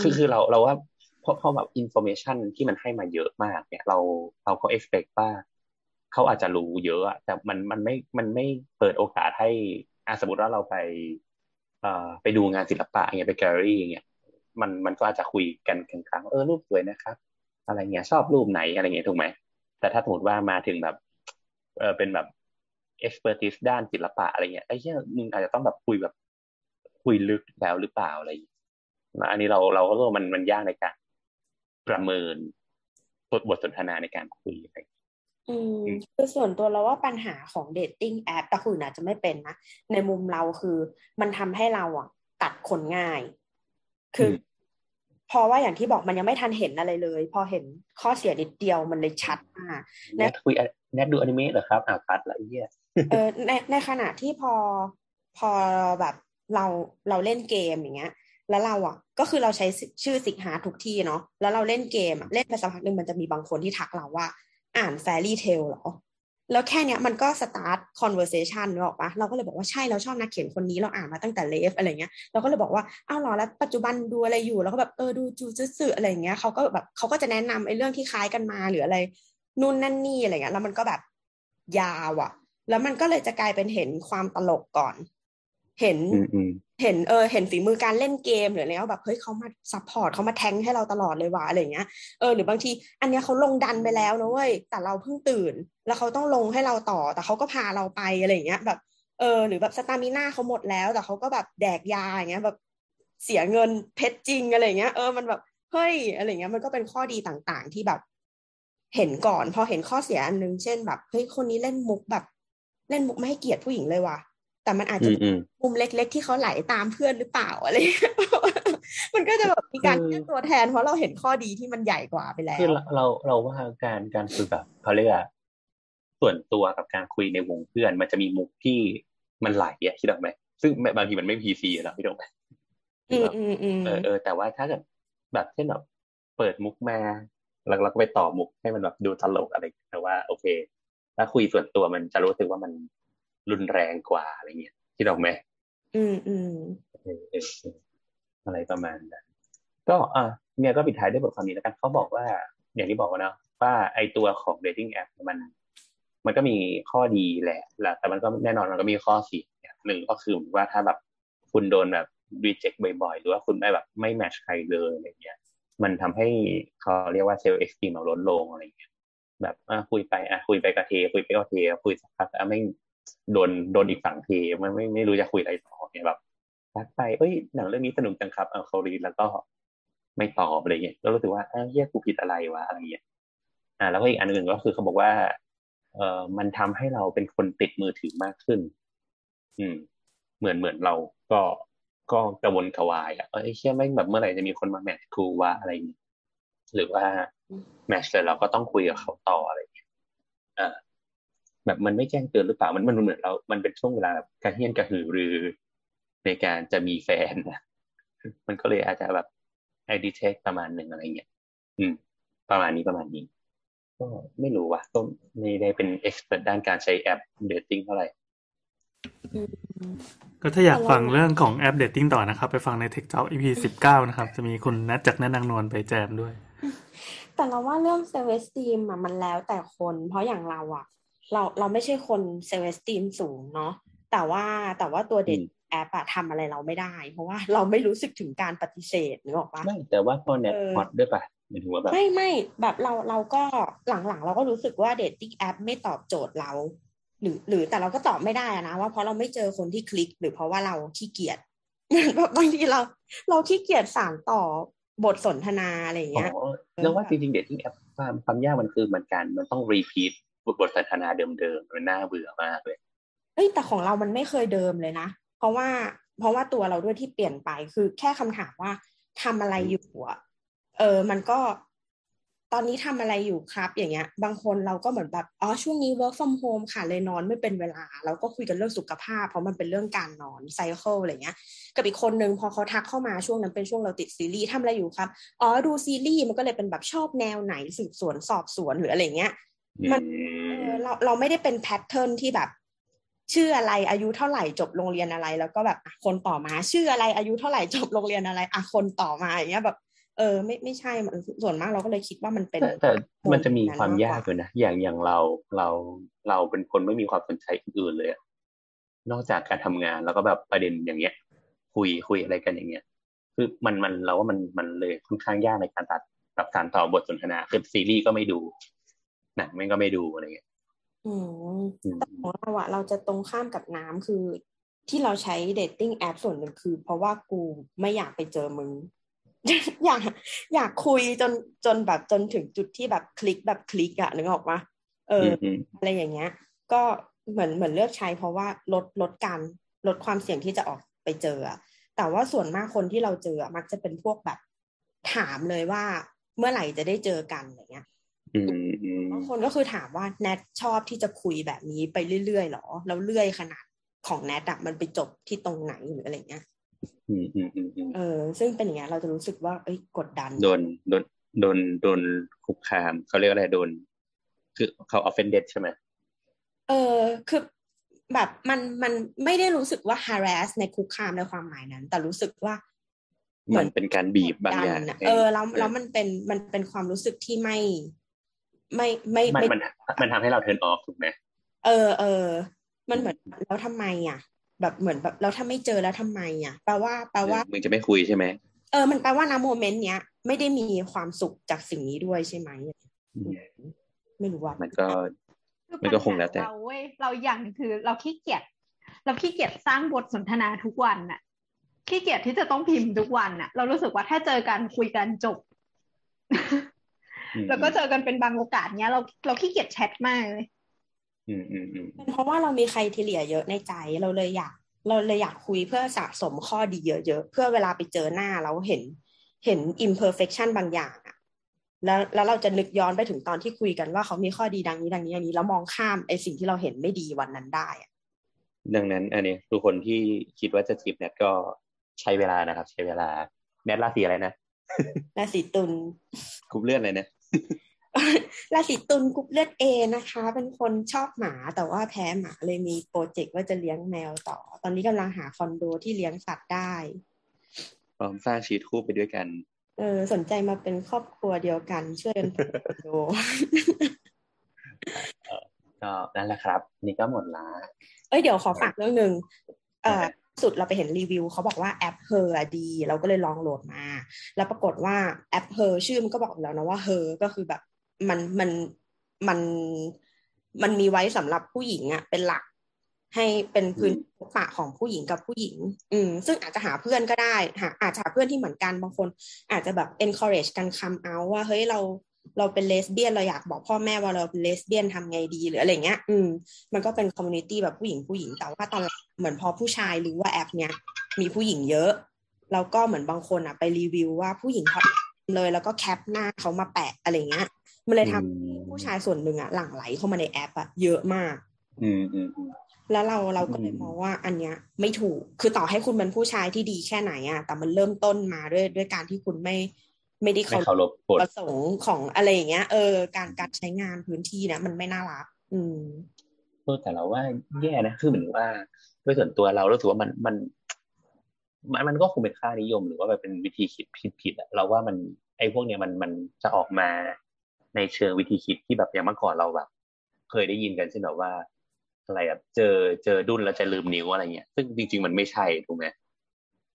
คือคือเราเราว่าเพราะเพราะแบบ information ที่มันให้มาเยอะมากเนี่ย เราเราก็เอ็กซ์เพว่าเขาอาจจะรู้เยอะอะแต่มันมันไม่มันไม่เปิดโอกาสให้อาสมมติว่าเราไปเอ่อไปดูงานศิลปะเงี้ยไปแกลเลอรี่เงี้ยมันมันก็อาจจะคุยกันกลางๆเออรูปสวยนะครับ อะไรเงี้ยชอบรูปไหนอะไรเงี้ยถูกไหมแต่ถ้าสมมติว่ามาถึงแบบเออเป็นแบบ expert ด้านศิลปะอะไรเงี้ยไอ้เหี้ยมึงอาจจะต้องแบบคุยแบบคุยลึกแล้วหรือเปล่าอะไรอันนี้เราเราก็รู้มันมันยากในการประเมินบทสนทนาในการคุยอะไรอืมคือส่วนตัวเราว่าปัญหาของเดทติ้งแอปแต่คุณอาจจะไม่เป็นนะ ในมุมเราคือมันทำให้เราอะตัดคนง่าย คือพอว่าอย่างที่บอกมันยังไม่ทันเห็นอะไรเลย พอเห็นข้อเสียนิดเดียวมันเลยชัดมากแนทคุยแนทดูอนิเมะเหรอครับอ่าคัดละเยี่ย เออในในขณะที่พอพอแบบเราเราเล่นเกมอย่างเงี้ย แล้วเราอะ ก็คือเราใช้ชื่อสิกหาทุกที่เนาะแล้วเราเล่นเกมเล่นไปสักพักหนึ่งมันจะมีบางคนที่ทักเราว่า อ่าน Fairy Tail หรอ แล้วแค่เนี้ยมันก็ start conversation นึกออกปะเราก็เลยบอกว่าใช่เราชอบนักเขียนคนนี้เราอ่านมาตั้งแต่ Rave อะไรเงี้ยเราก็เลยบอกว่าอ้าวหรอแล้วปัจจุบันดูอะไรอยู่แล้วก็แบบเออดูจูจื้ออะไรเงี้ยเขาก็แบบเขาก็จะแนะนำไอ้เรื่องที่คล้ายกันมาหรืออะไรนู่นนั่นนี่อะไรเงี้ยแล้วมันก็แบบยาวอะ แล้วมันก็เลยจะกลายเป็นเห็นความตลกก่อน เห็นเห็นเออเห็นฝีมือการเล่นเกมหรืออะไรแบบเฮ้ยเขามา support เขามาแทงให้เราตลอดเลยว่ะอะไรเงี้ยเออหรือบางที อันเนี้ยเขาลงดันไปแล้วนะเว้ยแต่เราเพิ่งตื่น แล้วเขาต้องลงให้เราต่อ แต่เขาก็พาเราไปอะไรเงี้ย แบบเออหรือแบบ stamina เขาหมดแล้ว แต่เขาก็แบบแดกยาอย่างเงี้ยแบบเสียเงินเพชรจริงอะไรเงี้ยเออมันแบบเฮ้ยอะไรเงี้ยมันก็เป็นข้อดีต่างๆ ที่แบบ เห็นก่อน พอเห็นข้อเสียอันนึงเช่นแบบเฮ้ยคนนี้เล่นมุกแบบ เล่นมุกไม่ให้เกียรติผู้หญิงเลยว่ะแต่มันอาจอืจะมอืมมุมเล็ก ๆ ที่เขาไหลตามเพื่อนหรือเปล่าอะไรเงี้ยมันก็จะแบบมีการคือแก้ตัวแทนเพราะเราเห็นข้อดีที่มันใหญ่กว่าไปแล้วคือเราเราเราว่าการการคุยแบบเขาเรียกว่าส่วนตัวกับการคุยในวงเพื่อน มันจะมีมุกที่มันไหลอะคิดออกไหมซึ่งบางทีมันไม่พีซีหรอกพี่ดอกไหมอืมอืมอืมเออเออแต่ว่าถ้าเกิดแบบเช่นแบบเปิดมุกมาแล้วเราก็ไปต่อมุกให้มันแบบดูตลกอะไรอย่างเงี้ยแต่ว่า โอเค ถ้าคุยส่วนตัวมันจะรู้สึกว่ามันรุนแรงกว่าอะไรเงี้ยคิดออกไหมอืมอืมเออเออเอออะไรประมาณนั้นก็อะเนี่ยก็ปิดท้ายด้วยบทความนี้แล้วกันเขาบอกว่า อย่างที่บอกว่าเนอะว่าไอตัวของ dating app มัน มันก็มีข้อดีแหละแหละแต่มันก็แน่นอนมันก็มีข้อเสียอย่างหนึ่งก็คือว่าถ้าแบบคุณโดนแบบ reject บ่อยๆ หรือว่าคุณไม่แบบไม่ match ใครเลยอะไรเงี้ย มันทำให้เขาเรียกว่า self-esteem เราลดลงอะไรเงี้ย แบบอะคุยไปอะคุยไปก็เท คุยไปก็เทคุยสักพักอะไม่โดนโดนอีกฝั่งเทไม่ไม่ไม่รู้จะคุยอะไรต่อเนี่ยแบบทักไปเอ้ยหนังเรื่องนี้สนุกจังครับเอาเขารีแล้วก็ไม่ตอบอะไรเงี้ยแล้วรู้สึกว่าเอ้าเหี้ยกูผิดอะไรวะอะไรเงี้ยอ่า แล้วก็อีกอันหนึ่งก็คือเขาบอกว่า เอ่อมันทำให้เราเป็นคนติดมือถือมากขึ้น อืม เหมือนเหมือนเราก็ก็กระวนกระวายอะเอ้ยเชื่ไม่งแบบเมื่อไหร่จะมีคนมาแมทช์กูวะอะไรเงี้ยหรือว่า แมชเสร็จเราก็ต้องคุยกับเขาต่ออะไรอย่างเงี้ยเออแบบมันไม่แจ้งเตือนหรือเปล่ามันมันเหมือนเรา มันเป็นช่วงเวลาแบบกระเฮียนกระหือรือในการจะมีแฟนนะมันก็เลยอาจจะแบบไอดีเทคประมาณหนึ่งอะไรเงี้ยอืม ประมาณนี้ประมาณนี้ ก็ไม่รู้ว่ะก็ไม่ได้เป็น expert ด้านการใช้แอป dating เท่าไหร่ก็ถ้าอยากฟังเรื่องของแอป dating ต่อนะครับ ไปฟังใน Tech Talk EP สิบเก้านะครับ จะมีคุณนัทจากนันนางนวลไปแจมด้วย แต่เราว่าเรื่อง self-esteem อะมันแล้วแต่คน เพราะอย่างเราอะเราเราไม่ใช่คน self-esteem สูงเนาะแต่ว่าแต่ว่าตัว dating app อะทำอะไรเราไม่ได้ เพราะว่าเราไม่รู้สึกถึงการปฏิเสธนึกออกปะไม่แต่ว่าพอเน็ตเออฮอตด้วยป่ะหมายถึงว่าแบบไม่ไม่แบบเราเราก็หลังๆ เราก็รู้สึกว่า dating app ไม่ตอบโจทย์เรา หรือ หรือแต่เราก็ตอบไม่ได้อะนะว่าเพราะเราไม่เจอคนที่คลิก หรือเพราะว่าเราขี้เกียจเหมือนแบบบางทีเรา เราขี้เกียจสานต่อ บทสนทนาอะไรอย่างอ๋เงี้ยอแล้วว่าจริงๆ dating app ความความยากมันคือเหมือนกัน มันต้อง repeat บทบทสนทนาเดิมๆมันน่าเบื่อมากเลยเอ้ยแต่ของเรามันไม่เคยเดิมเลยนะ เพราะว่าเพราะว่าตัวเราด้วยที่เปลี่ยนไปคือแค่คำถามว่าทำอะไรอยู่อะเออ มันก็ ตอนนี้ทำอะไรอยู่ครับ อย่างเงี้ย บางคนเราก็เหมือนแบบอ๋อช่วงนี้ work from home ค่ะเลยนอนไม่เป็นเวลา เราก็คุยกันเรื่องสุขภาพ เพราะมันเป็นเรื่องการนอนไซเคิลอะไรเงี้ย กับอีกคนนึงพอเขาทักเข้ามาช่วงนั้นเป็นช่วงเราติดซีรีส์ทำอะไรอยู่ครับอ๋อดูซีรีส์มันก็เลยเป็นแบบชอบแนวไหนสืบสวนสอบสวนหรืออะไรเงี้ยมันอืเอมอเราเราไม่ได้เป็นแพทเทิร์นที่แบบชื่ออะไรอายุเท่าไหร่จบโรงเรียนอะไร แล้วก็แบบอะคนต่อมา ชื่ออะไรอายุเท่าไหร่จบโรงเรียนอะไรอะคนต่อมาอย่างเงี้ยแบบ เออไม่ไม่ใช่มันส่วนมากเราก็เลยคิดว่ามันเป็นแต่แต่มันจะมีนั้นความมากกว่ายากอยู่นะอย่างอย่างเราเราเราเป็นคนไม่มีความสนใจอื่นๆเลยอะนอกจากการทำงานแล้วก็แบบประเด็นอย่างเงี้ย คุยคุยอะไรกันอย่างเงี้ย คือมันมันเราว่ามันมันเลยค่อนข้างยากในการตัดแบบการต่อบทสนทนาคือซีรีส์ก็ไม่ดูหนังแม่งก็ไม่ดูอะไรเงี้ยอืมอืมแต่ของเราอะเราจะตรงข้ามกับน้ำคือที่เราใช้เดทติ้งแอปส่วนหนึ่งคือ เพราะว่ากูไม่อยากไปเจอมึง อยากอยากคุยจนจนแบบจนถึงจุดที่แบบคลิกแบบคลิกอะนึกออกปะเอออืมอะไรอย่างเงี้ย ก็เหมือนเหมือนเลือกใช้เพราะว่าลดลดการลดความเสี่ยงที่จะออกไปเจออะแต่ว่าส่วนมากคนที่เราเจออะมักจะเป็นพวกแบบถามเลยว่าเมื่อไหร่จะได้เจอกันอย่างเงี้ยอืมอืมบางคนก็คือถามว่าแนทชอบที่จะคุยแบบนี้ไปเรื่อยๆหรอ แล้วเรื่อยขนาดของแนทอะมันไปจบที่ตรงไหนหรืออะไรเงี้ยอืมอืมอืมอืม เออ ซึ่งเป็นอย่างเงี้ยเราจะรู้สึกว่า เอ้ยกดดัน โดนโดนโดนโดนคุกคามเขาเรียกอะไรโดน คือเขา offended ใช่ไหมเออคือแบบมันมันไม่ได้รู้สึกว่า harass ในคุกคามในความหมายนั้น แต่รู้สึกว่ามันเป็นการบีบบางอย่างกดดันอะเออแล้วแล้วมันเป็นมันเป็นความรู้สึกที่ไม่ ไม่ไม่มันไม่มันมันทำให้เรา turn off ถูกไหมเออเออมันเหมือนแล้วทำไมอะ แบบเหมือนแบบแล้วถ้าไม่เจอแล้วทำไมอะแปลว่าแปลว่ามึงจะไม่คุยใช่ไหมเออมันแปลว่าณโมเมนต์เนี้ยไม่ได้มีความสุขจากสิ่งนี้ด้วยใช่ไหมอืมไม่รู้ว่ามันก็คือมันก็คงแล้วแต่ปัญหาเราเว้ยเราอย่างหนึ่งคือเราขี้เกียจเราขี้เกียจสร้างบทสนทนาทุกวันน่ะขี้เกียจที่จะต้องพิมพ์ทุกวันน่ะ เรารู้สึกว่าถ้าเจอกันคุยกันจบอืมแล้วก็เจอกันเป็นบางโอกาสเนี้ย เราเราขี้เกียจแชทมากเลย อืมอืมอืมเป็นเพราะว่าเรามีใครทีเลียเยอะในใจเราเลยอยาก เราเลยอยากคุยเพื่อสะสมข้อดีเยอะๆเพื่อเวลาไปเจอหน้าเราเห็นเห็น imperfection บางอย่างอะแล้วแล้วเราจะนึกย้อนไปถึงตอนที่คุยกันว่าเขามีข้อดีดังนี้ดังนี้ดังนี้ แล้วมองข้ามไอ้สิ่งที่เราเห็นไม่ดีวันนั้นได้อะดังนั้น อันนี้ทุกคนที่คิดว่าจะจีบแนทก็ใช้เวลานะครับ ใช้เวลาแนทราศีอะไรนะราศีตุลกรุ๊ปเลือดอะไรนะ ราศีตุลกรุ๊ปเลือดเอนะคะ เป็นคนชอบหมาแต่ว่าแพ้หมาเลยมีโปรเจกต์ว่าจะเลี้ยงแมวต่อ ตอนนี้กำลังหาคอนโดที่เลี้ยงสัตว์ได้พร้อมสร้างชีวิตคู่ไปด้วยกัน เออ สนใจมาเป็นครอบครัวเดียวกันช่วยกันปลูกคอนโดก็นั่นแหละครับ นี่ก็หมดละเอ้ยเดี๋ยวขอฝากเรื่องหนึ่งเอ่อสุดเราไปเห็นรีวิวเขาบอกว่าแอป HER ดี เราก็เลยลองโหลดมา แล้วปรากฏว่าแอป HER ชื่อมันก็บอกอยู่แล้วนะว่าเฮอก็คือแบบ มันมันมันมันมีไว้สำหรับผู้หญิงอะเป็นหลัก ให้เป็นพื้นพบปะของผู้หญิงกับผู้หญิง อืม ซึ่งอาจจะหาเพื่อนก็ได้หาอาจจะหาเพื่อนที่เหมือนกันบางคน อาจจะแบบ encourage กัน come out ว่าเฮ้ยเราเราเป็นเลสเบี้ยนเราอยากบอกพ่อแม่ว่าเราเป็นเลสเบี้ยนทำไงดีหรืออะไรเงี้ย อืม มันก็เป็น community แบบผู้หญิงผู้หญิงแต่ว่าตอนเหมือนพอผู้ชายรู้ว่าแอปเนี้ยมีผู้หญิงเยอะ แล้วก็เหมือนบางคนอะไปรีวิวว่าผู้หญิงฮอตเลยแล้วก็แคปหน้าเขามาแปะอะไรเงี้ย มันเลยทำให้ผู้ชายส่วนหนึ่งอะหลั่งไหลเข้ามาในแอปอะเยอะมากอืมอืมอืมแล้วเราเราก็เลยอืมมองว่าอันเนี้ย ไม่ถูกคือต่อให้คุณเป็นผู้ชายที่ดีแค่ไหนอะแต่มันเริ่มต้นมาด้วยด้วยการที่คุณไม่ไม่ได้ไม่เคารเคารพกฎประสงค์ของอะไรอย่างเงี้ย เออ การการใช้งานพื้นที่นะมันไม่น่ารัก อืมเออแต่เราว่าแย่นะคือเหมือนว่าด้วยส่วนตัวเรารู้สึกว่ามันมัน มันมันก็คงเป็นค่านิยมหรือว่าแบบเป็นวิธีคิดผิดผิดอะเราว่ามันไอ้พวกเนี้ยมันมันจะออกมา ในเชิงวิธีคิดที่แบบอย่างเมื่อก่อนเราแบบ เคยได้ยินกันเช่นแบบว่า อะไรอะเจอเจอดุนแล้วจะลืมนิ้วอะไรเงี้ยซึ่งจริง ๆ มันไม่ใช่ถูกไหม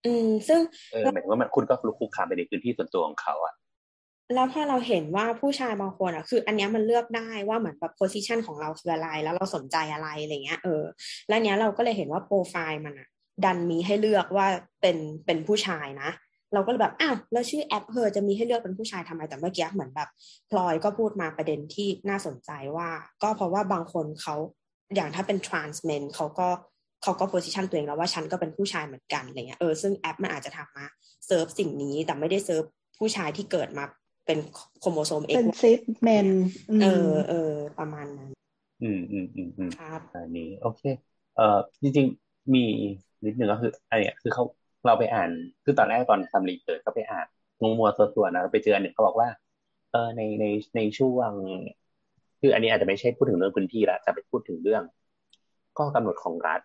อืม ซึ่งเออหมายถึงว่ามันคุณก็ลุกคุกคามไปในพื้นที่ส่วนตัวของเขาอะแล้วพอเราเห็นว่าผู้ชายบางคนอะคือ อันเนี้ยมันเลือกได้ว่าเหมือนแบบโพสิชันของเราคืออะไร แล้วเราสนใจอะไรอะไรเงี้ยเออแล้วเนี้ยเราก็เลยเห็นว่าโปรไฟล์มันอะ ดันมีให้เลือกว่าเป็นเป็นผู้ชายนะ เราก็เลยแบบอ้าวแล้วชื่อแอป HER จะมีให้เลือกเป็นผู้ชายทำไมแต่เมื่อกี้เหมือนแบบพลอยก็พูดมาประเด็นที่น่าสนใจว่า ก็เพราะว่าบางคนเขาอย่างถ้าเป็น trans men เขาก็เขาก็ position ตัวเองแล้วว่าฉันก็เป็นผู้ชายเหมือนกันอะไรเงี้ยเออซึ่งแอปมันอาจจะทำมาเซิร์ฟสิ่งนี้แต่ไม่ได้เซิร์ฟผู้ชายที่เกิดมาเป็นโครโมโซมเอ็กซ์เป็น cis men เออเออประมาณนั้น อืมอืมอืมอืมครับอันนี้โอเค เอ่อจริง ๆ มีนิดนึงก็คืออันเนี้ยคือเขา เราไปอ่านคือตอนแรกตอนทำรีเสิร์ชก็ไปอ่านงงมัวส่วนๆนะเราไปเจออันหนึ่งเขาบอกว่า เออในในในช่วง คืออันนี้อาจจะไม่ใช่พูดถึงเรื่องพื้นที่ละจะไปพูดถึงเรื่องข้อกำหนดของรัฐ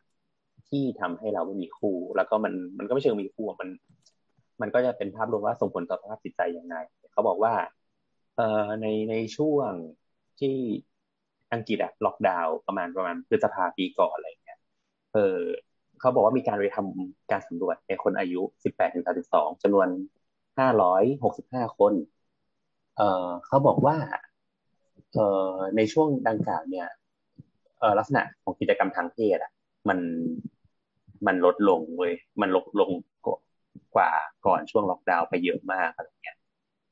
ที่ทำให้เราไม่มีคู่ แล้วก็มันมันก็ไม่เชิงมีคู่มัน มันก็จะเป็นภาพรวมว่าส่งผลต่อสภาพจิตใจยังไงเขาบอกว่า เอ่อในในช่วงที่อังกฤษอะล็อกดาวน์ประมาณประมาณพฤษภาปีก่อนอะไรเงี้ยเออ เขาบอกว่ามีการไปทำการสำรวจในคนอายุ 18ถึง32จำนวน 565 คน เออเขาบอกว่า เออในช่วงดังกล่าวเนี่ยเออลักษณะของกิจกรรมทางเพศอะ มันมันลดลงเว้ยมันลดลงกว่าก่อนช่วงล็อกดาวน์ไปเยอะมากอะไรเงี้ย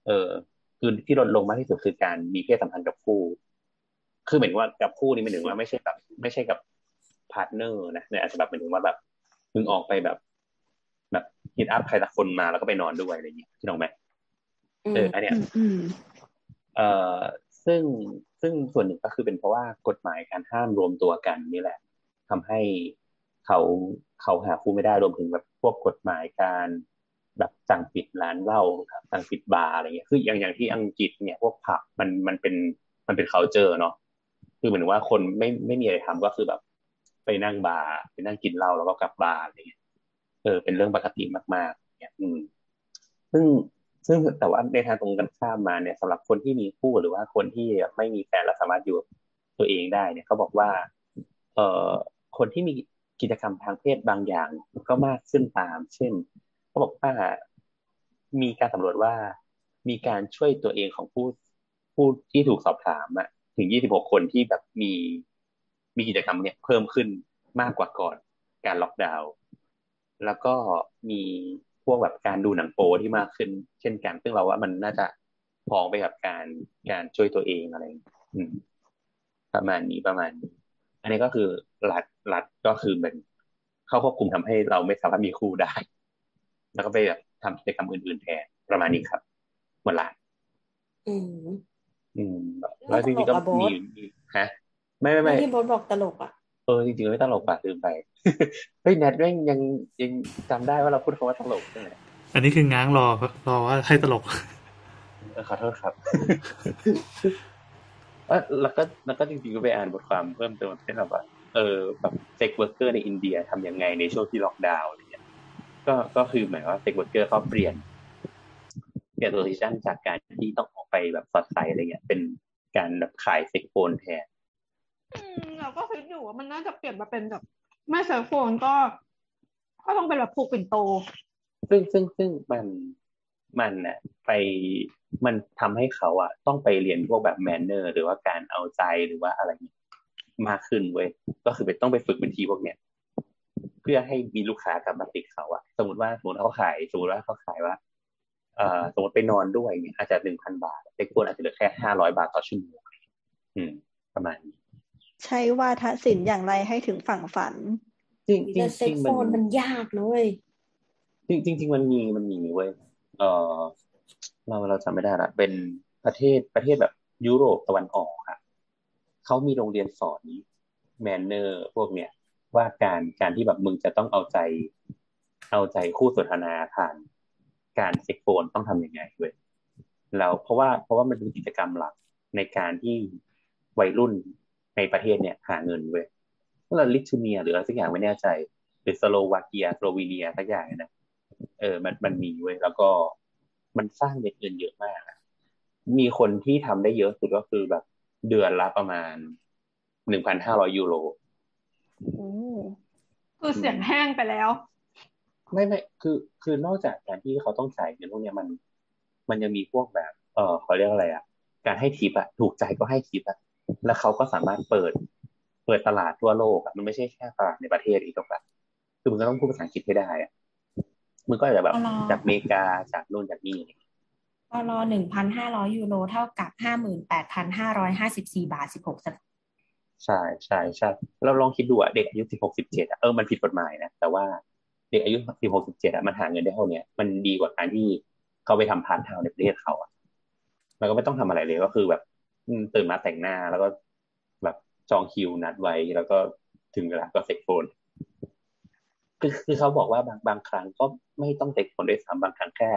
เออ คือที่ลดลงมากที่สุดคือการมีเพศสัมพันธ์กับคู่ คือเหมือนว่ากับคู่นี่หมายถึงว่าไม่ใช่แบบไม่ใช่กับ partner นะเนี่ยอาจจะแบบหมายถึงว่าแบบมึงออกไปแบบ แบบ hit up ใครสักคนมาแล้วก็ไปนอนด้วยอะไรอย่างเงี้ยที่น้องไหมอืมเอออันเนี้ยอืมอืมเอ่อซึ่งซึ่งส่วนหนึ่งก็คือเป็นเพราะว่ากฎหมายการห้ามรวมตัวกันนี่แหละทำให้เขาเขาหาคู่ไม่ได้รวมถึงแบบพวกกฎหมายการแบบสั่งปิดร้านเหล้าครับสั่งปิดบาร์อะไรเงี้ยคืออย่างอย่างที่อังกฤษเนี่ยพวกผับมันมันเป็นมันเป็น culture เนาะคือเหมือนว่าคนไม่ไม่มีอะไรทำก็คือแบบ ไปนั่งบาร์ไปนั่งกินเหล้าแล้วก็กลับบ้านอะไรเงี้ยเออเป็นเรื่องปกติมากๆเนี่ยอืมซึ่งซึ่งแต่ว่าในทางตรงกันข้ามมาเนี่ยสำหรับคนที่มีคู่หรือว่าคนที่ไม่มีแฟนและสามารถอยู่ตัวเองได้เนี่ยเขาบอกว่า เอ่อคนที่มีกิจกรรมทางเพศบางอย่างก็มากขึ้นตาม เช่นเขาบอกว่ามีการสำรวจว่ามีการช่วยตัวเองของผู้ผู้ที่ถูกสอบถามอะถึง 26 คนที่แบบมี มีกิจกรรมเนี่ยเพิ่มขึ้นมากกว่าก่อนการล็อกดาวน์แล้วก็มีพวกแบบการดูหนังโปที่มากขึ้น เช่นกันซึ่งเราว่ามันน่าจะพ้องไปกับการการช่วยตัวเองอะไรอืมประมาณนี้ประมาณนี้อันนี้ก็คือรัฐรัฐก็คือเหมือนเข้าควบคุมทำให้เราไม่สามารถมีคู่ได้ แล้วก็ไปแบบทำกิจกรรมอื่น ๆ แทนประมาณนี้ครับหมดละอืม อืมแล้วจริงๆก็ตลกอะโบ๊ทมีมีฮะ ไม่ไม่ไม่ที่โบทบอกตลกอะเออจริงๆไม่ตลกป่ะลืมไปเฮ้ยแนทแม่งยังยังจำได้ว่าเราพูดคำว่าตลกใช่ไหมอันนี้คือง้างรอรอว่าให้ตลกเออขอโทษครับเออแล้วก็แล้วก็จริงๆก็ไปอ่านบทความเพิ่มเติมเช่นแบบว่าเออแบบ sex worker ในอินเดียทำยังไงในช่วงที่ล็อกดาวน์อะไรเงี้ยก็ก็คือหมายว่า sex worker เขาเปลี่ยนเปลี่ยน position จากการที่ต้องออกไปแบบสอดใส่อะไรเงี้ยเป็นการแบบขาย sex phone แทนอืม เราก็คิดอยู่ว่ามันน่าจะเปลี่ยนมาเป็นแบบไม่ sex phone ก็ ก็ต้องเป็นแบบผูกปิ่นโต ซึ่งซึ่งซึ่งมันมันน่ะไปมันทำให้เขาอะ ต้องไปเรียนพวกแบบ manner หรือว่าการเอาใจหรือว่าอะไรมากขึ้นเว้ยก็คือไปต้องไปฝึกบัญชีพวกเนี้ยเพื่อให้มีลูกค้ากลับมาติดเขาอะสมมติว่าสมมติเขาขายสมมติว่าเขาขายว่าเอ่อสมมติไปนอนด้วยเนี่ยอาจจะหนึ่งพันบาทเด็กคนอาจจะเหลือแค่ห้าร้อยบาทต่อชั่วโมงอืม ประมาณนี้ ใช้วาทศิลป์อย่างไรให้ถึงฝั่งฝัน จริงจริแต่งเซ็จกริงโฟมันนมันยากนะเว้ยจริงจริงจริงมันมีมันมีเว้ยเออเราเราจำไม่ได้ละเป็นประเทศประเทศแบบยุโรปตะวันออกค่ะเขามีโรงเรียนสอน manner พวกเนี้ยว่าการการที่แบบมึงจะต้องเอาใจ เอาใจคู่สนทนาผ่านการ sex phone ต้องทำยังไงเว้ยแล้วเพราะว่าเพราะว่ามันเป็นกิจกรรมหลักในการที่วัยรุ่น ในประเทศเนี่ยหาเงินเว้ยเราลิทัวเนียหรืออะไรสักอย่างไม่แน่ใจหรือสโลวาเกียสโลวีเนียสักอย่างนะเออ มันมันมีเว้ยแล้วก็มันสร้างเม็ดเงินเยอะมากอะมีคนที่ทำได้เยอะสุดก็คือแบบ เดือนละประมาณหนึ่งพันห้าร้อยยูโรโอ้คือเสียงแห้งไปแล้ว ไม่ไม่คือ คือนอกจากการที่เขาต้องจ่ายเงินพวกเนี้ยมัน มันยังมีพวกแบบ เออเขาเรียกอะไรอะ การให้ทิปอะถูกใจก็ให้ทิปอะ แล้วเขาก็สามารถเปิด เปิดตลาดทั่วโลกอะมันไม่ใช่แค่ตลาดในประเทศอีกหรอกปะคือมึงก็ต้องพูดภาษาอังกฤษให้ได้อะมึงก็อาจจะแบบอ๋อจากอเมริกาจากนู่นจากนี่ปลหนึ่งพันห้าร้อยยูโรเท่ากับห้าหมื่นแปดพันห้าร้อยห้าสิบสี่บาทสิบหกสตางค์ใช่ใช่ใช่เราลองคิดดูอะเด็กอายุสิบหกสิบเจ็ดอะเออมันผิดกฎหมายนะแต่ว่าเด็กอายุสิบหกสิบเจ็ดอะมันหาเงินได้เท่าเนี้ยมันดีกว่าการที่เขาไปทำพาร์ทไทม์ในประเทศเขาอะมันก็ไม่ต้องทำอะไรเลยก็คือแบบอืม ตื่นมาแต่งหน้าแล้วก็แบบจองคิวนัดไว้แล้วก็ถึงเวลาก็ sex phone คือคือเขาบอกว่าบางบางครั้งก็ไม่ต้อง sex phone ด้วยซ้ำบางครั้งแค่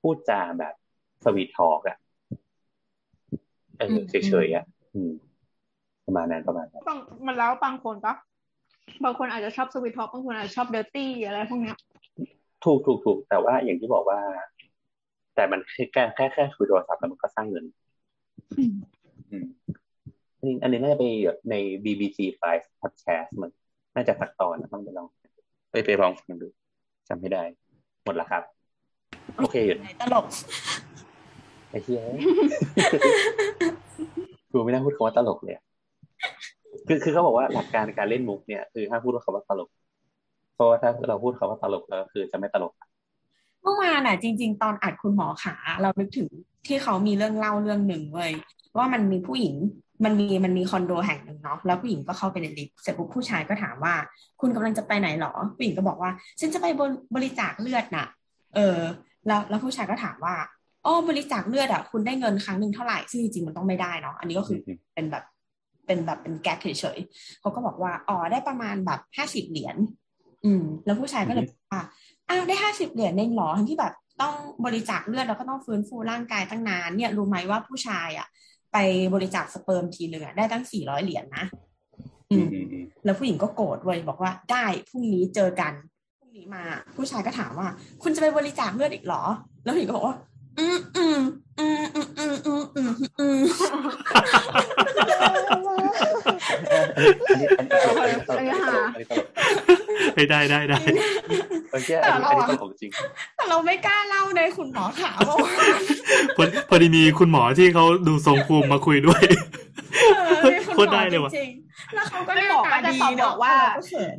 พูดจาแบบ sweet talk อะเออเฉยๆอะอืมประมาณนั้นประมาณนั้นบางมันแล้วบางคนปะบางคนอาจจะชอบ sweet talk บางคนอาจจะชอบ dirty อะไรพวกเนี้ยถูกถูกถูกแต่ว่าอย่างที่บอกว่า แต่มันแค่แค่แค่แค่คุยโทรศัพท์แล้วมันก็สร้างเงิน อืมอันนี้อันนี้น่าจะไปแบบใน BBC Five Podcast มันน่าจะสักตอนนะต้องไปลอง ไปไปลองฟังดูจำไม่ได้ หมดละครับ โอเคหยุดไหนตลกไอ้เหี้ยกูไม่น่าพูดคำว่าตลกเลยอะคือคือเขาบอกว่าหลักการการเล่นมุกเนี่ยคือห้ามพูดว่าคำว่าตลก เพราะว่าถ้าเราพูดคำว่าตลกแล้วคือจะไม่ตลกเมื่อวานอะ จริง ๆ ตอนอัดคุณหมอขาเรานึกถึง ที่เขามีเรื่องเล่าเรื่องหนึ่งเว้ยว่ามันมีผู้หญิงมันมีมันมีคอนโดแห่งหนึ่งเนาะแล้วผู้หญิงก็เข้าไปในลิฟต์เสร็จปุ๊บผู้ชายก็ถามว่า คุณกำลังจะไปไหนหรอผู้หญิงก็บอกว่าฉันจะไปบริบริจาคเลือดน่ะ เออ แล้วแล้วผู้ชายก็ถามว่าอ๋อบริจาคเลือดอะคุณได้เงินครั้งหนึ่งเท่าไหร่ซึ่งจริงๆมันต้องไม่ได้เนาะอันนี้ก็คืออืมเป็นแบบเป็นแบบเป็นแก๊กเฉยๆเขาก็บอกว่าอ๋อได้ประมาณแบบห้าสิบเหรียญอืม แล้วผู้ชายก็เลยบอกว่าอ้าวได้ห้าสิบเหรียญเองเหรอทั้งที่แบบ ต้องบริจาคเลือดแล้วก็ต้องฟื้นฟูร่างกายตั้งนานเนี่ยรู้ไหมว่าผู้ชายอะไปบริจาคสเปิร์มทีนึงอะได้ตั้งสี่ร้อยเหรียญนะอือืมมอืมอืมแล้วผู้หญิงก็โกรธเว้ยบอกว่าได้พรุ่งนี้เจอกันพรุ่งนี้มา ผู้ชายก็ถามว่า คุณจะไปบริจาคเลือดอีกเหรอ แล้วผู้หญิงก็บอกว่า อืมอืมอืมอืมอืมอืมอืมอืมไม่ได้ได้ได้เมื่อกี้อันนี้ตลกจริงแต่เราไม่กล้าเล่าในคุณหมอถามว่าพอพอดีมีคุณหมอที่เขาดูทรงภูมิมาคุยด้วยโคตรได้เลยว่ะแล้วเขาก็ไม่น้บอกว่าจะดีบอกว่าเรก็เขิน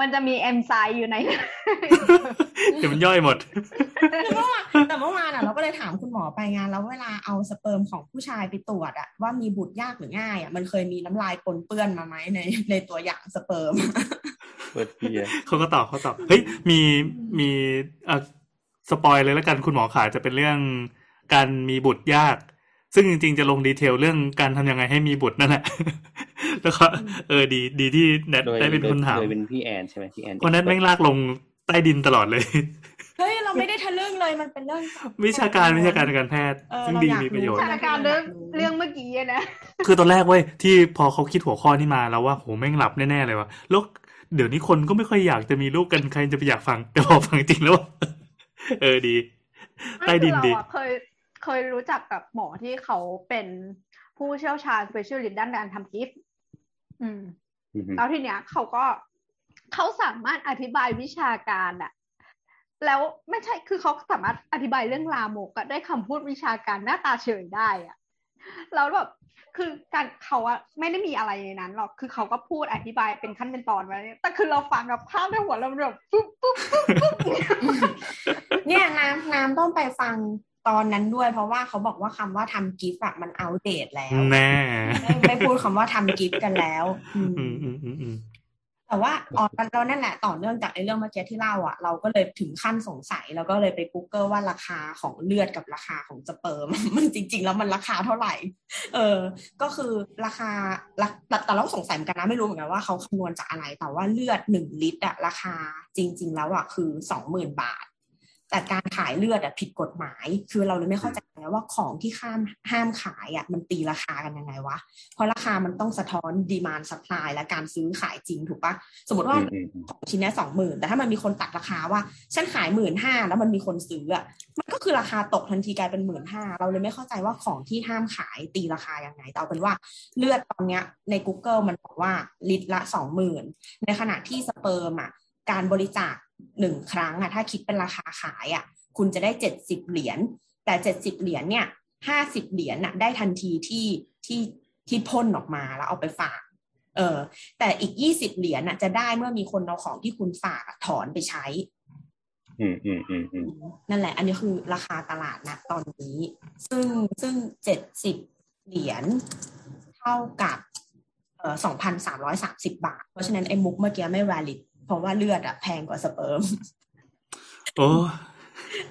มันจะมีเอนไซม์อยู่ในเดี๋ยวมันย่อยหมดคือเมื่อวานแต่เมื่อวานอะเราก็เลยถามคุณหมอไปงาน แล้วเวลาเอาสเปิร์มของผู้ชายไปตรวจอะว่ามีบุตรยากหรือง่ายอะมันเคยมีน้ำลายปนเปื้อนมาไหมในในตัวอย่างสเปิร์มเปิดเพียเขาก็ตอบเขาตอบเฮ้ยมีมีเอ่อสปอยเลยแล้วกันคุณหมอขาจะเป็นเรื่องการมีบุตรยาก ซึ่งจริงๆ จะลงดีเทลเรื่องการทำยังไงให้มีบุตรนั่นแหละ แล้วก็เออดีดีที่แนทโดยได้เป็นคนถามโดยเป็นพี่แอนใช่ไหมพี่แอนเพราะแนทแม่งลากลงใต้ดินตลอดเลย เฮ้ย เราไม่ได้ทะลึ่งเลยมันเป็นเรื่อง วิชาการวิชาการการแพทย์เออซึ่งเราดีอยากมีประโยชรู้น์สถานการณ์เรื่องเรื่องเมื่อกี้อะนะ คือตอนแรกเว้ยที่พอเขาคิดหัวข้อนี้มาแล้วว่าโหแม่งหลับแน่ๆเลยวะแล้วเดี๋ยวนี้คนก็ไม่ค่อยอยากจะมีลูกกันใครจะไปอยากฟังแต่พอฟังจริงแล้วเออดีใต้ดินดีไม่คือเราอะเคย เคยรู้จักกับหมอที่เขาเป็นผู้เชี่ยวชาญ specialist ด้านการทำกิฟต์อืมอือฮึแล้วทีเนี้ยเขาก็เขาสามารถอธิบายวิชาการอะแล้วไม่ใช่คือเขาสามารถอธิบายเรื่องลามกอะด้วยคำพูดวิชาการหน้าตาเฉยได้อะแล้วแบบคือการเขาอะไม่ได้มีอะไรในนั้นหรอกคือเขาก็พูดอธิบายเป็นขั้นเป็นตอนไว้แต่คือเราฟังกับภาพในหัวเราแบบปุ๊บปุ๊บปุ๊บปุ๊บเนี่ยน้ำน้ำต้องไปฟัง ตอนนั้นด้วย เพราะว่าเขาบอกว่าคำว่าทำกิฟต์อะมันเอาเดตแล้วแน่ไม่ไม่พูดคำว่าทำกิฟต์กันแล้วอืมอืมอืมอืมอืมแต่ว่าอ๋อเรานั่นแหละต่อเนื่องจากไอ้เรื่องเมื่อกี้ที่เล่าอะเราก็เลยถึงขั้นสงสัย แล้วก็เลยไป Google ว่าราคาของเลือดกับราคาของสเปิร์มมันจริง ๆ แล้วมันราคาเท่าไหร่ เออ ก็คือราคาราแต่แต่เราสงสัยเหมือนกันนะไม่รู้เหมือนกันว่าเขาคำนวณจากอะไรแต่ว่าเลือดหนึ่งลิตรอะราคาจริง ๆ แล้วอะคือสองหมื่นบาท แต่การขายเลือดอะผิดกฎหมาย คือเราเลยไม่เข้าใจนะว่าของที่ข้ามห้ามขายอะมันตีราคากันยังไงวะ เพราะราคามันต้องสะท้อนดีมานสปายและการซื้อขายจริงถูกปะสมมติว่าอืมอืมของชิ้นเนี้สองหมื่นแต่ถ้ามันมีคนตัดราคาว่าฉันขายหมื่นห้าแล้วมันมีคนซื้ออะมันก็คือราคาตกทันทีกลายเป็นหมื่นห้าเราเลยไม่เข้าใจว่าของที่ห้ามขายตีราคายังไงแต่เอาเป็นว่าเลือดตอนเนี้ยใน Google มันบอกว่าลิตรละสองหมื่นในขณะที่สเปิร์มอะการบริจาคหนึ่งครั้งอะถ้าคิดเป็นราคาขายอะคุณจะได้เจ็ดสิบเหรียญแต่เจ็ดสิบเหรียญเนี่ยห้าสิบเหรียญน่ะได้ทันทีที่ที่ที่พ่นออกมาแล้วเอาไปฝาก เออ แต่อีกยี่สิบเหรียญน่ะจะได้เมื่อมีคนเอาของที่คุณฝากอะถอนไปใช้ อืมอืมอืมอืมนั่นแหละ อันนี้คือราคาตลาดนะตอนนี้ ซึ่งซึ่งเจ็ดสิบเหรียญเท่ากับเอ่อสองพันสามร้อยสามสิบาท เพราะฉะนั้นไอ้มุกเมื่อกี้ไม่ valid เพราะว่าเลือดอะแพงกว่าสเปิร์มโอ้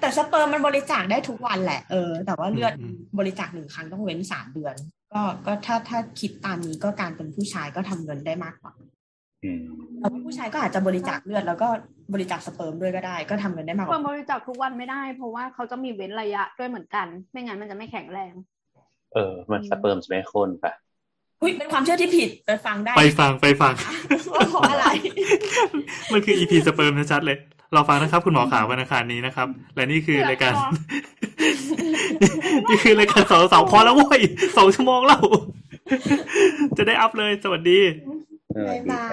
แต่สเปิร์มมันบริจาคได้ทุกวันแหละ เออ แต่ว่าเลือดอืมบริจาคหนึ่งครั้งต้องเว้นสามเดือน ก็ก็ถ้าถ้าคิดตามนี้ก็การเป็นผู้ชายก็ทำเงินได้มากกว่าอืมแต่ว่าผู้ชายก็อาจจะบริจาคเลือดแล้วก็บริจาคสเปิร์มด้วยก็ได้ ก็ทำเงินได้มากกควรว่าบริจาคทุกวันไม่ได้ เพราะว่าเขาจะมีเว้นระยะด้วยเหมือนกัน ไม่งั้นมันจะไม่แข็งแรง เออ มันสเปิร์มจะไม่ข้นปะ อุ้ยเป็นความเชื่อที่ผิดไปฟังได้ ไปฟังไปฟังว่าเพราะอะไร มันคือ EP สเปิร์มชัดๆเลย เราฟังนะครับ คุณหมอขาวันอังคารนี้นะครับ และนี่คือรายการ นี่คือรายการสองสองพอแล้วเว้ยสองชั่วโมงแล้ว จะได้อัพเลย สวัสดีเออดีค่ะ สวัสดีค่ะ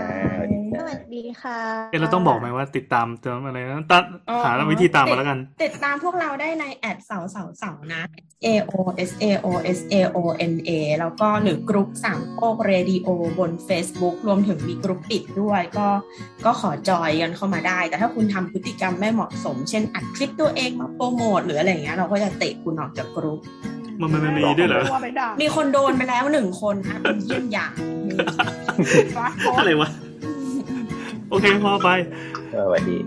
สวัสดีค่ะเอ้เราต้องบอกไหมว่าติดตามเติมอะไรนะตัดอ๋อหาวิธีตามมาแล้วกัน ติดตามพวกเราได้ในแอดเสาเสาเสานะ A O S A O S A O N A แล้วก็หรือกรุ๊ปสามโคกเรดิโอบน Facebook รวมถึงมีกรุ๊ปปิดด้วยก็ก็ขอจอยกันเข้ามาได้ แต่ถ้าคุณทำพฤติกรรมไม่เหมาะสม เช่นอัดคลิปตัวเองมาโปรโมทหรืออะไรอย่างเงี้ยเราก็จะเตะคุณออกจากกรุ๊ป มันมันมันมีด้วยเหรอว่าไปด่ามีคนโดนไปแล้วหนึ่งคนนะเป็นเยี่ยงอย่างฟ้าโคตรอะไรวะ โอเคพอไปสวัสดี